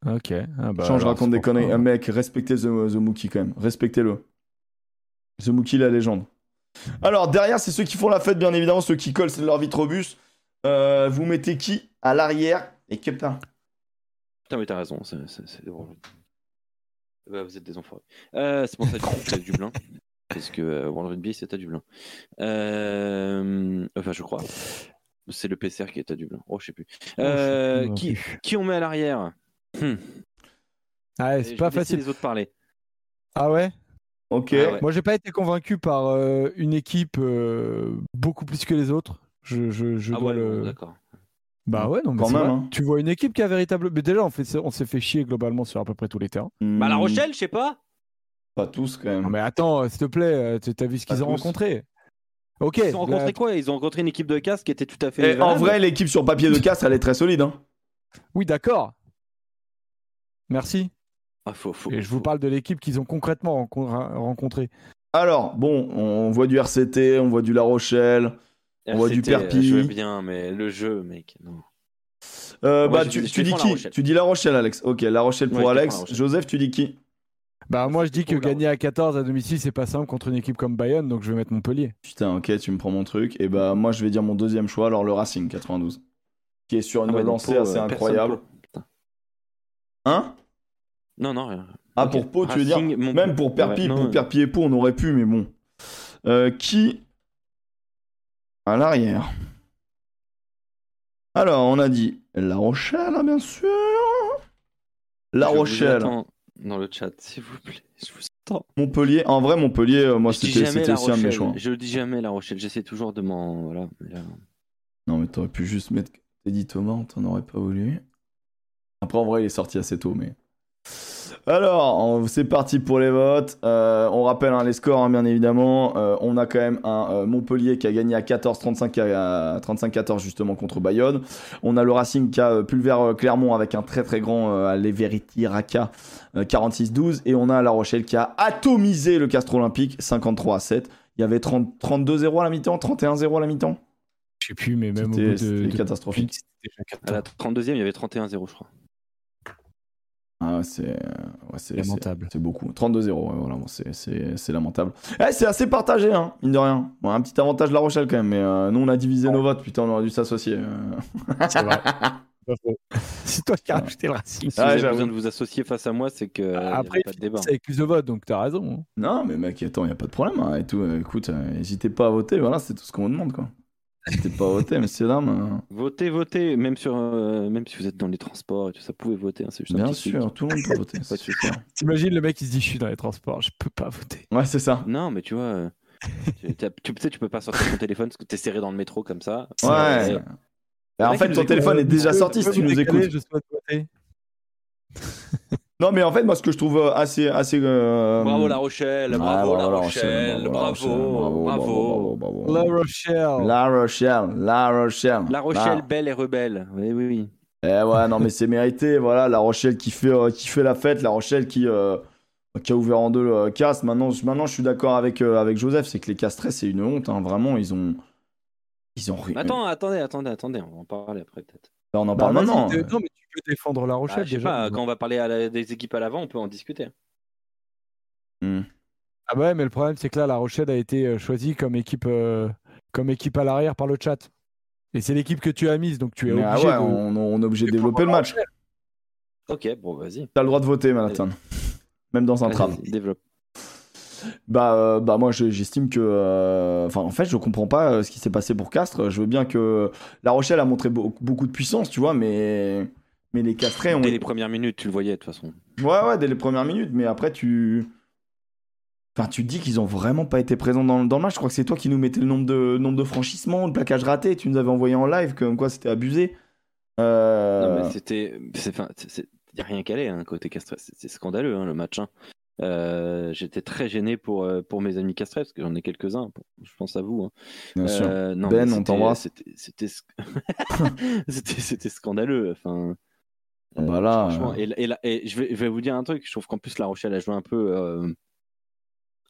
Ok. Ah bah, Change, je raconte des conneries. Un mec, respectez The, The Mookie quand même. Respectez-le. The Mookie, la légende. Alors, derrière, c'est ceux qui font la fête, bien évidemment, ceux qui collent, c'est leur vitrobus. Euh, vous mettez qui à l'arrière Et Kepta. Putain, mais t'as raison, c'est c'est- c'est drôle. Bah, vous êtes des enfoirés. Euh, c'est pour ça que c'est à Dublin. Parce que euh, World Rugby, c'est à Dublin. Euh, Enfin, je crois. C'est le PCR qui est à Dublin. Oh, je sais plus. Euh, Oh, je sais qui, plus. qui on met à l'arrière? Hmm. Ah, c'est je pas facile. les autres parler. Ah ouais? Ok. Ah ouais. Moi, j'ai pas été convaincu par euh, une équipe euh, beaucoup plus que les autres. Je, je, je Ah dois ouais, le. d'accord. Bah ouais, non, mais Quand c'est même, vrai. hein. Tu vois une équipe qui a véritable. Mais déjà, on, fait, on s'est fait chier globalement sur à peu près tous les terrains. Bah, La Hmm, Rochelle, je sais pas. Pas tous quand même. Non, mais attends, euh, s'il te plaît, euh, tu- t'as vu ce qu'ils ont tous. rencontré? Ok. Ils ont rencontré quoi? Ils ont rencontré une équipe de casse qui était tout à fait. Et en vrai, l'équipe sur papier de Castres, elle est très solide. Hein. Oui, d'accord. Merci. Ah, faut, faut, Et je vous parle de l'équipe qu'ils ont concrètement rencon- rencontrée. Alors, bon, on voit du RCT, on voit du La Rochelle. on voit du euh, Perpi. Je veux bien, mais le jeu, mec, non. Euh, Moi, bah, tu, dis qui? Tu dis La Rochelle, Alex. Ok, La Rochelle pour Ouais, Alex. Rochelle. Joseph, tu dis qui? Bah, moi, je dis que la gagner à 14 à domicile, c'est pas simple contre une équipe comme Bayonne, donc je vais mettre Montpellier. Putain, ok, tu me prends mon truc. Et bah, moi, je vais dire mon deuxième choix, alors le Racing 92. Qui est sur une Ah ouais, lancée Pau, assez euh, incroyable. Hein? Non, non, rien. Ah, pour Pau, tu veux dire Même pour Perpi, Ouais, non, pour Perpi et Pau, on aurait pu, mais bon. Euh, qui À l'arrière? Alors, on a dit La Rochelle, hein, bien sûr. La Rochelle. attends Dans le chat, s'il vous plaît. Je vous attends. Montpellier. En vrai, Montpellier, euh, moi, c'était aussi un de mes choix. Je dis jamais La Rochelle. J'essaie toujours de m'en. Voilà. là- Non, mais t'aurais pu juste mettre Teddy Thomas, t'en aurait pas voulu. Après, en vrai, il est sorti assez tôt, mais. Alors, c'est parti pour les votes. Euh, on rappelle hein, les scores, hein, bien évidemment. Euh, on a quand même un euh, Montpellier qui a gagné à 14-35 à 35-14 justement contre Bayonne. On a le Racing qui a euh, pulvère euh, Clermont avec un très très grand euh, Leverity Raka euh, 46-12. Et on a La Rochelle qui a atomisé le Castre Olympique 53 à 7. Il y avait 30 32-0 à la mi-temps, 31-0 à la mi-temps? Je sais plus, mais même au bout C'était de. c'était de- catastrophique. À la 32e, il y avait 31-0, je crois. Ah, ouais, c'est ouais, c'est- Lamentable. C'est c'est beaucoup. 32-0, ouais, voilà, bon, c'est- c'est c'est lamentable. Eh, c'est assez partagé, hein, mine de rien. Bon, un petit avantage de La Rochelle quand même, mais euh, nous on a divisé nos votes, putain, on aurait dû s'associer. euh. C'est vrai. C'est toi qui as rajouté le Racing. Si Ah, vous avez j'avoue. besoin de vous associer face à moi, c'est que. il y avait Après, c'est plus de votes, donc t'as raison. hein. Non, mais mec, attends, y a pas de problème, hein, et tout. euh, écoute, euh, n'hésitez pas à voter, voilà, c'est tout ce qu'on vous demande, quoi. N'hésitez pas à voter, messieurs, dames. Votez, votez, même, sur, euh, même si vous êtes dans les transports et tout ça, vous pouvez voter. hein, c'est juste un Bien sûr, truc. tout le monde peut voter. T'imagines le mec, il se dit Je suis dans les transports, je peux pas voter. Ouais, c'est ça. Non, mais tu vois, euh, tu, tu, tu sais, tu peux pas sortir ton téléphone parce que t'es serré dans le métro comme ça. Ouais. Et en fait, ton téléphone est déjà sorti si tu nous écoutes. Je souhaite voter. Non, mais en fait, moi, ce que je trouve euh, assez. assez euh, Bravo La Rochelle, bravo La Rochelle, bravo, La bravo, Rochelle, bravo. bravo. La Rochelle. La Rochelle, La Rochelle. La Rochelle, Ah. belle et rebelle. Oui, oui, oui. Eh ouais, non, mais c'est mérité. Voilà, La Rochelle qui fait, euh, qui fait la fête. La Rochelle qui, euh, qui a ouvert en deux le casse. Maintenant, je- maintenant, je suis d'accord avec, euh, avec Joseph. C'est que les castrés, c'est une honte. hein. Vraiment, ils ont. Ils ont rien. Attends, attendez, attendez, attendez, on va en parler après peut-être. on en Bah, parle maintenant. Non, mais tu défendre La Rochelle je sais déjà. pas, quand on va parler à la- des équipes à l'avant, on peut en discuter. Hmm. Ah bah ouais, mais le problème, c'est que là, La Rochelle a été euh, choisie comme équipe, euh, comme équipe à l'arrière par le chat. Et c'est l'équipe que tu as mise, donc tu es Mais, ah obligé ouais, de. on, on est obligé de développer le match. Ok, bon, vas-y. T'as le droit de voter, Manhattan. Même dans un trap. Vas-y, Développe. bah, euh, bah moi je- j'estime que, euh, enfin en fait je comprends pas euh, ce qui s'est passé pour Castres. Je veux bien que La Rochelle a montré beau- beaucoup de puissance, tu vois, mais mais les Castrés ont Dès les premières minutes, tu le voyais de toute façon. Ouais, ouais, dès les premières minutes, mais après, tu. Enfin, tu dis qu'ils ont vraiment pas été présents dans, dans le match. Je crois que c'est toi qui nous mettais le nombre de, nombre de franchissements, le plaquage raté. Tu nous avais envoyé en live, comme quoi c'était abusé. Euh, Non, mais c'était. c'est- enfin, c'est- c'est- y a rien qu'à aller, hein, côté Castres. C'est scandaleux, hein, le match. hein. Euh, J'étais très gêné pour, euh, pour mes amis Castres, parce que j'en ai quelques-uns. Je pense à vous. hein. bien sûr. Euh, non, Ben, on t'embrasse. C'était c'était sc- c'était- c'était scandaleux. Enfin, Bah là, franchement, euh. et, et là- et je, vais, je vais vous dire un truc. Je trouve qu'en plus, La Rochelle a joué un peu, euh,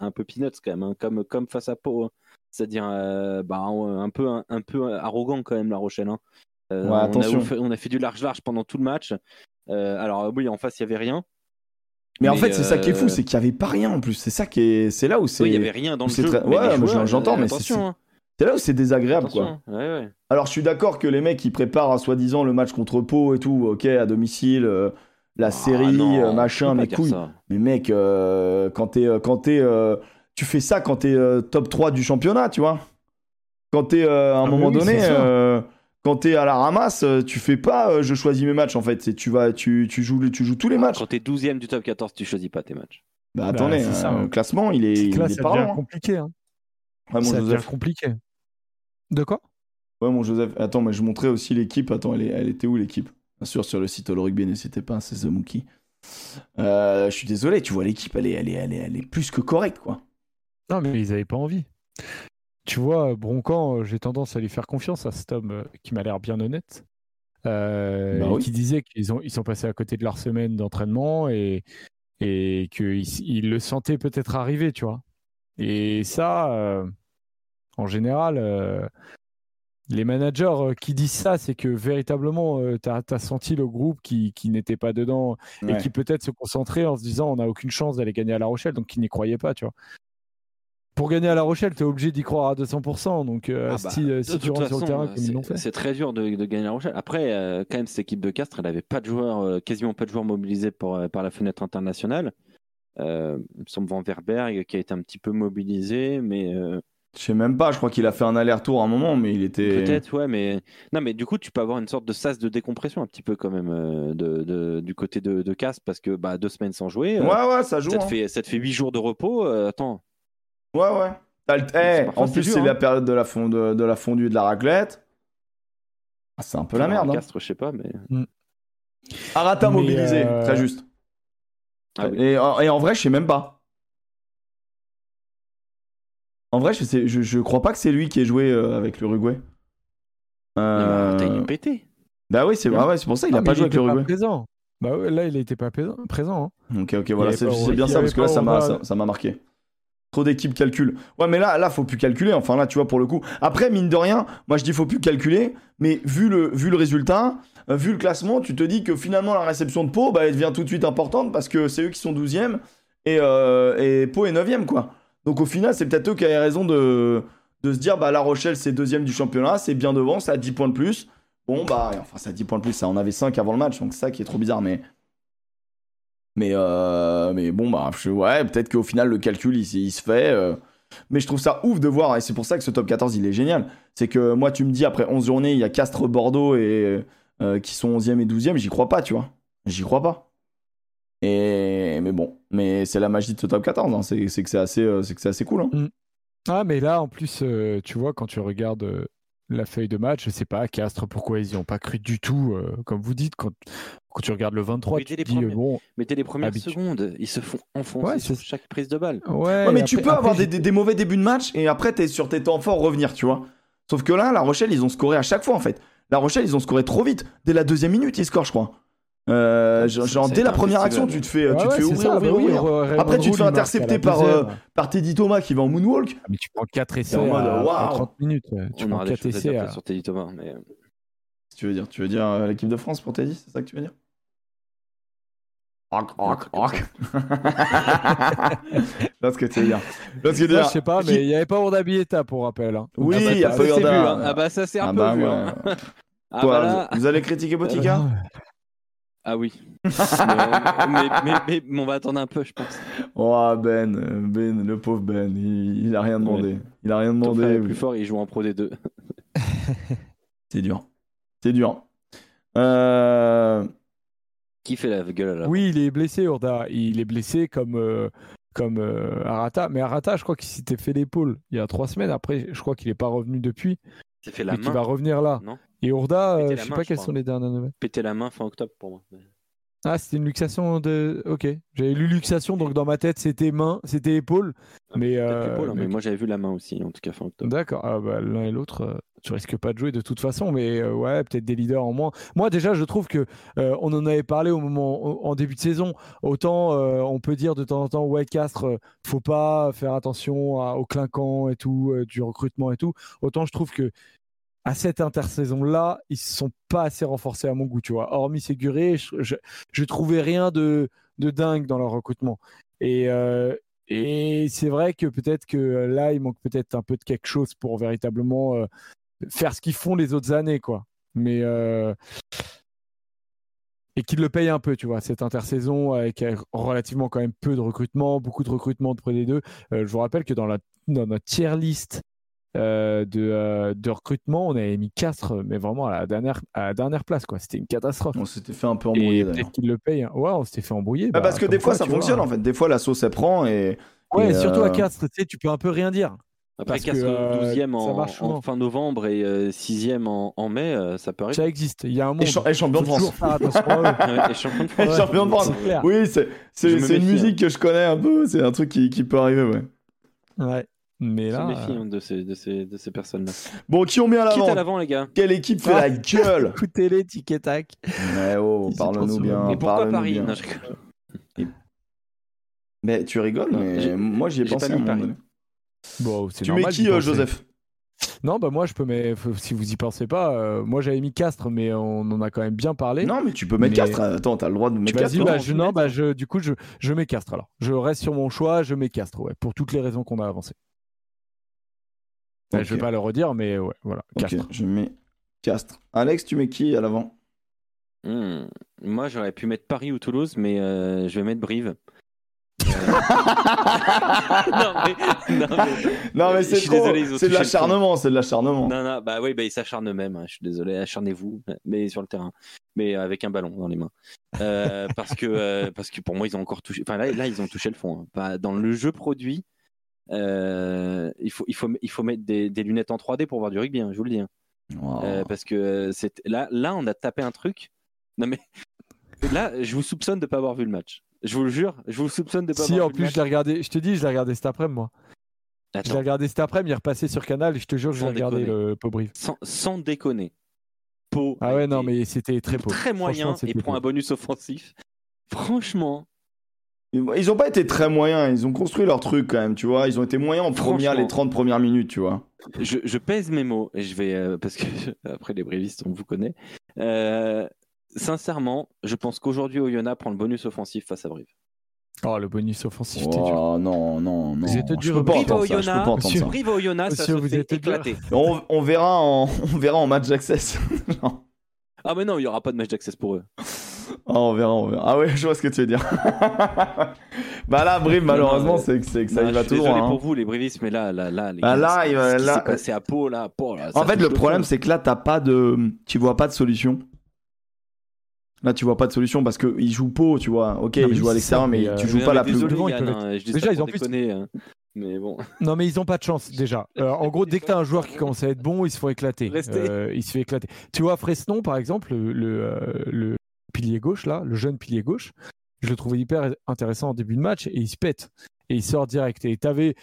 un peu peanuts quand même, hein, comme, comme face à Pau. hein. C'est-à-dire euh, bah, un, peu, un, un peu arrogant quand même, La Rochelle. hein. Euh, Ouais, on a attention. on a fait du large-large pendant tout le match. Euh, alors oui, en face, il y avait rien. Mais en fait, c'est ça qui est fou, euh, c'est qu'il y avait pas rien en plus. C'est ça qui est. C'est là où c'est. Oui, il y avait rien dans le jeu. très- ouais, j'entends, mais c'est- hein, C'est là où c'est désagréable, quoi. attention, ouais, ouais. Alors, je suis d'accord que les mecs qui préparent soi-disant le match contre Pau et tout, ok, à domicile, euh, la Ah, série, non, euh, machin, dire couilles. ça. Mais mec, euh, quand t'es, quand t'es, euh, tu fais ça quand t'es euh, top 3 du championnat, tu vois. Quand t'es euh, à un Ah, mais moment oui, donné, euh, quand t'es à la ramasse, euh, tu fais pas, euh, je choisis mes matchs en fait. C'est tu vas, tu, tu joues, tu joues tous les matchs. Quand t'es 12ème du top 14, tu choisis pas tes matchs. Bah Bah, attendez, ça, euh, hein. le classement, il est, il est ça parlant. devient hein. compliqué. hein. Ça devient compliqué. De quoi? Ouais, mon Joseph. Attends, mais je montrais aussi l'équipe. Attends, elle, est- elle était où l'équipe? Bien sûr, sur le site All Rugby, n'hésitez pas, c'est The Mookie. Euh, je suis désolé, tu vois, l'équipe, elle est, elle, est, elle, est, elle est plus que correcte, quoi. Non, mais ils avaient pas envie. Tu vois, Broncan, euh, j'ai tendance à lui faire confiance à cet homme euh, qui m'a l'air bien honnête. euh, Bah oui. qui disait qu'ils ont, ils sont passés à côté de leur semaine d'entraînement et, et qu'ils ils le sentaient peut-être arriver, tu vois. Et ça, euh, en général, euh, les managers euh, qui disent ça, c'est que véritablement, tu as, senti le groupe qui, qui n'était pas dedans et qui peut-être se concentrait en se disant on n'a aucune chance d'aller gagner à La Rochelle, donc qui n'y croyait pas, tu vois. Pour gagner à La Rochelle, tu es obligé d'y croire à 200%, donc euh, Ah bah, si, euh, de si tu toute rentres sur le façon, terrain euh, comme ils l'ont c'est- fait. C'est très dur de, de gagner la Rochelle. Après, euh, quand même, cette équipe de Castres, elle avait pas de joueurs, euh, quasiment pas de joueurs mobilisés pour, euh, par la fenêtre internationale. Euh, il me semble Van Verberg qui a été un petit peu mobilisé, mais euh, Je sais même pas, je crois qu'il a fait un aller-retour à un moment, mais il était. peut-être, ouais, mais non, mais du coup, tu peux avoir une sorte de sas de décompression un petit peu quand même euh, de, de- du côté de, de Castres parce que bah, deux semaines sans jouer, euh, Ouais, ouais, ça joue. ça, te hein. fait, ça te fait huit jours de repos. euh, attends, Ouais, ouais. T'as le- Eh, en plus, c'est hein. la période de la, fond- de, de la fondue et de la raclette. Ah, c'est un peu la merde. Hein. Castres, je sais pas, mais Arata Mais, mobilisé, euh, très juste. Ah oui. et, en- et en vrai, je sais même pas. En vrai, je, sais, je, je crois pas que c'est lui qui ait joué euh, avec l'Uruguay. Euh, Arta, il est pété. Bah oui, c'est vrai, ouais, c'est pour ça qu'il Ah, a mais pas joué avec était l'Uruguay. présent. Bah ouais, là, il n'était pas présent. présent hein. Ok, ok, voilà, c'est bien ça parce que là, ça m'a ça, ça m'a marqué. Trop d'équipes calculent. Ouais, mais là, là, faut plus calculer. Enfin, là, tu vois, pour le coup. Après, mine de rien, moi, je dis faut plus calculer, mais vu le, vu le résultat, euh, vu le classement, tu te dis que finalement, la réception de Pau, bah, elle devient tout de suite importante parce que c'est eux qui sont 12e et, euh, et Pau est 9e, quoi. Donc, au final, c'est peut-être eux qui avaient raison de, se dire, bah, La Rochelle, c'est deuxième du championnat, c'est bien devant, ça a 10 points de plus. Bon, bah, enfin, ça a 10 points de plus, ça en avait 5 avant le match, donc c'est ça qui est trop bizarre, mais. Mais, euh, mais bon, bah, ouais, peut-être qu'au final, le calcul, il se fait. euh. mais je trouve ça ouf de voir, et c'est pour ça que ce top 14, il est génial. C'est que moi, tu me dis, après 11 journées, il y a Castres, Bordeaux, et, euh, qui sont 11e et 12e, j'y crois pas, tu vois. J'y crois pas. Et, mais bon, mais c'est la magie de ce top 14, hein, c'est c'est que c'est assez, euh, c'est que c'est assez cool. hein. Ah, mais là, en plus, euh, tu vois, quand tu regardes euh, la feuille de match, je sais pas, Castres, pourquoi ils y ont pas cru du tout, euh, comme vous dites, quand, quand tu regardes le 23, Oui, tu les dis, premiers. bon, Mais dès les premières Habitu- secondes, ils se font enfoncer Ouais, sur chaque prise de balle. ouais, Ouais, mais tu après- peux avoir des- des mauvais débuts de match, et après, t'es sur tes temps forts revenir, tu vois. Sauf que là, La Rochelle, ils ont scoré à chaque fois, en fait. La Rochelle, ils ont scoré trop vite. Dès la deuxième minute, ils scorent, je crois. Euh, Ça- genre, dès la première action, tu te fais, Ouais, tu te fais ouvrir, ça, ouvrir, bah ouvrir. Après, tu te fais intercepter par, euh, par Teddy Thomas qui va en moonwalk. Ah, Mais tu prends 4 essais en mode, à, à waouh. 30 minutes. Tu On prends aura des 4 choses à essais sur Teddy Thomas. Mais... euh, Tu veux dire, tu veux dire euh, l'équipe de France pour Teddy, c'est ça que tu veux dire? Rock, rock, rock. Là, ce que tu veux dire. Là, ce que tu veux dire. je sais pas, mais il n'y avait pas Urdabieta pour rappel. hein. Oui, Ah bah, il y a pas Urda. hein. Ah bah ça c'est un Ah peu bah vu. ouais. hein. Ah Quoi, bah là, Vous allez critiquer Botica? Ah, oui. mais, mais, mais, mais on va attendre un peu, je pense. Oh Ben, Ben, le pauvre Ben, il, il a rien demandé. Il a rien Ton frère est demandé. plus fort, il joue en Pro D2. C'est dur. C'est dur. Euh... Qui fait la gueule à la Oui, il est blessé, Urda. Il est blessé comme, euh, comme euh, Arata. Mais Arata, je crois qu'il s'était fait l'épaule il y a trois semaines. Après, je crois qu'il n'est pas revenu depuis. C'est fait la Mais qu'il main. va revenir là. Non? Et Péter euh, je sais main, pas je quelles crois. sont les dernières nouvelles. Péter la main fin octobre pour moi. Ah, c'était une luxation de. Ok. J'avais lu luxation, donc dans ma tête, c'était main, c'était épaule. Mais, Peut-être euh, l'épaule, hein, mais mais- moi j'avais vu la main aussi, en tout cas fin octobre. D'accord. Ah, bah, L'un et l'autre, euh, tu risques pas de jouer de toute façon, mais euh, ouais, peut-être des leaders en moins. Moi, déjà, je trouve que on en avait parlé au moment en début de saison. Autant on peut dire de temps en temps, ouais, Castres, faut pas faire attention à- au clinquant et tout, du recrutement et tout. Autant je trouve que à cette intersaison-là, ils se sont pas assez renforcés à mon goût, tu vois. Hormis Séguré, je, je trouvais rien de, de dingue dans leur recrutement. Et, euh, et c'est vrai que peut-être que euh, là, il manque peut-être un peu de quelque chose pour véritablement euh, faire ce qu'ils font les autres années, quoi. Mais et qu'ils le payent un peu, tu vois, cette intersaison avec relativement quand même peu de recrutement, beaucoup de recrutement de des deux. Je vous rappelle que dans la dans notre tier list euh, de, euh, de recrutement, on avait mis Castres, mais vraiment à la dernière à la dernière place, quoi. C'était une catastrophe. On s'était fait un peu embrouiller peut-être qu'ils le payent. hein. Ouais, on s'était fait embrouiller. Bah, bah, parce que comme des fois quoi, ça vois. fonctionne en fait. Des fois la sauce elle prend et. Ouais, Et, surtout euh, à Castres, tu sais, tu peux un peu rien dire. Après Parce que, Castres euh, 12e ça en, marche en fin novembre et euh, 6e en, en mai, euh, ça peut arriver. Ça existe. Il y a un monde. Et, cha- et champion de France. et champion de champion de. Oui, c'est une méfie, musique que je connais un peu. C'est un truc qui, qui peut arriver, ouais. Ouais. Mais Je là, me méfie euh, hein, de ces, de ces, de ces personnes-là. Bon, qui on met à Quitte à l'avant l'avant, les gars. Quelle équipe fait Ah. la gueule écoutez-les, tic et tac. Mais oh, parle-nous bien. Et pourquoi Paris bien. Non, je rigole. Mais tu rigoles, mais j'ai- moi j'y ai j'ai pensé pas mis Paris. Bon, c'est Tu normal mets qui, euh. Joseph? Non, bah moi je peux mettre. Si vous y pensez pas, euh, moi j'avais mis Castres, mais on en a quand même bien parlé. Non, mais tu peux mettre Mais- Castres. Attends, t'as le droit de mettre Vas-y, Castres. bah, hein. je, non, bah, je, du coup, je, je mets Castres alors. Je reste sur mon choix, je mets Castres, ouais, pour toutes les raisons qu'on a avancées. Bah, Je vais pas le redire, mais ouais, voilà, Castres. je mets Castres. Alex, tu mets qui à l'avant? Hmm. Moi, j'aurais pu mettre Paris ou Toulouse, mais euh, je vais mettre Brive. non, mais, non, mais- Non, mais Je c'est trop. de l'acharnement, c'est de l'acharnement. Non, non, bah oui, bah, ils s'acharnent eux-mêmes. hein, Je suis désolé, acharnez-vous, mais sur le terrain, mais avec un ballon dans les mains. Euh, parce que euh, parce que pour moi, ils ont encore touché. Enfin là, là ils ont touché le fond. hein. Dans le jeu produit. Euh, il faut il faut il faut mettre des, des lunettes en 3D pour voir du rugby. hein, je vous le dis. hein. Wow. Euh, parce que euh, c'est là là on a tapé un truc. Non mais là, je vous soupçonne de pas avoir vu le match. Je vous le jure, je vous soupçonne de pas Si, avoir en vu plus, le je l'ai regardé, je te dis, je l'ai regardé cet après-midi, moi. Je l'ai regardé cet après-midi, il est repassé sur Canal, je te jure, je l'ai regardé le Pau Brive. sans, sans déconner. Pau Ah ouais, non, mais c'était très pauvre. très moyen et prend un bonus offensif. Franchement, Ils ont pas été très moyens, ils ont construit leur truc quand même, tu vois. Ils ont été moyens en première, les 30 premières minutes, tu vois. je, je pèse mes mots et je vais euh, parce que après les brévistes on vous connaît. Euh, sincèrement, je pense qu'aujourd'hui Oyonnax prend le bonus offensif face à Brive. Oh, le bonus offensif, c'était dur. Oh non, non, non. Vous êtes je dur, peux pas Brive entendre ça, je peux Oyonnax, pas entendre monsieur. ça. Brive Oyonnax, ça se vous fait éclater. On, on verra en, on verra en match d'access. Ah mais non, il y aura pas de match d'access pour eux. Ah, on verra, on verra. Ah ouais, je vois ce que tu veux dire. bah là, Brive, malheureusement, c'est que, c'est que ça Non, y va je suis tout désolé droit. hein. pour vous les brivistes, mais là, là, là, les Ah, gars, là, ce- il va- là- passé à Pau, là, Pau, là, En fait, le problème, c'est que là, t'as pas de, tu vois pas de solution. Là, tu vois pas de solution parce que ils jouent pas, tu vois. Ok, ils jouent à l'extérieur, mais mais, tu euh, joues Mais pas la mais plus. désolé, devant, ils peuvent hein, Déjà, ils ont plus- déconner, hein. Mais bon. Non, mais ils ont pas de chance déjà. Euh, en gros, dès que tu as un joueur qui commence à être bon, ils se font éclater. Restez. Euh, il se fait éclater. Tu vois, Fresnon, par exemple, le, le, euh, le pilier gauche, là, le jeune pilier gauche, je le trouvais hyper intéressant en début de match et il se pète. Et il sort direct. Et tu avais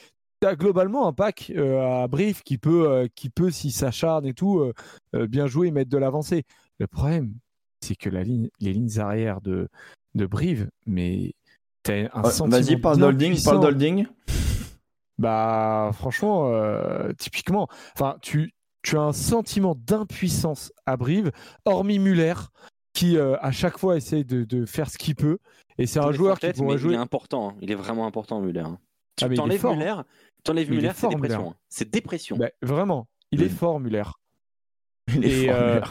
globalement un pack euh, à Brief qui peut, euh, qui peut s'il s'acharne et tout, euh, euh, bien jouer et mettre de l'avancée. Le problème, c'est que la ligne, les lignes arrière de, de Brive, mais t'as un Ouais, sentiment Vas-y, parle d'holding, parle d'holding. Bah, franchement, typiquement, enfin, tu, tu as un sentiment d'impuissance à Brive, hormis Muller, qui euh, à chaque fois essaye de, de faire ce qu'il peut. Et c'est un joueur qui pourrait jouer. Il est important, hein. il est vraiment important, Muller. hein. Tu Ah, t'enlèves fort, Muller, t'enlèves Muller, c'est fort, dépression. Hein. C'est dépression. Bah, vraiment, il Oui. est fort, Muller. Il est Et, fort, euh, Muller.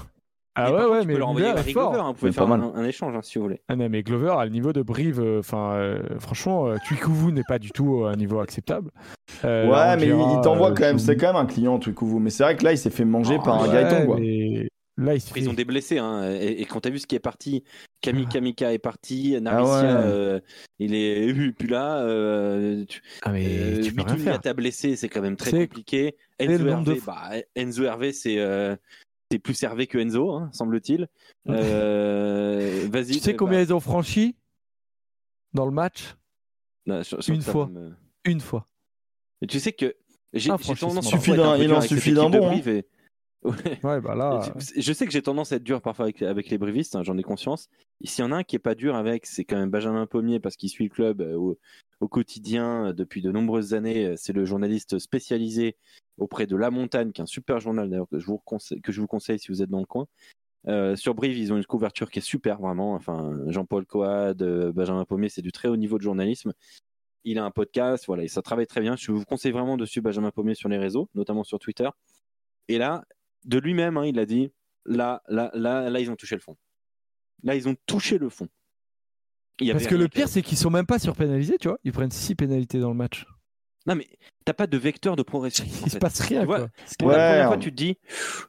Ah ouais, ouais, mais est fort. Glover, hein, vous pouvez Mais faire un, échange hein, si vous voulez. Ah non, mais Glover a le niveau de Brive. euh, Enfin, euh, franchement, euh, Tuikuvu n'est pas du tout à un niveau acceptable. Euh, Ouais, mais il, t'envoie euh, quand même. C'est quand même un client, vous. Mais c'est vrai que là, il s'est fait manger par un Gaëtan, quoi. Mais Là, il se Après, ils fait- ont des blessés, hein, et, et quand t'as vu ce qui est parti, Kami Ah. Kamika est parti, Naricia, ouais. euh, il est plus là, euh, tu, Ah, mais euh, tu peux rien faire. t'a blessé, c'est quand même très compliqué. Enzo de Hervé, bah, Enzo Hervé, c'est euh, plus Hervé que Enzo, hein, semble-t-il. Euh, Vas-y. Tu sais bah, combien ils ont franchi dans le match? Bah, je- je- Une fois. me- Une fois. Et tu sais que j'ai tendance il dur en suffit d'un bon, hein. Et- Ouais. Ouais, bah là. Je- Je sais que j'ai tendance à être dur parfois avec, avec les brivistes, hein, j'en ai conscience. S'il y en a un qui est pas dur avec, c'est quand même Benjamin Pommier parce qu'il suit le club euh, au, au quotidien euh, depuis de nombreuses années. Euh, C'est le journaliste spécialisé auprès de La Montagne, qui est un super journal d'ailleurs que, je vous conseille- que je vous conseille si vous êtes dans le coin. Euh, sur Brive, ils ont une couverture qui est super, vraiment. Enfin, Jean-Paul Coad, Benjamin Pommier, c'est du très haut niveau de journalisme. Il a un podcast, voilà, et ça travaille très bien. Je vous conseille vraiment de suivre Benjamin Pommier sur les réseaux, notamment sur Twitter. Et là, de lui-même, hein, il a dit là, là, là, là, ils ont touché le fond. Là, ils ont touché le fond. Il y Parce que le pire, c'est qu'ils sont même pas surpénalisés, tu vois. Ils prennent 6 pénalités dans le match. Non, mais t'as pas de vecteur de progression. en Il se passe rien, Tu vois, la première fois, tu te dis,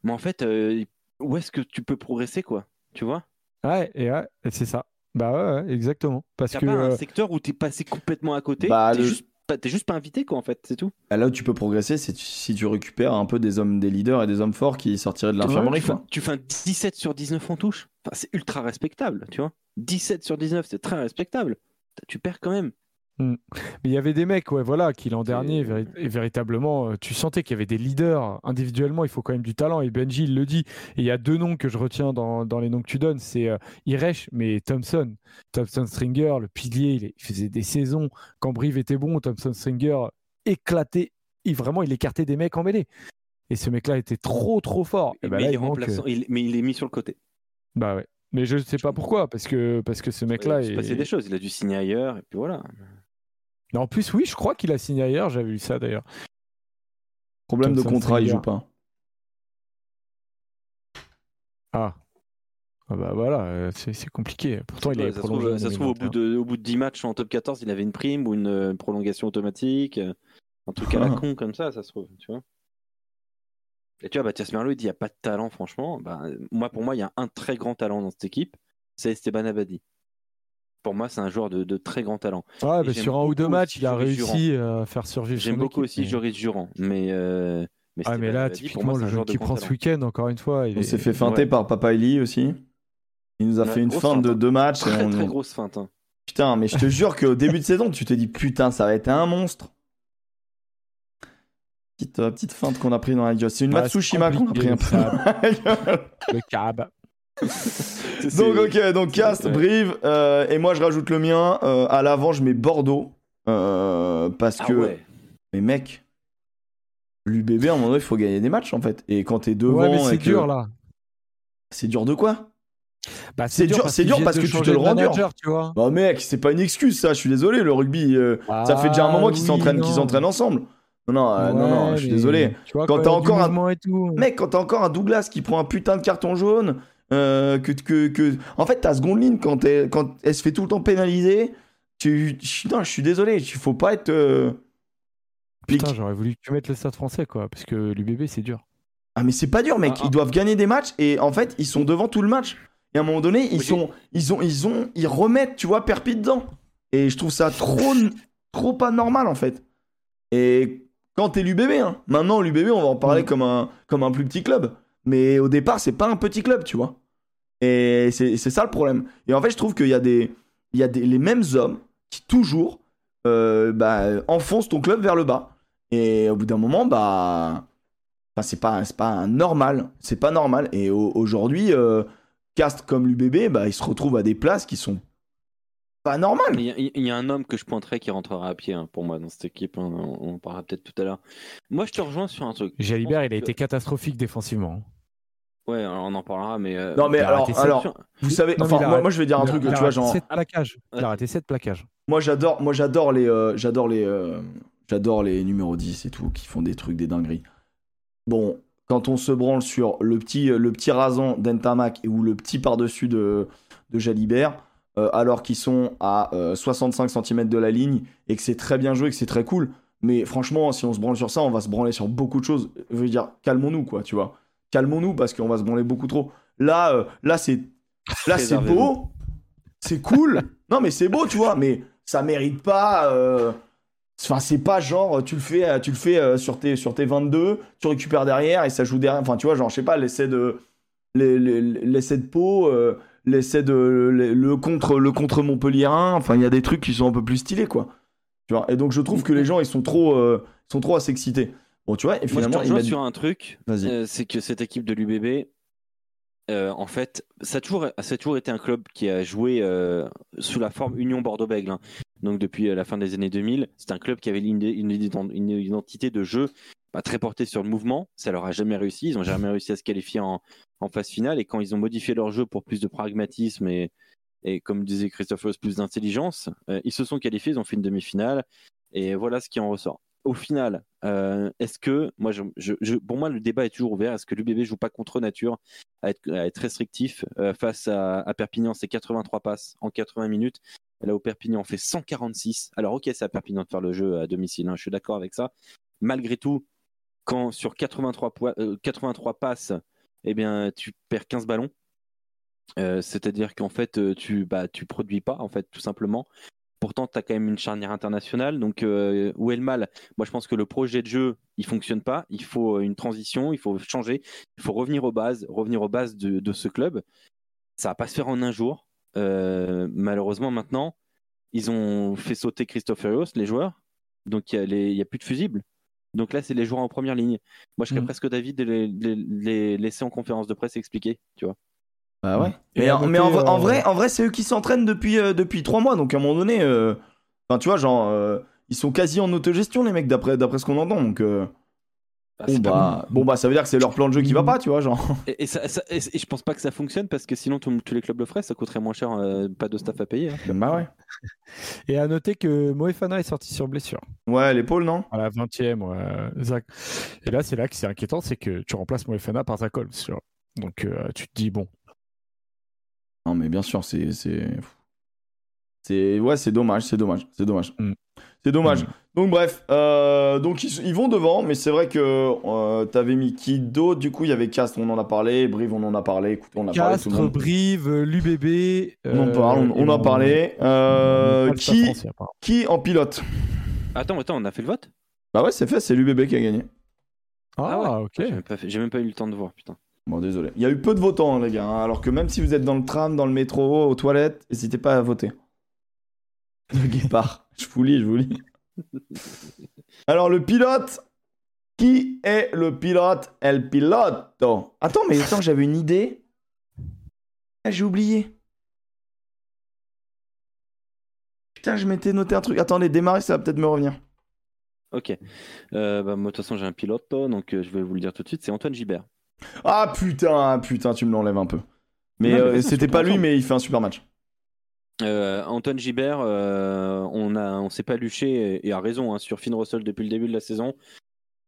mais en fait, euh, où est-ce que tu peux progresser, quoi Tu vois? Ouais, et ouais, et c'est ça. Bah ouais, ouais, exactement. Parce que. pas un euh, secteur où t'es passé complètement à côté. Bah, le- juste, t'es juste pas invité, quoi, en fait, c'est tout. Et Là où tu peux progresser, c'est si tu récupères un peu des hommes, des leaders et des hommes forts qui sortiraient de l'infirmerie. tu, fais, quoi. tu fais un 17 sur 19 en touche. Enfin, c'est ultra respectable, tu vois. 17 sur 19, c'est très respectable. Tu perds quand même. Mais il y avait des mecs, ouais, voilà, qui l'an dernier, véri- et véritablement, euh, tu sentais qu'il y avait des leaders. Individuellement, il faut quand même du talent. Et Benji, il le dit. Et il y a deux noms que je retiens dans, dans les noms que tu donnes c'est euh, Iresh, mais Thompson. Thompson Stringer, le pilier, il, est- il faisait des saisons. Quand Brive était bon, Thompson Stringer éclatait. Il, vraiment, il écartait des mecs en mêlée. Et ce mec-là était trop, trop fort. Et bah mais, là, il remplaçant- il- mais il est mis sur le côté. Bah ouais. Mais je ne sais pas pourquoi, parce que, parce que ce mec-là. il s'est est- passé des choses. Il a dû signer ailleurs, et puis voilà. Mais En plus, oui, je crois qu'il a signé ailleurs, j'avais vu ça d'ailleurs. Problème de contrat, il joue pas. Ah. Ah bah voilà, euh, c'est compliqué. Pourtant, il Ouais, est ça se prolongé. trouve, en ça se trouve, au, bout 2021. de, au bout de 10 matchs en top 14, il avait une prime ou une, euh, une prolongation automatique. euh, Un truc à la Ah. con comme ça, ça se trouve, tu vois. Et tu vois, Mathias Merlo, il dit il n'y a pas de talent, franchement. Bah, moi, pour moi, il y a un très grand talent dans cette équipe, c'est Esteban Abadi. Pour moi, c'est un joueur de, de très grand talent. Ouais, bah, j'aime sur un ou deux matchs, il a réussi à faire survivre J'aime beaucoup aussi mais- Joris Durand, mais. euh, mais Ah, mais là, pour typiquement, moi, le un jeune joueur de qui prend talent. ce week-end, encore une fois. Il est- s'est fait feinter Ouais. par Papa Eli aussi. Il nous a Ouais, fait une feinte de deux matchs. et Très, on- très grosse feinte. hein. Putain, mais je te jure qu'au début de saison, tu te dis putain, ça va être un monstre. Petite, euh, petite feinte qu'on a pris dans la gueule. C'est une Bah, Matsushima qu'on a pris un peu. compliqué, dans la gueule. Le cab. donc, ok, donc Cast, ouais. Brive. euh, et moi, je rajoute le mien. euh, à l'avant, je mets Bordeaux. euh, parce Ah que. ouais. Mais mec, l'UBB, à un moment donné, il faut gagner des matchs en fait. Et quand t'es devant. Ouais, mais c'est que- dur là. C'est dur de quoi? Bah, C'est dur- c'est dur qu'ils parce que tu te le rends dur. tu vois. Bah, mec, c'est pas une excuse ça. Je suis désolé. Le rugby, euh, ça fait déjà un Ah, moment qu'ils oui, s'entraînent qu'ils non. s'entraînent ensemble. Non, non, euh, non, non, Ouais, je suis désolé. Tu vois, Quand quand, t'as encore un- mouvement et tout. Mec, quand t'as encore un Douglas qui prend un putain de carton jaune, euh, que, que, que... En fait, ta seconde ligne, quand, elle- quand elle se fait tout le temps pénaliser, tu... Putain, je suis désolé, il faut pas être... euh, Putain, j'aurais voulu que tu mettes le stade français, quoi. Parce que l'UBB, c'est dur. Ah, mais c'est pas dur, mec. Ah, ah. Ils doivent gagner des matchs et en fait, ils sont devant tout le match. Et à un moment donné, ils Oui, sont... Ils ont... Ils ont... Ils remettent, tu vois, Perpi dedans. Et je trouve ça trop... trop pas normal, en fait. Et quand t'es l'UBB, hein. Maintenant, l'UBB, on va en parler Mm. comme, un... comme un plus petit club. Mais au départ, c'est pas un petit club, tu vois. Et c'est ça le problème. Et en fait, je trouve qu'il y a des, il y a des, les mêmes hommes qui toujours euh, bah, enfoncent ton club vers le bas. Et au bout d'un moment, bah, enfin, c'est pas, c'est pas normal. C'est pas normal. Et au- aujourd'hui, euh, Cast comme l'UBB, bah, ils se retrouvent à des places qui sont pas normales. Il y, a, il y a un homme que je pointerai qui rentrera à pied hein, pour moi dans cette équipe. hein. On, on en parlera peut-être tout à l'heure. Moi, je te rejoins sur un truc. Jalibert, il a été catastrophique défensivement. Ouais, alors on en parlera, mais. euh, Non, mais alors, arrêté alors, sur- vous savez, Non, enfin, moi, moi, je vais dire un truc, tu vois, genre, sept plaquages. Il Ouais. a raté 7 plaquages. Moi j'adore, moi j'adore les, euh, j'adore les, euh, j'adore les numéros 10 et tout qui font des trucs, des dingueries. Bon, quand on se branle sur le petit, le petit rasant d'Entamac ou le petit par-dessus de, de Jalibert, euh, alors qu'ils sont à 65 cm de la ligne et que c'est très bien joué, que c'est très cool. Mais franchement, si on se branle sur ça, on va se branler sur beaucoup de choses. Je veux dire, calmons-nous, quoi, tu vois. Calmons-nous parce qu'on va se branler beaucoup trop. Là, euh, là c'est là c'est beau, c'est cool. non, mais c'est beau, tu vois. Mais ça mérite pas. euh, Enfin, c'est pas genre tu le fais, tu le fais euh, sur tes sur tes 22, tu récupères derrière et ça joue derrière. Enfin, tu vois, genre je sais pas, l'essai de les- les- l'essai de euh, l'essai de le, le contre le contre Montpellierin. Enfin, il y a des trucs qui sont un peu plus stylés, quoi. Tu vois. Et donc je trouve que les gens ils sont trop euh, ils sont trop à s'exciter. Bon, tu vois. Et Moi, je te finalement, mettent- sur un truc, euh, c'est que cette équipe de l'UBB, euh, en fait, ça a, toujours, ça a toujours été un club qui a joué euh, sous la forme Union Bordeaux-Bègles. hein. Donc depuis euh, la fin des années 2000, c'est un club qui avait une, une une identité de jeu bah, très portée sur le mouvement. Ça leur a jamais réussi. Ils n'ont jamais réussi à se qualifier en, en phase finale. Et quand ils ont modifié leur jeu pour plus de pragmatisme et, et comme disait Christophe plus d'intelligence, euh, ils se sont qualifiés, ils ont fait une demi-finale. Et voilà ce qui en ressort. Au final, euh, est-ce que, moi, pour moi, le débat est toujours ouvert. Est-ce que l'UBB joue pas contre nature à être, restrictif Euh, face à, Perpignan? C'est 83 passes en 80 minutes. Là où Perpignan fait 146. Alors, ok, c'est à Perpignan de faire le jeu à domicile. hein, je suis d'accord avec ça. Malgré tout, quand sur 83, poi- euh, 83 passes, eh bien, tu perds 15 ballons. C'est-à-dire qu'en fait, tu bah, tu produis pas, en fait, tout simplement. Pourtant, tu as quand même une charnière internationale. Donc, euh, où est le mal? Moi, je pense que le projet de jeu, il fonctionne pas. Il faut une transition, il faut changer. Il faut revenir aux bases, revenir aux bases de, de ce club. Ça va pas se faire en un jour. Euh, malheureusement, maintenant, ils ont fait sauter Christophe Ferios, les joueurs. Donc, il n'y a, plus de fusibles. Donc là, c'est les joueurs en première ligne. Moi, je serais Mm. presque d'avis de les, les- les laisser en conférence de presse expliquer, tu vois. Bah ouais. Et Mais, à en, mais en, noter, vrai- en euh, vrai, en vrai, c'est eux qui s'entraînent depuis, euh, depuis 3 mois. Donc à un moment donné, euh, enfin, tu vois, genre, euh, ils sont quasi en autogestion, les mecs, d'après, d'après ce qu'on entend. Donc, euh, Bah, bon, bah, bon, bah, ça veut dire que c'est leur plan de jeu qui va pas, tu vois, genre. Et, et ça- ça- et- et je pense pas que ça fonctionne parce que sinon tous les clubs le feraient, ça coûterait moins cher, euh, pas de staff à payer. hein. bah ouais. Et à noter que Moefana est sorti sur blessure. Ouais, l'épaule, non? À la 20e, ouais, Zach. Et là, c'est là que c'est inquiétant, c'est que tu remplaces Moefana par Zach Holmes. Donc euh, tu te dis, bon, Non, mais bien sûr, c'est. C'est. c'est- Ouais, c'est dommage, c'est dommage, c'est dommage. Mm. C'est dommage. Mm. Donc, bref, euh, donc ils, ils vont devant, mais c'est vrai que euh, t'avais mis qui d'autre Du coup, il y avait Castres, on en a parlé, Brive, on en a parlé, écoute, on a parlé tout le Castres, monde. Brive, l'UBB. On en parle, on, euh, on en a parlé. Euh, qui, qui en pilote? Attends, attends, on a fait le vote? Bah ouais, c'est fait, c'est l'UBB qui a gagné. Ah, ok. J'ai même, pas fait- j'ai même pas eu le temps de voir, putain. Bon, désolé. Il y a eu peu de votants, hein, les gars. hein, alors que même si vous êtes dans le tram, dans le métro, aux toilettes, n'hésitez pas à voter. Le guépard. Je vous lis, je vous lis. Alors, le pilote. Qui est le pilote El piloto? Attends, mais attends, j'avais une idée. Ah, j'ai oublié. Putain, je m'étais noté un truc. Attendez, démarrer, ça va peut-être me revenir. Ok. Euh, bah, moi, de toute façon, j'ai un pilote, donc euh, je vais vous le dire tout de suite, c'est Antoine Gibert. Ah putain, putain, tu me l'enlèves un peu. Mais euh, c'était pas lui, mais il fait un super match. Euh, Antoine Gibert, euh, on a, on s'est pas luché et, et a raison hein, sur Finn Russell depuis le début de la saison.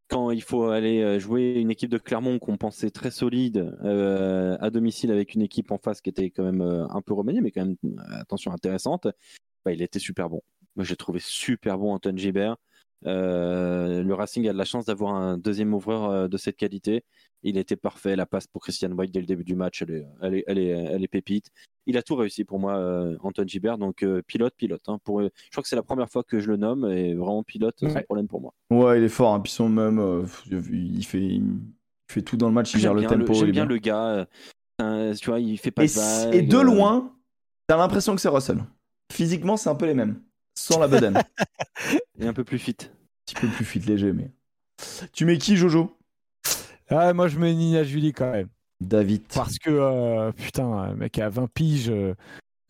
Quand il faut aller jouer une équipe de Clermont qu'on pensait très solide euh, à domicile avec une équipe en face qui était quand même euh, un peu remaniée, mais quand même attention intéressante, bah, il était super bon. Moi j'ai trouvé super bon Antoine Gibert. Euh, le Racing a de la chance d'avoir un deuxième ouvreur euh, de cette qualité. Il était parfait. La passe pour Christian White dès le début du match, elle est, elle est, elle est, elle est pépite il a tout réussi pour moi, euh, Antoine Gibert. Donc euh, pilote, pilote. hein, pour, je crois que c'est la première fois que je le nomme et vraiment pilote, sans Ouais. problème pour moi. Ouais, il est fort. Hein. Puis son même, il fait, il fait tout dans le match. Il gère le bien, tempo. il j'aime bien bien. le gars. euh, tu vois, il fait pas Et, de et de loin, t'as l'impression que c'est Russell. Physiquement, c'est un peu les mêmes. Sans la bedaine. un Et un peu plus fit. petit peu plus fit léger, mais. Tu mets qui, Jojo? Ah, moi, je mets Nina Julie quand même. David. Parce que, euh, putain, le mec à 20 piges, euh,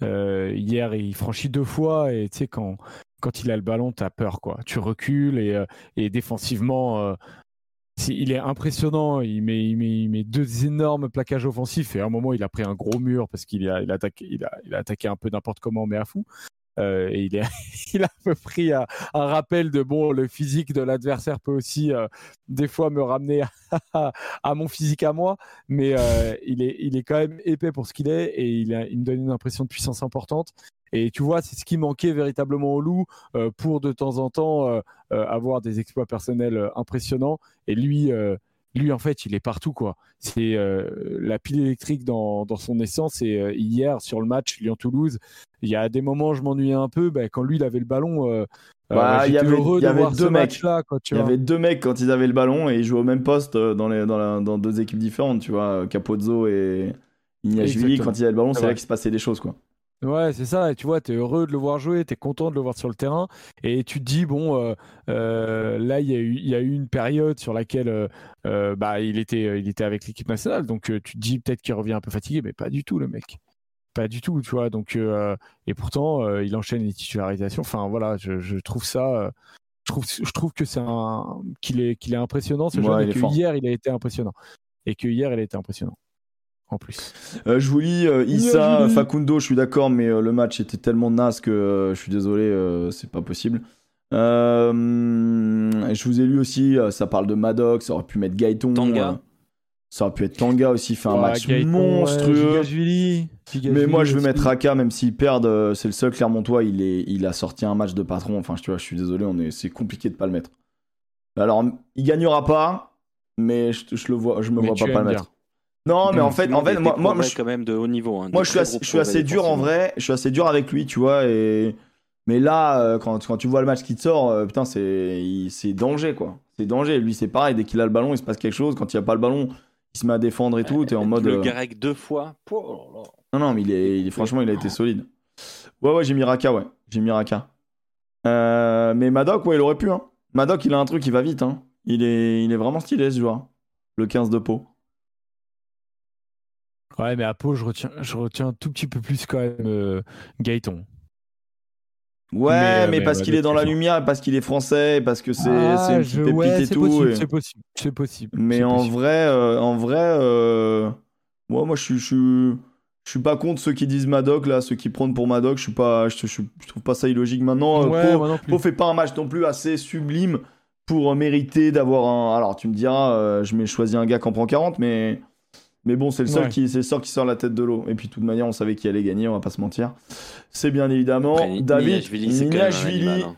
euh, hier, il franchit deux fois et tu sais, quand, quand il a le ballon, t'as peur, quoi. Tu recules et, et défensivement, il est impressionnant. Il met, il, met, il met deux énormes plaquages offensifs et à un moment, il a pris un gros mur parce qu'il a, il a, attaqué, il a, il a attaqué un peu n'importe comment, mais à fou. Euh, il, a un peu pris un, rappel de bon, le physique de l'adversaire peut aussi euh, des fois me ramener à, mon physique à moi, mais euh, il, est, il est quand même épais pour ce qu'il est et il, me donne une impression de puissance importante. Et tu vois, c'est ce qui manquait véritablement au loup pour de temps en temps avoir des exploits personnels impressionnants. Et lui, lui en fait, il est partout quoi. C'est euh, la pile électrique dans, dans son essence. Et euh, hier sur le match Lyon-Toulouse, il y a des moments où je m'ennuyais un peu. bah, quand lui, il avait le ballon, euh, Bah, euh, il y j'étais avait- heureux y de avait voir deux ce mecs. tu Il y avait deux mecs quand ils avaient le ballon et ils jouaient au même poste dans, les, dans, la- dans deux équipes différentes, tu vois. Capozzo et Ignashvili, quand il y avait le ballon, C'est là qu'il se passait des choses, quoi. Ouais, c'est ça. Et tu vois, tu es heureux de le voir jouer, tu es content de le voir sur le terrain. Et tu te dis, bon, euh, euh, là, il y, a eu, il y a eu une période sur laquelle euh, bah, il, était, il était avec l'équipe nationale. Donc, tu te dis peut-être qu'il revient un peu fatigué, mais pas du tout, le mec. Pas du tout, tu vois. Donc, et pourtant, il enchaîne les titularisations. Enfin, voilà, je, je trouve ça. je trouve, je trouve que c'est un qu'il est, qu'il est impressionnant ce Ouais, et que fort. hier il a été impressionnant et que hier il a été impressionnant en plus. Euh, je vous lis euh, Issa. Facundo, je suis d'accord, mais euh, le match était tellement naze que euh, je suis désolé, euh, c'est pas possible. Euh, je vous ai lu aussi, euh, ça parle de Maddox, ça aurait pu mettre Gaëton. Tanga. euh, ça aurait pu être Tanga aussi, fait un Ouais, match monstrueux. ouais, Mais moi, je vais mettre Raka, même s'ils perdent, euh, c'est le seul Clermontois, il, est, il a sorti un match de patron. Enfin, je, tu vois, je suis désolé, on est, c'est compliqué de pas le mettre. Alors, il gagnera pas, mais je, je le vois, je me Mais vois pas pas le bien. mettre. Non, mais en fait, en fait, moi, moi, je, quand même de haut niveau. hein, moi, je suis assez, gros je suis assez progrès dur en vrai. Je suis assez dur avec lui, tu vois. Et mais là, euh, quand, quand tu vois le match qui te sort, euh, putain, c'est danger quoi. C'est danger. Lui, c'est pareil. Dès qu'il a le ballon, il se passe quelque chose. Quand il a pas le ballon, il se met à défendre et tout. T'es en mode. Le euh, Garec deux fois. Oh. Non, non, mais il est, il est- franchement, il a été solide. Ouais, ouais, j'ai mis Raka, ouais. J'ai mis Raka. Euh, mais Madoc, ouais, il aurait pu. Hein. Madoc, il a un truc, il va vite. Hein. Il, est, il est vraiment stylé, ce joueur. Le 15 de Pau. Ouais, mais à Pau, je retiens, je retiens un tout petit peu plus quand même euh, Gaëton. Ouais, Mais, mais, euh, mais parce ouais, qu'il est dans la lumière, parce qu'il est français, parce que c'est Ah, une je- pépite ouais, et c'est tout. possible, et- c'est possible, c'est possible. Mais c'est en possible. vrai, euh, en vrai, euh, moi, moi, je suis, je suis, je suis pas contre ceux qui disent Madoc là, ceux qui prennent pour Madoc. Je suis pas, je, trouve pas ça illogique. Maintenant, euh, Ouais, Pau- non fait pas un match non plus assez sublime pour euh, mériter d'avoir un. Alors, tu me diras, euh, je m'ai choisi un gars qui en prend 40, mais. Mais bon, c'est le seul Ouais. qui, c'est le seul qui sort la tête de l'eau. Et puis, de toute manière, on savait qui allait gagner, on va pas se mentir. C'est bien évidemment Après, David c'est un animal, hein.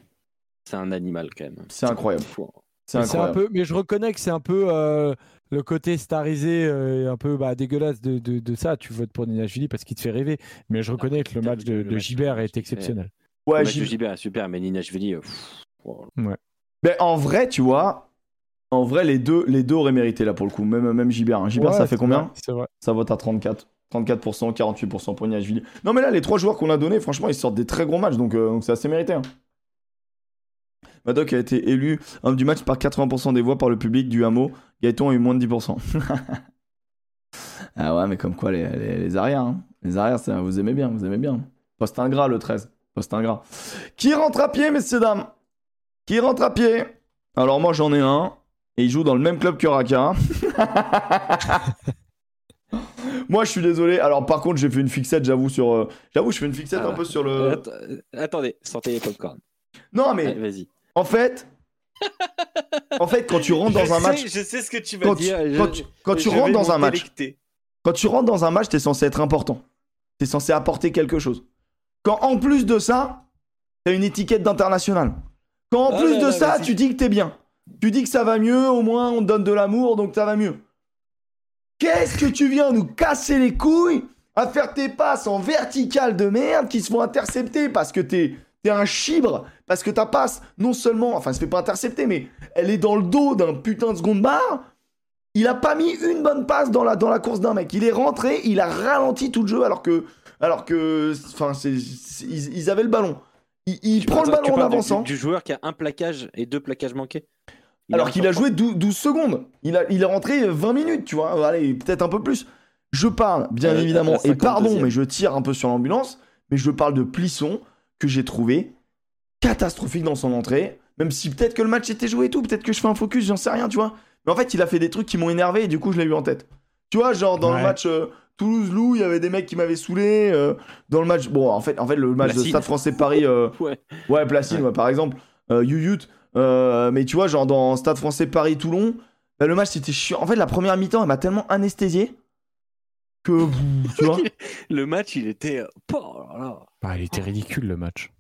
C'est un animal quand même. C'est incroyable. Fou. C'est Mais C'est un incroyable. peu, mais je reconnais que c'est un peu euh, le côté starisé, euh, un peu bah, dégueulasse de, de, de ça. Tu votes pour Ninashvili parce qu'il te fait rêver. Mais je reconnais que le match de, de- est exceptionnel. Ouais, Le match de Gilbert est super, mais Ninashvili, euh, pff, oh Mais en vrai, tu vois, en vrai, les deux, les deux auraient mérité là pour le coup. Même, même Gibert. hein. Gibert, Ouais, ça fait combien vrai, C'est vrai. Ça vote à 34. 34%, 48% pour Niashvili. Non, mais là, les trois joueurs qu'on a donnés, franchement, ils sortent des très gros matchs, donc euh, c'est assez mérité. hein. Madoc a été élu homme du match par 80% des voix par le public du hameau. Gaëton a eu moins de 10%. ah ouais, mais comme quoi, les, les, les arrières, hein. les arrières, ça, vous aimez bien, vous aimez bien. Poste ingrat, le 13. Poste ingrat. Qui rentre à pied, messieurs, dames? Qui rentre à pied? Alors, moi, j'en ai un. Et il joue dans le même club que Raka. Moi, je suis désolé. Alors, par contre, j'ai fait une fixette, j'avoue, sur. euh, J'avoue, je fais une fixette Ah un bah. peu sur le. Att- Attendez, sortez les popcorn. Non, mais Allez, Vas-y. en fait. En fait, quand tu rentres dans un match. Je sais ce que tu Quand vas tu, dire. je- quand tu- quand rentres dans un match. Quand tu rentres dans un match, t'es censé être important. T'es censé apporter quelque chose. Quand en plus de ça, t'as une étiquette d'international. Quand en Ah plus là de là, ça, vas-y. tu dis que t'es bien. Tu dis que ça va mieux, au moins on te donne de l'amour, donc ça va mieux. Qu'est-ce que tu viens nous casser les couilles à faire tes passes en verticale de merde qui se font intercepter parce que t'es t'es un chibre, parce que ta passe, non seulement, enfin, elle se fait pas intercepter, mais elle est dans le dos d'un putain de seconde barre. Il a pas mis une bonne passe dans la, dans la course d'un mec. Il est rentré, il a ralenti tout le jeu alors que, alors que, enfin, ils, ils avaient le ballon. Il, prend le ballon en parles du- avançant. Du, joueur qui a un plaquage et deux plaquages manqués? Il Alors qu'il a joué 12, 12 secondes. Il, a, il est rentré 20 minutes, tu vois. Allez, peut-être un peu plus. Je parle, bien Euh, évidemment, et pardon, 52e. mais je tire un peu sur l'ambulance, mais je parle de Plisson, que j'ai trouvé catastrophique dans son entrée. Même si peut-être que le match était joué et tout, peut-être que je fais un focus, j'en sais rien, tu vois. Mais en fait, il a fait des trucs qui m'ont énervé et du coup, je l'ai eu en tête. Tu vois, genre dans le match euh, Toulouse-Loup, il y avait des mecs qui m'avaient saoulé euh, dans le match. Bon, en fait, en fait le match de. Stade français Paris, euh, Ouais. ouais, Placide, Ouais. par exemple, euh, Youyut. Euh, mais tu vois, genre dans Stade français Paris Toulon, bah, le match c'était chiant. En fait, la première mi-temps, elle m'a tellement anesthésié que tu vois. Le match, il était. Oh là là. Ah, il était ridicule le match.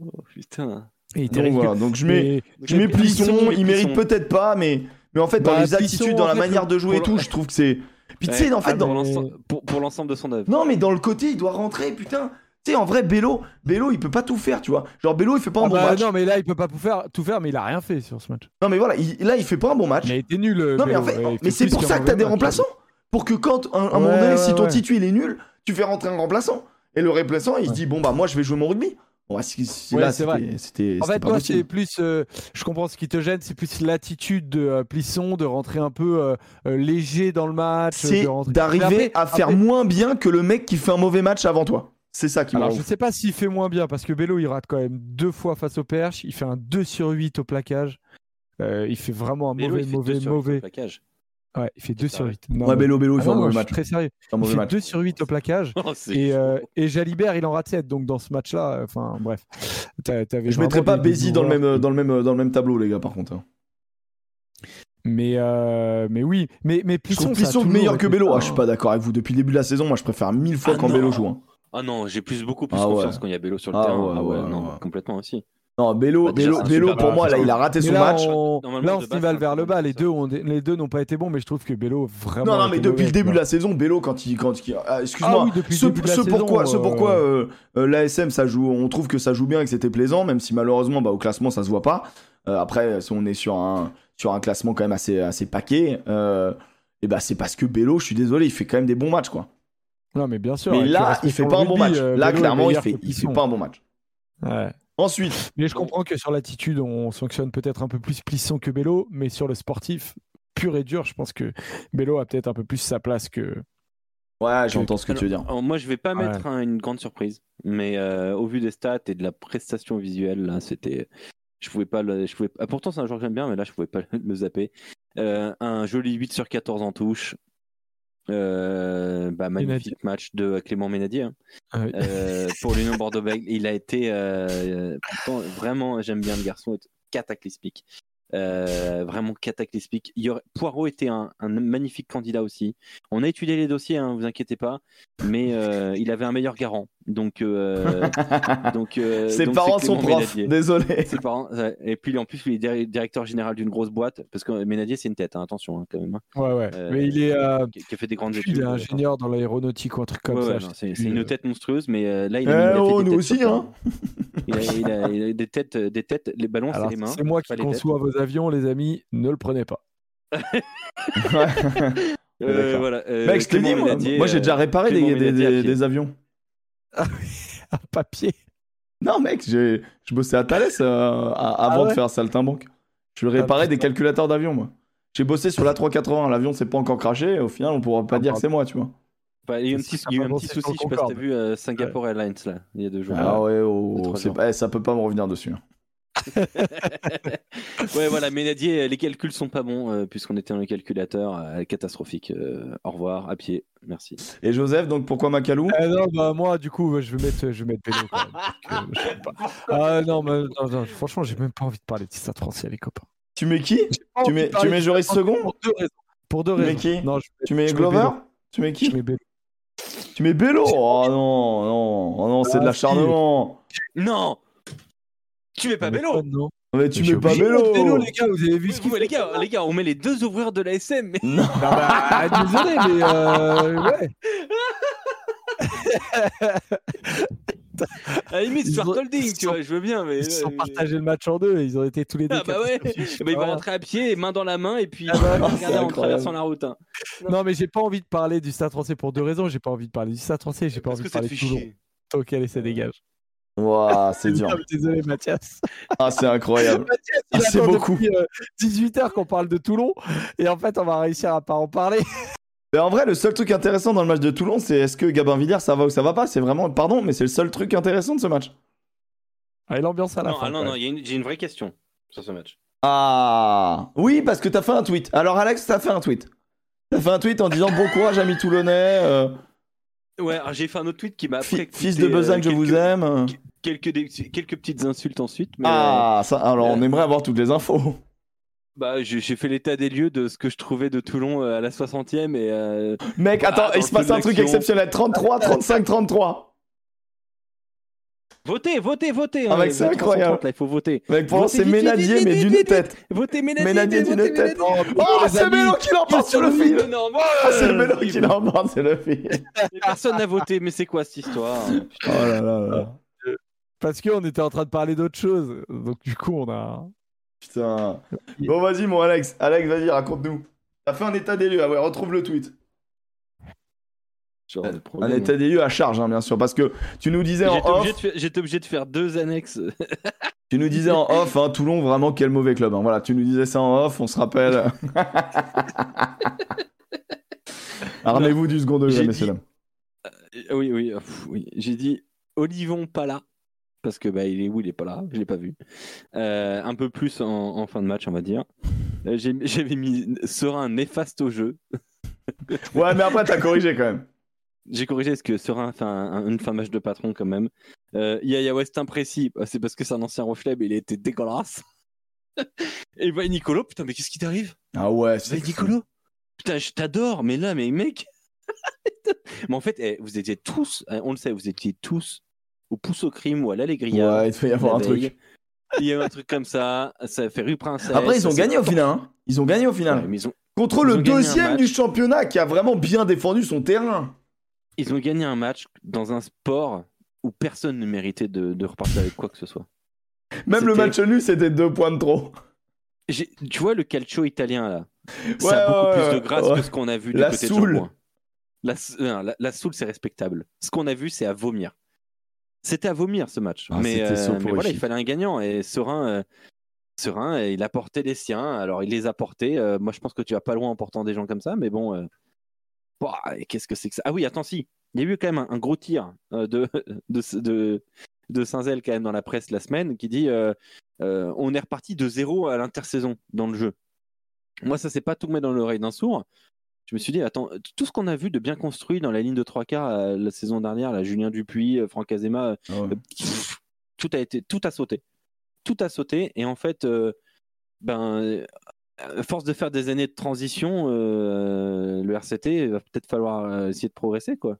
Oh, putain. Il était Donc ridicule. voilà, donc je mets, je mets Plisson, Plisson, il mérite peut-être pas, mais mais en fait dans Bah, les Plisson, attitudes, dans la fait, manière de jouer et tout, je trouve que c'est. Puis tu sais, en fait, ah, dans, pour mais- l'ensemble- pour, pour l'ensemble de son œuvre. Non, mais dans le côté, il doit rentrer, putain. Tu sais, en vrai, Bello, Bello, il peut pas tout faire, tu vois. Genre, Bello, il fait pas un Ah bon bah, match. non, mais là, il peut pas tout faire, tout faire, mais il a rien fait sur ce match. Non, mais voilà, il- là, il fait pas un bon match. Il a été nul. non, mais en fait, mais c'est pour ça que t'as des remplaçants. Pour que quand, un, un moment Ouais, donné, ouais, si ton ouais. titu il est nul, tu fais rentrer un remplaçant. Et le remplaçant, il se dit, bon, bah, moi, je vais jouer mon rugby. Bah, Ouais, c'est c'était c'était- En fait, moi, c'est plus. euh, je comprends ce qui te gêne, c'est plus l'attitude de euh, Plisson de rentrer un peu euh, euh, léger dans le match. C'est rentrer- d'arriver à faire après- moins bien que le mec qui fait un mauvais match avant toi. C'est ça qui Alors, m'arrive. je sais pas s'il fait moins bien parce que Bello, il rate quand même deux fois face au perche. Il fait un 2 sur 8 au plaquage. Euh, il fait vraiment un Bello, mauvais, il mauvais, mauvais. Ouais, il fait 2 sur Ouais. 8. Non, Ouais, Bello, Bello, il Ah fait un non, mauvais match. très sérieux. Un Il fait match. 2 sur 8 au plaquage. Oh, Et, euh, et Jalibert, il en rate 7. Donc dans ce match-là, enfin bref. Je mettrais vraiment pas Bézi dans le même, dans le même, dans le même tableau, les gars, par contre. hein. Mais, euh, mais oui. Mais, mais Plisson, Plisson meilleur que Bello. Ah, je suis pas d'accord avec vous. Depuis le début de la saison, moi, je préfère mille fois Ah quand. Bello joue. hein. Ah non, j'ai plus, beaucoup plus Ah ouais. confiance quand il y a Bello sur le Ah terrain. ouais, ah ouais, ouais, non, ouais. complètement aussi. Non, Bello, Bah, Bello, Bello, pour moi, là, il a raté Mais son là, match. on, là, on se nivelle vers le bas. Les deux, ont, les deux n'ont pas été bons, mais je trouve que Bello vraiment. Non, non, mais depuis le début de la saison, Bello, quand il. Quand il ah, Excuse-moi, Ah oui, depuis le ce, début de la ce saison, pourquoi, ce euh, pourquoi euh, euh, l'ASM, ça joue, on trouve que ça joue bien et que c'était plaisant, même si malheureusement, bah, au classement, ça se voit pas. Euh, après, si on est sur un, sur un classement quand même assez, assez paquet, euh, et bah, c'est parce que Bello, je suis désolé, il fait quand même des bons matchs, quoi. Non, mais bien sûr. Mais là, il fait pour pas un bon match. euh, Là, clairement, il fait, il fait pas un bon match. Ouais. Ensuite, Mais je comprends que sur l'attitude, on sanctionne peut-être un peu plus Plisson que Bello, mais sur le sportif pur et dur, je pense que Bello a peut-être un peu plus sa place que. ouais, j'entends ce que tu veux dire. Alors, moi, je vais pas Ouais. mettre un- une grande surprise, mais euh, au vu des stats et de la prestation visuelle, là, c'était. Je pouvais pas le. Je pouvais... ah, pourtant, c'est un joueur que j'aime bien, mais là, je pouvais pas le zapper. Euh, un joli 8 sur 14 en touche. Euh, bah, magnifique match de Clément Ménadier. hein. Ah oui. Euh, pour l'Union Bordeaux-Bègles. Il a été euh, pourtant, vraiment, j'aime bien le garçon, cataclysmique. Vraiment cataclysmique. Il y aurait... Poirot était un, un magnifique candidat aussi. On a étudié les dossiers, hein, vous inquiétez pas, mais il avait un meilleur garant. Donc, euh, donc euh, Ses donc parents sont profs, Ménadier. désolé. Ses parents, et puis en plus, il est dir- directeur général d'une grosse boîte, parce que Ménadier, c'est une tête, hein, attention hein, quand même, hein, Ouais, ouais. Euh, mais il est, euh, qui, qui a fait des grandes il études. est euh, ingénieur dans l'aéronautique ou un truc comme Ouais, ça. ouais, c'est une euh. tête monstrueuse, mais euh, là, il Eh a, il a fait oh, des nous aussi, hein. il a, il a- il a des têtes, des têtes, les ballons, c'est les mains. c'est moi qui conçois vos avions, les amis, ne le prenez pas. Voilà, Mec, je Clément dis, moi, j'ai déjà réparé des avions. Un papier. Non, mec, j'ai- je bossais à Thales euh, à- avant Ah ouais de faire Saltimbanque. Je réparais des putain. calculateurs d'avion, moi. J'ai bossé sur l'A380, l'avion s'est pas encore craché, et au final, on pourra pas Ah, dire que pardon. c'est moi, tu vois. bah, il y a eu un petit, sera il y a eu pas un petit avancé sur souci, je sais pas si t'as Concorde. vu euh, Singapore Airlines là, il y a deux jours. Ah ouais, oh, trois c'est jours. pas- eh, ça peut pas me revenir dessus. hein. ouais, voilà, Ménadier, euh, les calculs sont pas bons, euh, puisqu'on était dans le calculateur, euh, catastrophique. Euh, au revoir, à pied, merci. Et Joseph, donc pourquoi Macalou? Non, bah moi, du coup, je vais mettre, je vais mettre quand même. je sais pas. Ah non, mais non, non, franchement, j'ai même pas envie de parler de Stade français, les copains. Tu mets qui? Tu mets- tu mets Joris Second Pour deux raisons. Pour deux Tu mets qui? Non, je, Tu mets je Glover? Tu mets je qui mets. Tu mets Bello? Oh non, non, oh non, c'est de Ah, l'acharnement. Non Tu mets pas Bello Non. Mais tu Mais mets pas Bello Bello, les gars, vous avez vu ce qu'il fait les gars, les gars, on met les deux ouvreurs de la SM. Mais... Non Non, bah, désolé, mais euh, ouais. À la limite, Ils Stuart ont- Holding, tu vois, je veux bien, mais. Ils se sont euh, partagés le match en deux et ils ont été tous les deux. Ah bah ouais, ben, ils vont rentrer à pied, main dans la main, et puis Ah bah, regarder en traversant la route. hein. Non, mais j'ai pas envie de parler du Stade français pour deux raisons. J'ai pas envie de parler du Stade français, j'ai pas envie de parler de Toulon. Ok, allez, ça dégage. Ouah, c'est dur. Ah, Désolé, Mathias. Ah, c'est incroyable. Mathias, Ah, c'est beaucoup. depuis 18h qu'on parle de Toulon et en fait, on va réussir à pas en parler. Mais en vrai, le seul truc intéressant dans le match de Toulon, c'est est-ce que Gabin Villiers ça va ou ça va pas? C'est vraiment, pardon, mais c'est le seul truc intéressant de ce match. Ah, et l'ambiance à la Non, fin. ah non, quand non, même. il y a une- j'ai une vraie question sur ce match. Ah Oui, parce que t'as fait un tweet. Alors Alex, t'as fait un tweet. T'as fait un tweet en disant bon courage amis Toulonnais. euh, Ouais, alors j'ai fait un autre tweet qui m'a. Fils coûté, de Besogne, euh, je vous quelques- aime. Quelques, quelques petites insultes ensuite. Mais, euh, Ah, ça, alors on euh, aimerait avoir toutes les infos. bah, j'ai fait l'état des lieux de ce que je trouvais de Toulon euh, à la 60e et. euh, Mec, Ah, attends, dans il se passe un truc exceptionnel. 33, 35, 33. Votez, votez, votez Ah, hein, mec, c'est vous êtes incroyable. 330, Là, il faut voter. Mec, pour l'instant, c'est Ménadier, mais d'une tête. Votez Ménadier, Ménadier d'une tête. Oh, les c'est. Mélo qui l'emporte sur le fil. Non, Ah, c'est le euh, Mélo qui l'emporte, c'est le fil. mais Personne n'a voté, mais c'est quoi cette histoire? Oh là là là. Parce qu'on était en train de parler d'autre chose. Donc, du coup, on a. Putain. Bon, vas-y, mon Alex. Alex, vas-y, raconte-nous. T'as fait un état des lieux. Ah ouais, retrouve le tweet. De Un état des lieux à charge, hein, bien sûr. Parce que tu nous disais en off. j'étais obligé de faire deux annexes. Tu nous disais en off, hein, Toulon, vraiment quel mauvais club. hein. Voilà, tu nous disais ça en off, on se rappelle. Armez-vous du second degré, messieurs dit-. Euh, Oui, oui, euh, pff, oui. J'ai dit Olivon pas là. Parce que bah, il est où? Il est pas là, je l'ai pas vu. Euh, un peu plus en, en fin de match, on va dire. Euh, J'avais mis Serein néfaste au jeu. Ouais, mais après, t'as corrigé quand même. J'ai corrigé parce que Serein fait un- un- une fin match de patron quand même. Euh, Yaya West imprécis, bah, c'est parce que c'est un ancien reflet, mais il était dégueulasse. Et bah Nicolo, putain, mais qu'est-ce qui t'arrive? Ah ouais, Bah, c'est. Nicolo? Putain, je t'adore, mais là, mais mec Mais en fait, eh, vous étiez tous, eh, on le sait, vous étiez tous au pouce au crime ou à l'allégria. Ouais, il devait y avoir un truc. Il y a eu un truc comme ça, ça fait rue Princesse. Après, ils ont gagné au final. hein. Ils ont gagné au final. Ouais, mais ils, ont, Contre ils le ont deuxième du championnat qui a vraiment bien défendu son terrain. Ils ont gagné un match dans un sport où personne ne méritait de, de repartir avec quoi que ce soit. Même le match nul, c'était deux points de trop. Tu vois le calcio italien là Ouais, Ça a beaucoup ouais, plus de grâce ouais. que ce qu'on a vu du La côté de Jean-Bouin. La, non, la, la soule, c'est respectable. Ce qu'on a vu, c'est à vomir. C'était à vomir ce match. Ah, mais, euh, mais voilà, il fallait un gagnant. Et Serein, euh, Serein euh, il a porté les siens. Alors, il les a portés. Euh, moi, je pense que tu vas pas loin en portant des gens comme ça. Mais bon, qu'est-ce que c'est que ça? Ah oui, attends, si. Il y a eu quand même un, un gros tir euh, de, de, de, de Saint-Zel quand même dans la presse la semaine qui dit euh, euh, on est reparti de zéro à l'intersaison dans le jeu. Moi, ça s'est pas tout mis dans l'oreille d'un sourd. Je me suis dit, attends, tout ce qu'on a vu de bien construit dans la ligne de trois quarts la saison dernière, là, Julien Dupuis, Franck Azema, Ah ouais. pff, tout a été, tout a sauté, tout a sauté. Et en fait, euh, ben, force de faire des années de transition, euh, le RCT va peut-être falloir euh, essayer de progresser, quoi.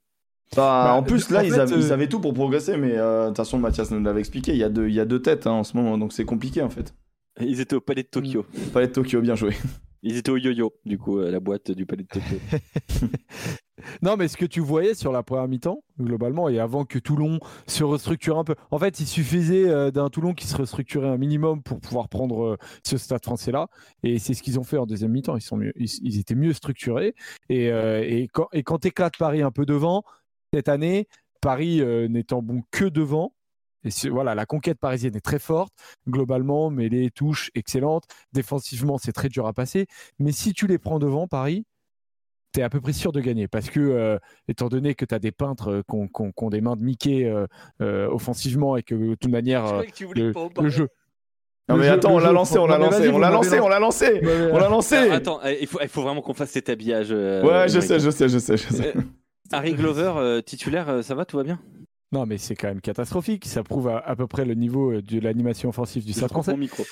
Bah, Bah, en plus, là, en ils, fait, avaient, ils euh, avaient tout pour progresser, mais euh, de toute façon, Mathias nous l'avait expliqué. Il y a deux, il y a deux têtes hein, en ce moment, donc c'est compliqué en fait. Ils étaient au Palais de Tokyo. Palais de Tokyo, bien joué. Ils étaient au yo-yo, du coup, la boîte du Palais de Tokyo. Non, mais ce que tu voyais sur la première mi-temps, globalement, et avant que Toulon se restructure un peu. En fait, il suffisait euh, d'un Toulon qui se restructurait un minimum pour pouvoir prendre euh, ce stade français-là. Et c'est ce qu'ils ont fait en deuxième mi-temps. Ils, ils étaient mieux structurés. Et, euh, et quand, et quand éclate Paris un peu devant, cette année, Paris euh, n'étant bon que devant, et voilà, la conquête parisienne est très forte. Globalement, mêlée, touche, excellente. Défensivement, c'est très dur à passer. Mais si tu les prends devant, Paris, tu es à peu près sûr de gagner. Parce que, euh, étant donné que tu as des peintres euh, qui ont, des mains de Mickey euh, euh, offensivement et que de toute manière, euh, le, le jeu. Non, mais attends, on l'a lancé, on l'a mais lancé, on l'a lancé, on l'a lancé, on l'a lancé. Attends, euh, il faut, il faut vraiment qu'on fasse cet habillage. euh, Ouais, je sais, je sais, je sais, je sais. Euh, Harry Glover, euh, titulaire, euh, ça va, tout va bien? Non, mais c'est quand même catastrophique. Ça prouve à, à peu près le niveau euh, de l'animation offensive du Stade français. micro.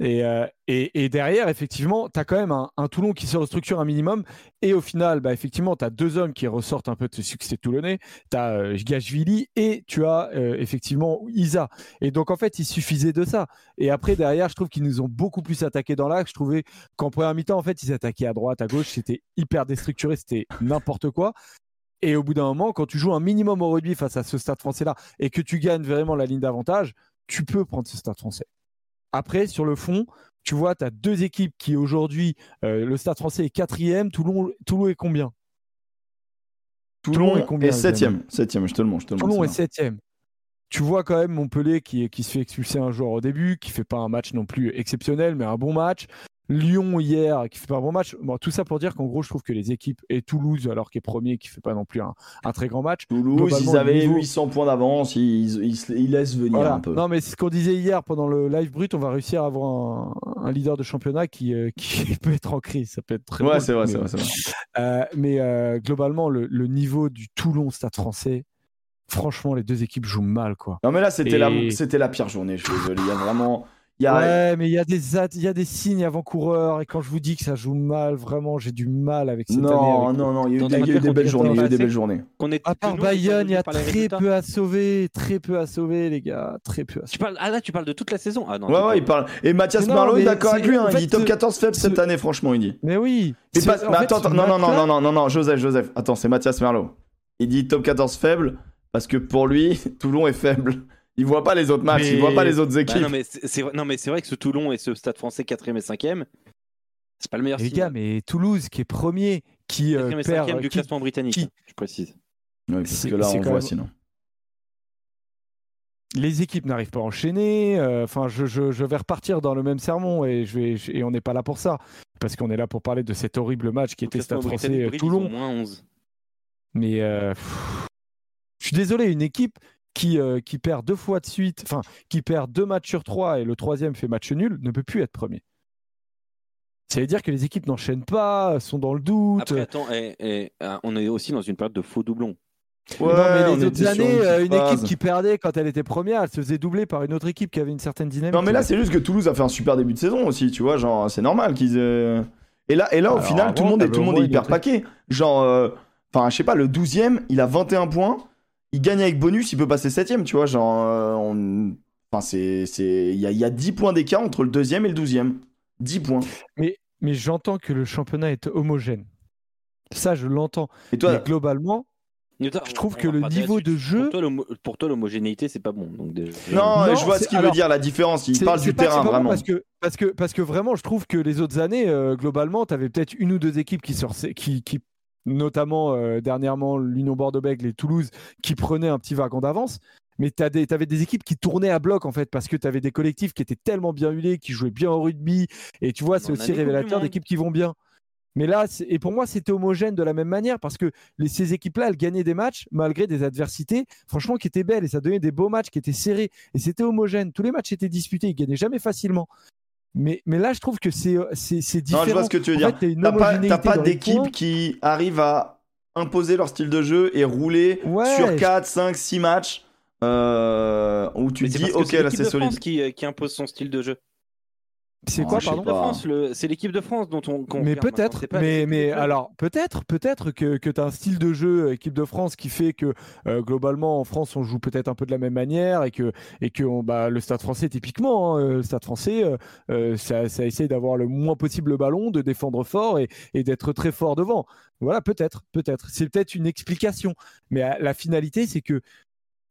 Et, euh, et, et derrière, effectivement, tu as quand même un, un Toulon qui se restructure un minimum. Et au final, bah, effectivement, tu as deux hommes qui ressortent un peu de ce succès toulonnais. Tu as euh, Gashvili et tu as euh, effectivement Isa. Et donc, en fait, il suffisait de ça. Et après, derrière, je trouve qu'ils nous ont beaucoup plus attaqué dans l'axe. Je trouvais qu'en première mi-temps, en fait, ils attaquaient à droite, à gauche. C'était hyper déstructuré. C'était n'importe quoi. Et au bout d'un moment, quand tu joues un minimum au rugby face à ce stade français-là et que tu gagnes vraiment la ligne d'avantage, tu peux prendre ce stade français. Après, sur le fond, tu vois, tu as deux équipes qui aujourd'hui, euh, le Stade français est quatrième, Toulon, Toulon est combien? Toulon est combien, est septième, septième, je te le montre, je te le Toulon est septième. Tu vois quand même Montpellier qui, qui se fait expulser un joueur au début, qui fait pas un match non plus exceptionnel, mais un bon match. Lyon hier qui fait pas un bon match. Bon, tout ça pour dire qu'en gros, je trouve que les équipes et Toulouse, alors qui est premier, qui fait pas non plus un, un très grand match. Toulouse, ils avaient niveau- 800 points d'avance, ils, ils, ils laissent venir Voilà. un peu. Non, mais c'est ce qu'on disait hier pendant le live brut, on va réussir à avoir un, un leader de championnat qui, euh, qui peut être en crise. Ça peut être très ouais, c'est vrai, c'est vrai, vrai. euh, mais euh, globalement, le, le niveau du Toulon Stade français, franchement, les deux équipes jouent mal, quoi. Non, mais là, c'était Et- la, c'était la pire journée, je suis désolé. Il y a vraiment. Il y a... Ouais, mais il y, a des at- y a des signes avant-coureurs, et quand je vous dis que ça joue mal, vraiment, j'ai du mal avec cette année. Non, avec- non, non, il y a eu des, ta il y a eu des carrière, belles journées. Il y a eu des belles journées. Qu'on est À part Bayonne, il y a très peu à sauver, très peu à sauver, les gars, très peu à Tu sauver. parles, ah là, tu parles de toute la saison. Ah non. Ouais, tu ouais, il parle. Et Mathias Marlowe est d'accord avec lui. hein, en Il dit top ce- 14 faible cette ce- année, franchement, il dit. Mais oui. Mais, pas- attends, attends, non, non, non, non, non, non, non, Joseph, Joseph, attends, c'est Mathias Merlot. Il dit top 14 faible parce que pour lui, Toulon est faible. Il voit pas les autres matchs, il Mais- voit pas les autres Bah équipes. non, mais c'est c'est vrai- non, mais c'est vrai que ce Toulon et ce Stade français 4 et 5 c'est pas le meilleur Les signe. gars, mais Toulouse qui est premier, qui euh, 4 et perd, 5 du qui- classement britannique, qui- je précise. Ouais, parce c'est- que là, on voit même- sinon. les équipes n'arrivent pas à enchaîner. euh, Enfin, je, je- je vais repartir dans le même sermon et, je vais, je- et on n'est pas là pour ça. Parce qu'on est là pour parler de cet horrible match qui Le était Stade français ont Toulon. moins 11. Mais euh, pff, je suis désolé, une équipe qui, euh, qui perd deux fois de suite, enfin, qui perd deux matchs sur trois et le troisième fait match nul, ne peut plus être premier. Ça veut dire que les équipes n'enchaînent pas, sont dans le doute. Après, attends, ah, on est aussi dans une période de faux doublons. non, mais les autres années, euh, une, phase. équipe qui perdait quand elle était première, elle se faisait doubler par une autre équipe qui avait une certaine dynamique. Non, mais là, c'est juste que Toulouse a fait un super début de saison aussi, tu vois. Genre, c'est normal qu'ils. euh, Et là, et là au Alors, final, tout le monde est, tout le monde est hyper paquet. Genre, euh, enfin, je sais pas, le 12ème, il a 21 points. Il gagne avec bonus, il peut passer 7ème, tu vois. Genre, euh, on- enfin, c'est. c'est- Il y a, il y a 10 points d'écart entre le deuxième et le 12ème. 10 points. Mais, mais j'entends que le championnat est homogène. Ça, je l'entends. Et toi, Mais globalement, Je trouve que le niveau de jeu- Pour toi, l'homogénéité, c'est pas bon. Donc, déjà- non, Non, je vois ce qu'il veut dire, la différence. Il parle du terrain, bon vraiment. Parce que, parce, que, parce que vraiment, je trouve que les autres années, euh, globalement, tu avais peut-être une ou deux équipes qui, sortaient- qui, qui notamment euh, dernièrement l'Union Bordeaux-Bègles et Toulouse, qui prenaient un petit wagon d'avance. Mais tu avais des équipes qui tournaient à bloc en fait, parce que tu avais des collectifs qui étaient tellement bien huilés, qui jouaient bien au rugby. Et tu vois, c'est aussi révélateur d'équipes qui vont bien. Mais là, et pour moi, c'était homogène de la même manière parce que les, ces équipes-là, elles gagnaient des matchs malgré des adversités, franchement, qui étaient belles et ça donnait des beaux matchs qui étaient serrés et c'était homogène. Tous les matchs étaient disputés, ils gagnaient jamais facilement. Mais, mais là, je trouve que c'est c'est c'est différent. Non, je vois ce que tu veux En dire. t'as pas, d'équipe qui arrive à imposer leur style de jeu et rouler Ouais, sur je- 4, 5, 6 matchs euh, où tu Mais dis, ok, c'est là c'est de solide. Qui, euh, qui impose son style de jeu. C'est Oh, quoi, pardon L'équipe de pas. France, le- c'est l'équipe de France dont on. mais peut-être, mais, mais alors peut-être, peut-être que, que tu as un style de jeu euh, équipe de France qui fait que euh, globalement en France on joue peut-être un peu de la même manière et que, et que on- bah, le stade français typiquement, hein, euh, le stade français, euh, ça, ça essaie d'avoir le moins possible le ballon, de défendre fort et, et d'être très fort devant. Voilà, peut-être, peut-être. C'est peut-être une explication, mais euh, la finalité c'est que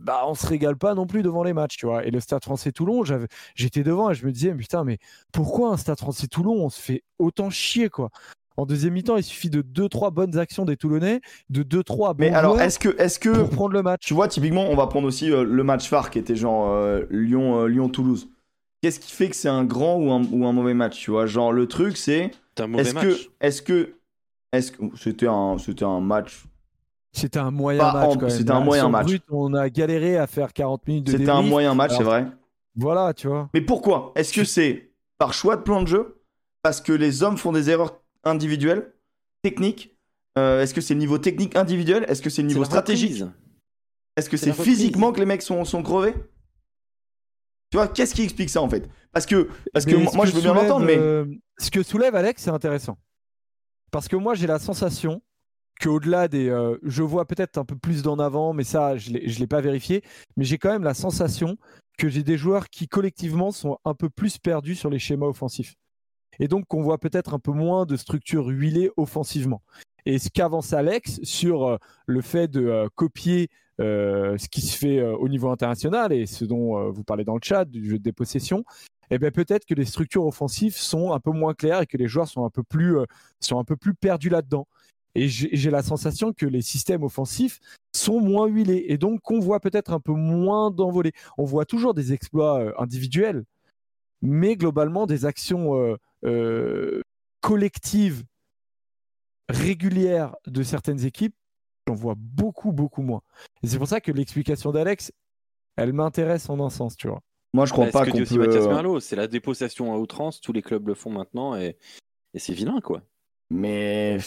bah, on se régale pas non plus devant les matchs, tu vois. Et le Stade Français Toulon, j'avais, j'étais devant et je me disais, putain, mais pourquoi un Stade Français Toulon, on se fait autant chier, quoi? En deuxième mi-temps, il suffit de 2-3 bonnes actions des Toulonnais, de 2-3 bons Mais alors, est-ce que, est-ce que, pour prendre le match. tu vois, typiquement, on va prendre aussi euh, le match phare qui était genre euh, Lyon, euh, Lyon-Toulouse. Qu'est-ce qui fait que c'est un grand ou un, ou un mauvais match, tu vois? Genre, le truc, c'est, est-ce que, est-ce que, est-ce que, c'était un, c'était un match, C'était un moyen Pas match. c'était un Là, moyen match. Brut, on a galéré à faire 40 minutes de c'était un moyen match, c'est vrai. Voilà, tu vois. Mais pourquoi? Est-ce que c'est par choix de plan de jeu? Parce que les hommes font des erreurs individuelles, techniques Euh, Est-ce que c'est le niveau technique individuel? Est-ce que c'est le niveau stratégique? Est-ce que c'est physiquement que les mecs sont, sont crevés? Tu vois, qu'est-ce qui explique ça en fait? Parce que, parce que moi, je veux bien l'entendre, mais euh, ce que soulève Alex, c'est intéressant. Parce que moi, j'ai la sensation qu'au-delà des. euh, je vois peut-être un peu plus d'en avant, mais ça, je ne l'ai pas vérifié. Mais j'ai quand même la sensation que j'ai des joueurs qui, collectivement, sont un peu plus perdus sur les schémas offensifs. Et donc, qu'on voit peut-être un peu moins de structure huilée offensivement. Et ce qu'avance Alex sur euh, le fait de euh, copier ce qui se fait au niveau international et ce dont vous parlez dans le chat, du jeu de dépossession, eh ben peut-être que les structures offensives sont un peu moins claires et que les joueurs sont un peu plus, sont un peu plus perdus là-dedans. Et j'ai la sensation que les systèmes offensifs sont moins huilés et donc qu'on voit peut-être un peu moins d'envolées. On voit toujours des exploits euh, individuels, mais globalement des actions euh, euh, collective régulière de certaines équipes, j'en vois beaucoup, beaucoup moins. Et c'est pour ça que l'explication d'Alex, elle m'intéresse en un sens, tu vois. Moi, je crois Bah, pas qu'on peut. Mathias Merlot, c'est la dépossession à outrance, tous les clubs le font maintenant et, et c'est vilain quoi. Mais.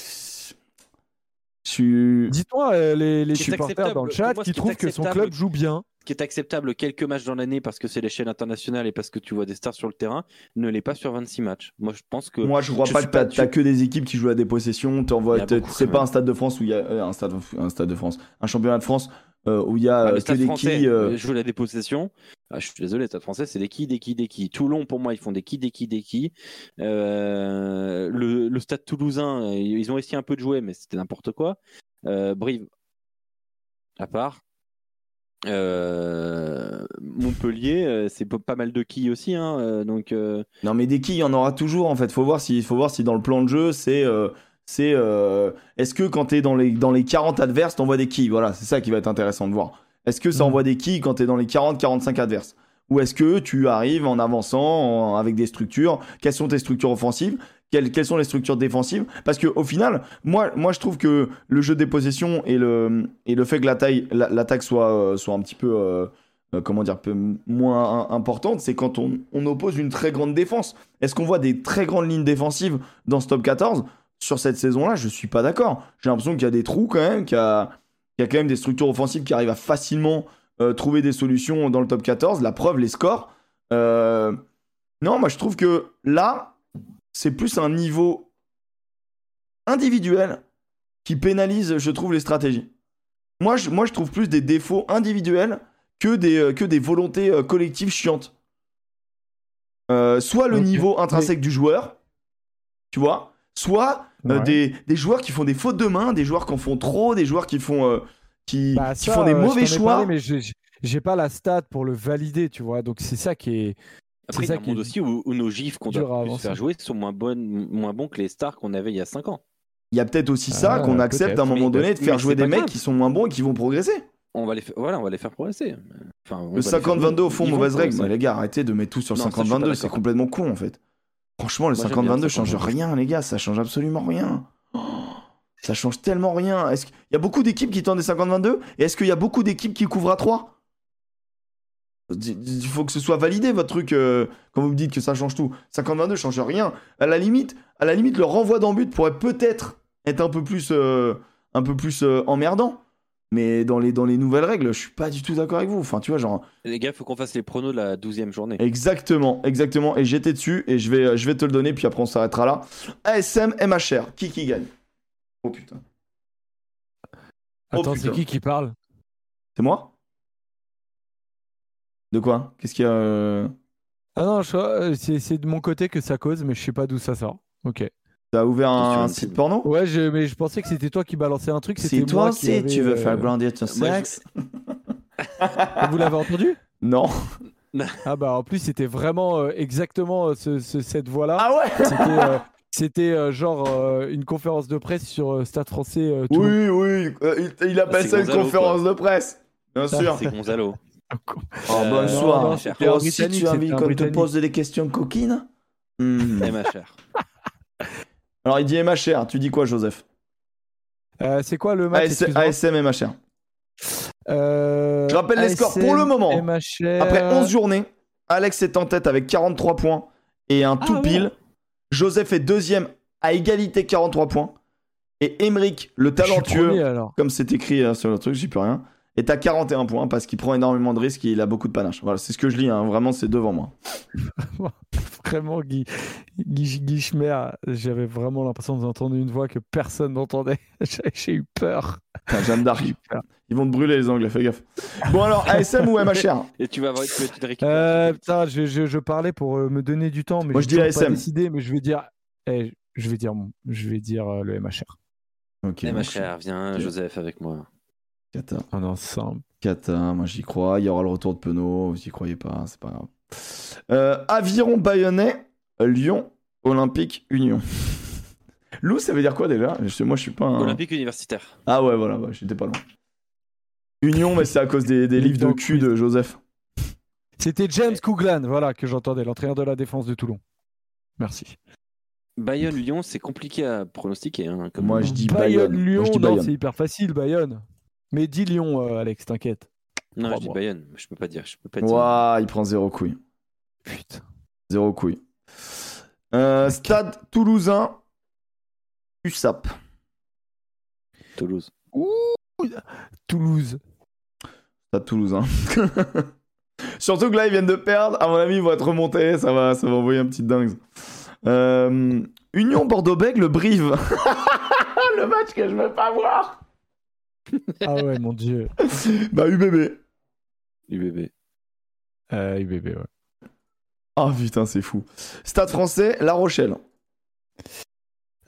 Suis. Dis-toi euh, les, les supporters dans le chat moi, qui trouvent que son club joue bien. Ce qui est acceptable quelques matchs dans l'année parce que c'est l'échelle internationale et parce que tu vois des stars sur le terrain, ne l'est pas sur 26 matchs. Moi je pense que Moi, je crois je pas que t'as t'as que des équipes qui jouent à des possessions. C'est pas un stade de France où il y a euh, un stade, un stade de France, un championnat de France euh, où il y a Ah, euh, que des français quilles. euh, joue la dépossession. Ah, je suis désolé, le stade français, c'est des quilles, des quilles, des quilles. Toulon, pour moi, ils font des quilles, des quilles, des quilles. Euh, le, le stade toulousain, ils ont essayé un peu de jouer, mais c'était n'importe quoi. Euh, Brive, à part. Euh, Montpellier, euh, c'est pas mal de quilles aussi. Hein, euh, donc, euh, Non, mais des quilles, il y en aura toujours. En fait, faut voir si, faut voir si dans le plan de jeu, c'est, euh, c'est, euh, est-ce que quand t'es dans les, dans les 40 adverses, t'envoies des quilles. Voilà, c'est ça qui va être intéressant de voir. Est-ce que ça Mhm. envoie des quilles quand t'es dans les 40-45 adverses? Ou est-ce que tu arrives en avançant en- avec des structures? Quelles sont tes structures offensives? Quelles, quelles sont les structures défensives? Parce que au final, moi, moi, je trouve que le jeu des possessions et le, et le fait que la taille, l'attaque soit, euh, soit un petit peu, euh, euh, comment dire, peu moins im- importante, c'est quand on, on oppose une très grande défense. Est-ce qu'on voit des très grandes lignes défensives dans ce top 14 Sur cette saison-là, je suis pas d'accord. J'ai l'impression qu'il y a des trous quand même, qu'il y a, qu'il y a quand même des structures offensives qui arrivent à facilement euh, trouver des solutions dans le top 14. La preuve, les scores. Euh, Non, moi je trouve que là, c'est plus un niveau individuel qui pénalise, je trouve, les stratégies. Moi, je, moi, je trouve plus des défauts individuels que des, euh, que des volontés collectives chiantes. Euh, soit le niveau intrinsèque du joueur, tu vois, soit euh, Ouais. des, des joueurs qui font des fautes de main, des joueurs qui en font trop, des joueurs qui font, euh, qui, Bah, qui font des euh, mauvais choix. parlé, mais j'ai- j'ai pas la stat pour le valider, tu vois. Donc c'est ça qui est. après, il y ça a un qui monde est aussi où, où nos gifs qu'on doit plus faire jouer sont moins, bonnes, moins bons que les stars qu'on avait il y a 5 ans. Il y a peut-être aussi ça Ah, qu'on accepte à un moment Mais- donné de faire c'est jouer des mecs grave. qui sont moins bons et qui vont progresser. On va les faire, voilà, on va les faire progresser. Enfin, on Le les faire 50-22 au fond, mauvaise règle. Mais les gars, arrêtez de mettre tout sur le Non, ça, je suis pas 50-22, c'est complètement con en fait. Franchement, le Moi, j'aime bien 50-22 le change 50-22. rien, les gars, ça change absolument rien. Ça change tellement rien. Est-ce qu'il y a beaucoup d'équipes qui tentent des 50-22 Et est-ce qu'il y a beaucoup d'équipes qui couvrent à 3 Il faut que ce soit validé votre truc euh, quand vous me dites que ça change tout. 50-22 change rien. À la limite, à la limite, le renvoi d'en but pourrait peut-être être un peu plus, euh, un peu plus euh, emmerdant. Mais dans les, dans les nouvelles règles, je suis pas du tout d'accord avec vous. Enfin, tu vois, genre, Les gars, faut qu'on fasse les pronos de la 12e journée. Exactement, exactement. Et j'étais dessus et je vais, je vais te le donner, puis après on s'arrêtera là. ASM, MHR, qui qui gagne? Oh putain. Oh, Attends, c'est qui qui parle? C'est moi? De quoi? Qu'est-ce qu'il y a euh, Ah non, je- euh, c'est c'est de mon côté que ça cause, mais je sais pas d'où ça sort. Ok. T'as ouvert un, site porno? Ouais, je- mais je pensais que c'était toi qui balançais un truc. C'était Si toi moi qui aussi avais, tu veux euh, faire grandir ton moi, je- sexe? Vous l'avez entendu? Non. Ah bah en plus c'était vraiment euh, exactement euh, ce- ce- cette voix-là. Ah ouais? C'était euh, c'était, euh, genre euh, une conférence de presse sur euh, Stade Français. euh. Oui, oui, euh, il, il appelle C'est ça une Gonzalo, conférence de presse. Bien sûr. C'est Gonzalo. Oh, Euh, bonsoir. non, non, Britannique, tu as envie qu'on te pose des questions coquines Hmm. MHR. Alors il dit MHR, tu dis quoi Joseph? Euh, c'est quoi le match AS- ASM MHR. Euh, Je rappelle les scores pour le moment. MHR. Après 11 journées, Alex est en tête avec 43 points et un tout Ah ouais. pile. Joseph est deuxième à égalité 43 points. Et Emeric, le talentueux, premier, alors. comme c'est écrit euh, sur le truc, j'y peux rien, est à 41 points parce qu'il prend énormément de risques et il a beaucoup de panache. Voilà, c'est ce que je lis, hein. vraiment c'est devant moi. Vraiment, Guy, Guy, Guy Schmer, j'avais vraiment l'impression d'entendre une voix que personne n'entendait. J'ai j'ai eu peur. Putain, Jeanne d'Arc, ils vont te brûler les Anglais, fais gaffe. Bon alors, ASM ou MHR Et tu vas avoir une petite récupération. Euh, putain, je, je- je parlais pour euh, me donner du temps, mais Moi, je dis toujours pas ASM. décidé, mais je vais dire, eh, je vais dire, je vais dire euh, le MHR. Ok. donc, MHR, viens. Joseph, avec moi. Kata, En ensemble. Kata, moi j'y crois. Il y aura le retour de Penaud, vous y croyez pas, c'est pas grave. Euh, Aviron Bayonnais, Lyon, Olympique, Union. Lou, ça veut dire quoi déjà? Je- Moi je suis pas un. Olympique universitaire. Ah ouais, voilà, ouais, j'étais pas loin. Union, mais c'est à cause des, des livres de cul de Joseph. C'était James Couglan, voilà, que j'entendais, l'entraîneur de la défense de Toulon. Merci. Bayonne-Lyon, c'est compliqué à pronostiquer. Hein, comme- Moi, je dis Bayonne, Bayonne. Lyon, Moi, je dis non, c'est hyper facile, Bayonne. Mais dis Lyon, euh, Alex, t'inquiète. Non, je dis. Bayonne. Je peux pas dire. Je peux pas dire. Ouah, il prend zéro couille. Putain. Zéro couille. Euh, stade toulousain. USAP. Toulouse. Toulouse. Stade toulousain. Surtout que là, ils viennent de perdre. À mon avis, ils vont être remontés. Ça va, ça va envoyer un petit dingue. Euh, Union Bordeaux-Bègles, le Brive. le match que je veux pas voir. Ah ouais, mon dieu. Bah, UBB. UBB. Euh, UBB, ouais. Ah putain, c'est fou. Stade français, La Rochelle.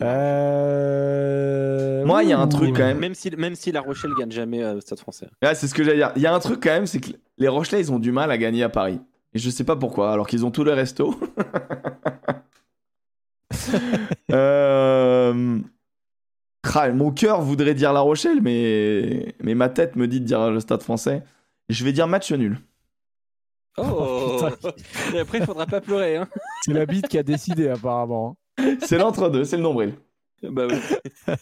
Euh... Moi, il y a un ouh. truc quand même. Même si, même si La Rochelle gagne jamais euh, au Stade français. Ouais, c'est ce que j'allais dire. Il y a un truc quand même, c'est que les Rochelais, ils ont du mal à gagner à Paris. Et je sais pas pourquoi, alors qu'ils ont tous les restos. Euh, mon cœur voudrait dire La Rochelle, mais... mais ma tête me dit de dire le stade français. Je vais dire match nul. Oh Et après, il faudra pas pleurer. Hein. C'est la bite qui a décidé, apparemment. C'est l'entre-deux, c'est le nombril. Bah oui.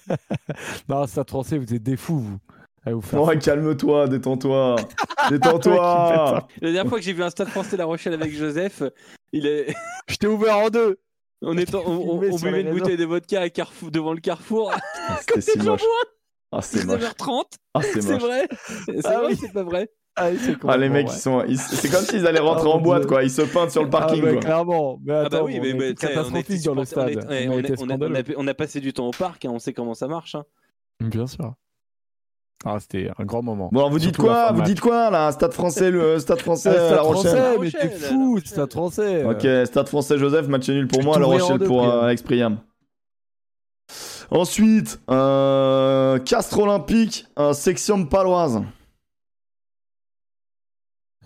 Non, Stade français, vous êtes des fous, vous. Allez vous Ouais, calme-toi, détends-toi. Détends-toi. La dernière fois que j'ai vu un Stade français La Rochelle avec Joseph, il est... Je t'ai ouvert en deux. On, est en- on, on- Filmé on sur buvait une bouteille de vodka à Carrefour, devant le Carrefour à C'était si moche. Ah, c'est moche. 19h30. Ah, c'est vrai C'est Ah vrai oui. ou c'est pas vrai Ah, Ah, les mecs, ils sont. ils- C'est comme s'ils allaient rentrer Ah, en mon boîte, quoi. Ils se peintent sur le parking, ah, bah, quoi. clairement. Mais attends, Ah bah oui, on mais, mais on dans le stade. On a passé du temps au parc, hein, on sait comment ça marche. hein. Bien sûr. Ah, c'était un grand moment. Bon, vous dites quoi Vous dites quoi, là Stade français, le Stade français, euh, Stade La Rochelle français, La mais t'es fou, Stade français. Ok, Stade français, Joseph, match nul pour moi, La Rochelle pour euh, Alex Priam. Ensuite, euh, Castres Olympique, euh, section paloise.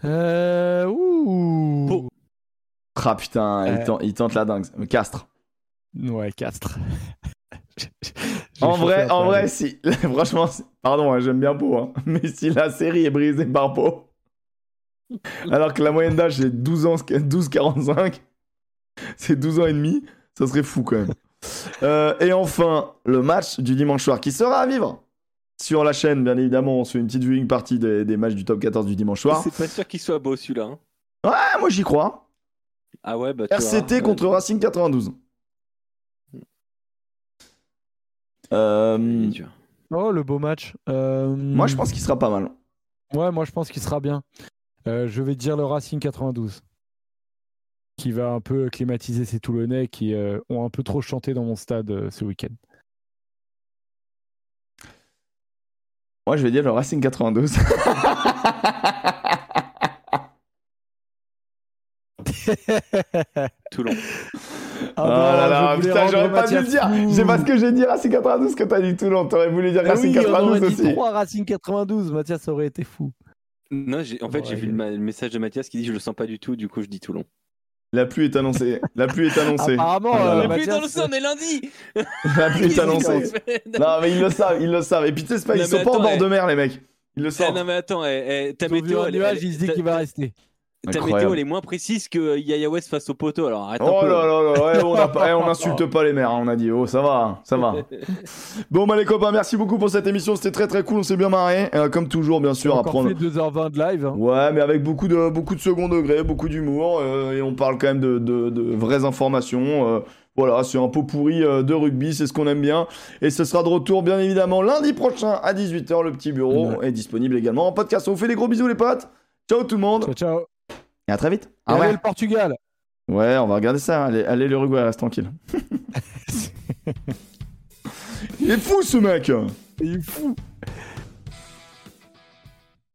Euh, ouh. Pau. Ah putain, il, Euh. tente, il tente la dingue. Castres. Ouais, Castres. En vrai, en vrai, si. Franchement, pardon, hein, j'aime bien Pau, hein, mais si la série est brisée par Pau, alors que la moyenne d'âge c'est 12 ans, 12-45, c'est 12 ans et demi, ça serait fou quand même. Euh, et enfin, le match du dimanche soir qui sera à vivre sur la chaîne, bien évidemment. On se fait une petite viewing partie des, des matchs du top 14 du dimanche soir. C'est pas sûr qu'il soit beau celui-là. hein. Ouais, moi j'y crois. Ah ouais, bah tu RCT vois, contre euh, Racing 92. Euh. Oh, le beau match. Euh, moi je pense qu'il sera pas mal. Ouais, moi je pense qu'il sera bien. Euh, je vais dire le Racing 92. Qui va un peu climatiser ces Toulonnais qui euh, ont un peu trop chanté dans mon stade euh, ce week-end. Moi je vais dire le Racing 92. Toulon. Ah là là, je voulais putain, j'aurais pas dû le dire. fou. C'est parce que j'ai dit Racing 92 que t'as dit Toulon. T'aurais voulu dire Ah Racing oui, on 92 aurait dit aussi. 3 Racing 92. Mathias ça aurait été fou. Non, j'ai- en fait, Ouais, j'ai vu le, message de Mathias qui dit je le sens pas du tout, du coup je dis Toulon. La pluie est annoncée. La pluie est annoncée. Apparemment, là euh, là. Mathias, putain, le sang, on est lundi La pluie est annoncée. Non, mais ils le savent, ils le savent. Et puis, tu sais, c'est pas- Non, ils sont pas en bord eh. de mer, les mecs. Ils le Eh, savent. non mais attends, eh, eh, ta météo, elle, nuage, elle- il se dit qu'il va rester. Ta météo, elle est moins précise que Yaya West face au poteau, alors arrête un Oh peu. là là là, ouais, on, a pas- eh, on insulte pas les mères, hein, on a dit. Oh, ça va, ça va. Bon, bah, les copains, merci beaucoup pour cette émission. C'était très très cool, on s'est bien marré. Euh, comme toujours, bien sûr, On a à prendre. fait 2h20 de live. hein. Ouais, mais avec beaucoup de, beaucoup de second degré, beaucoup d'humour, euh, et on parle quand même de, de- de vraies informations. euh, voilà, c'est un pot pourri euh, de rugby, c'est ce qu'on aime bien. Et ce sera de retour, bien évidemment, lundi prochain à 18h. Le petit bureau est disponible également en podcast. On vous fait des gros bisous, les potes. Ciao tout le monde. Ciao, ciao. Et à très vite. Ah allez, ouais. le Portugal. Ouais, on va regarder ça. Allez, allez l'Uruguay, reste tranquille. Il est fou ce mec. Il est fou.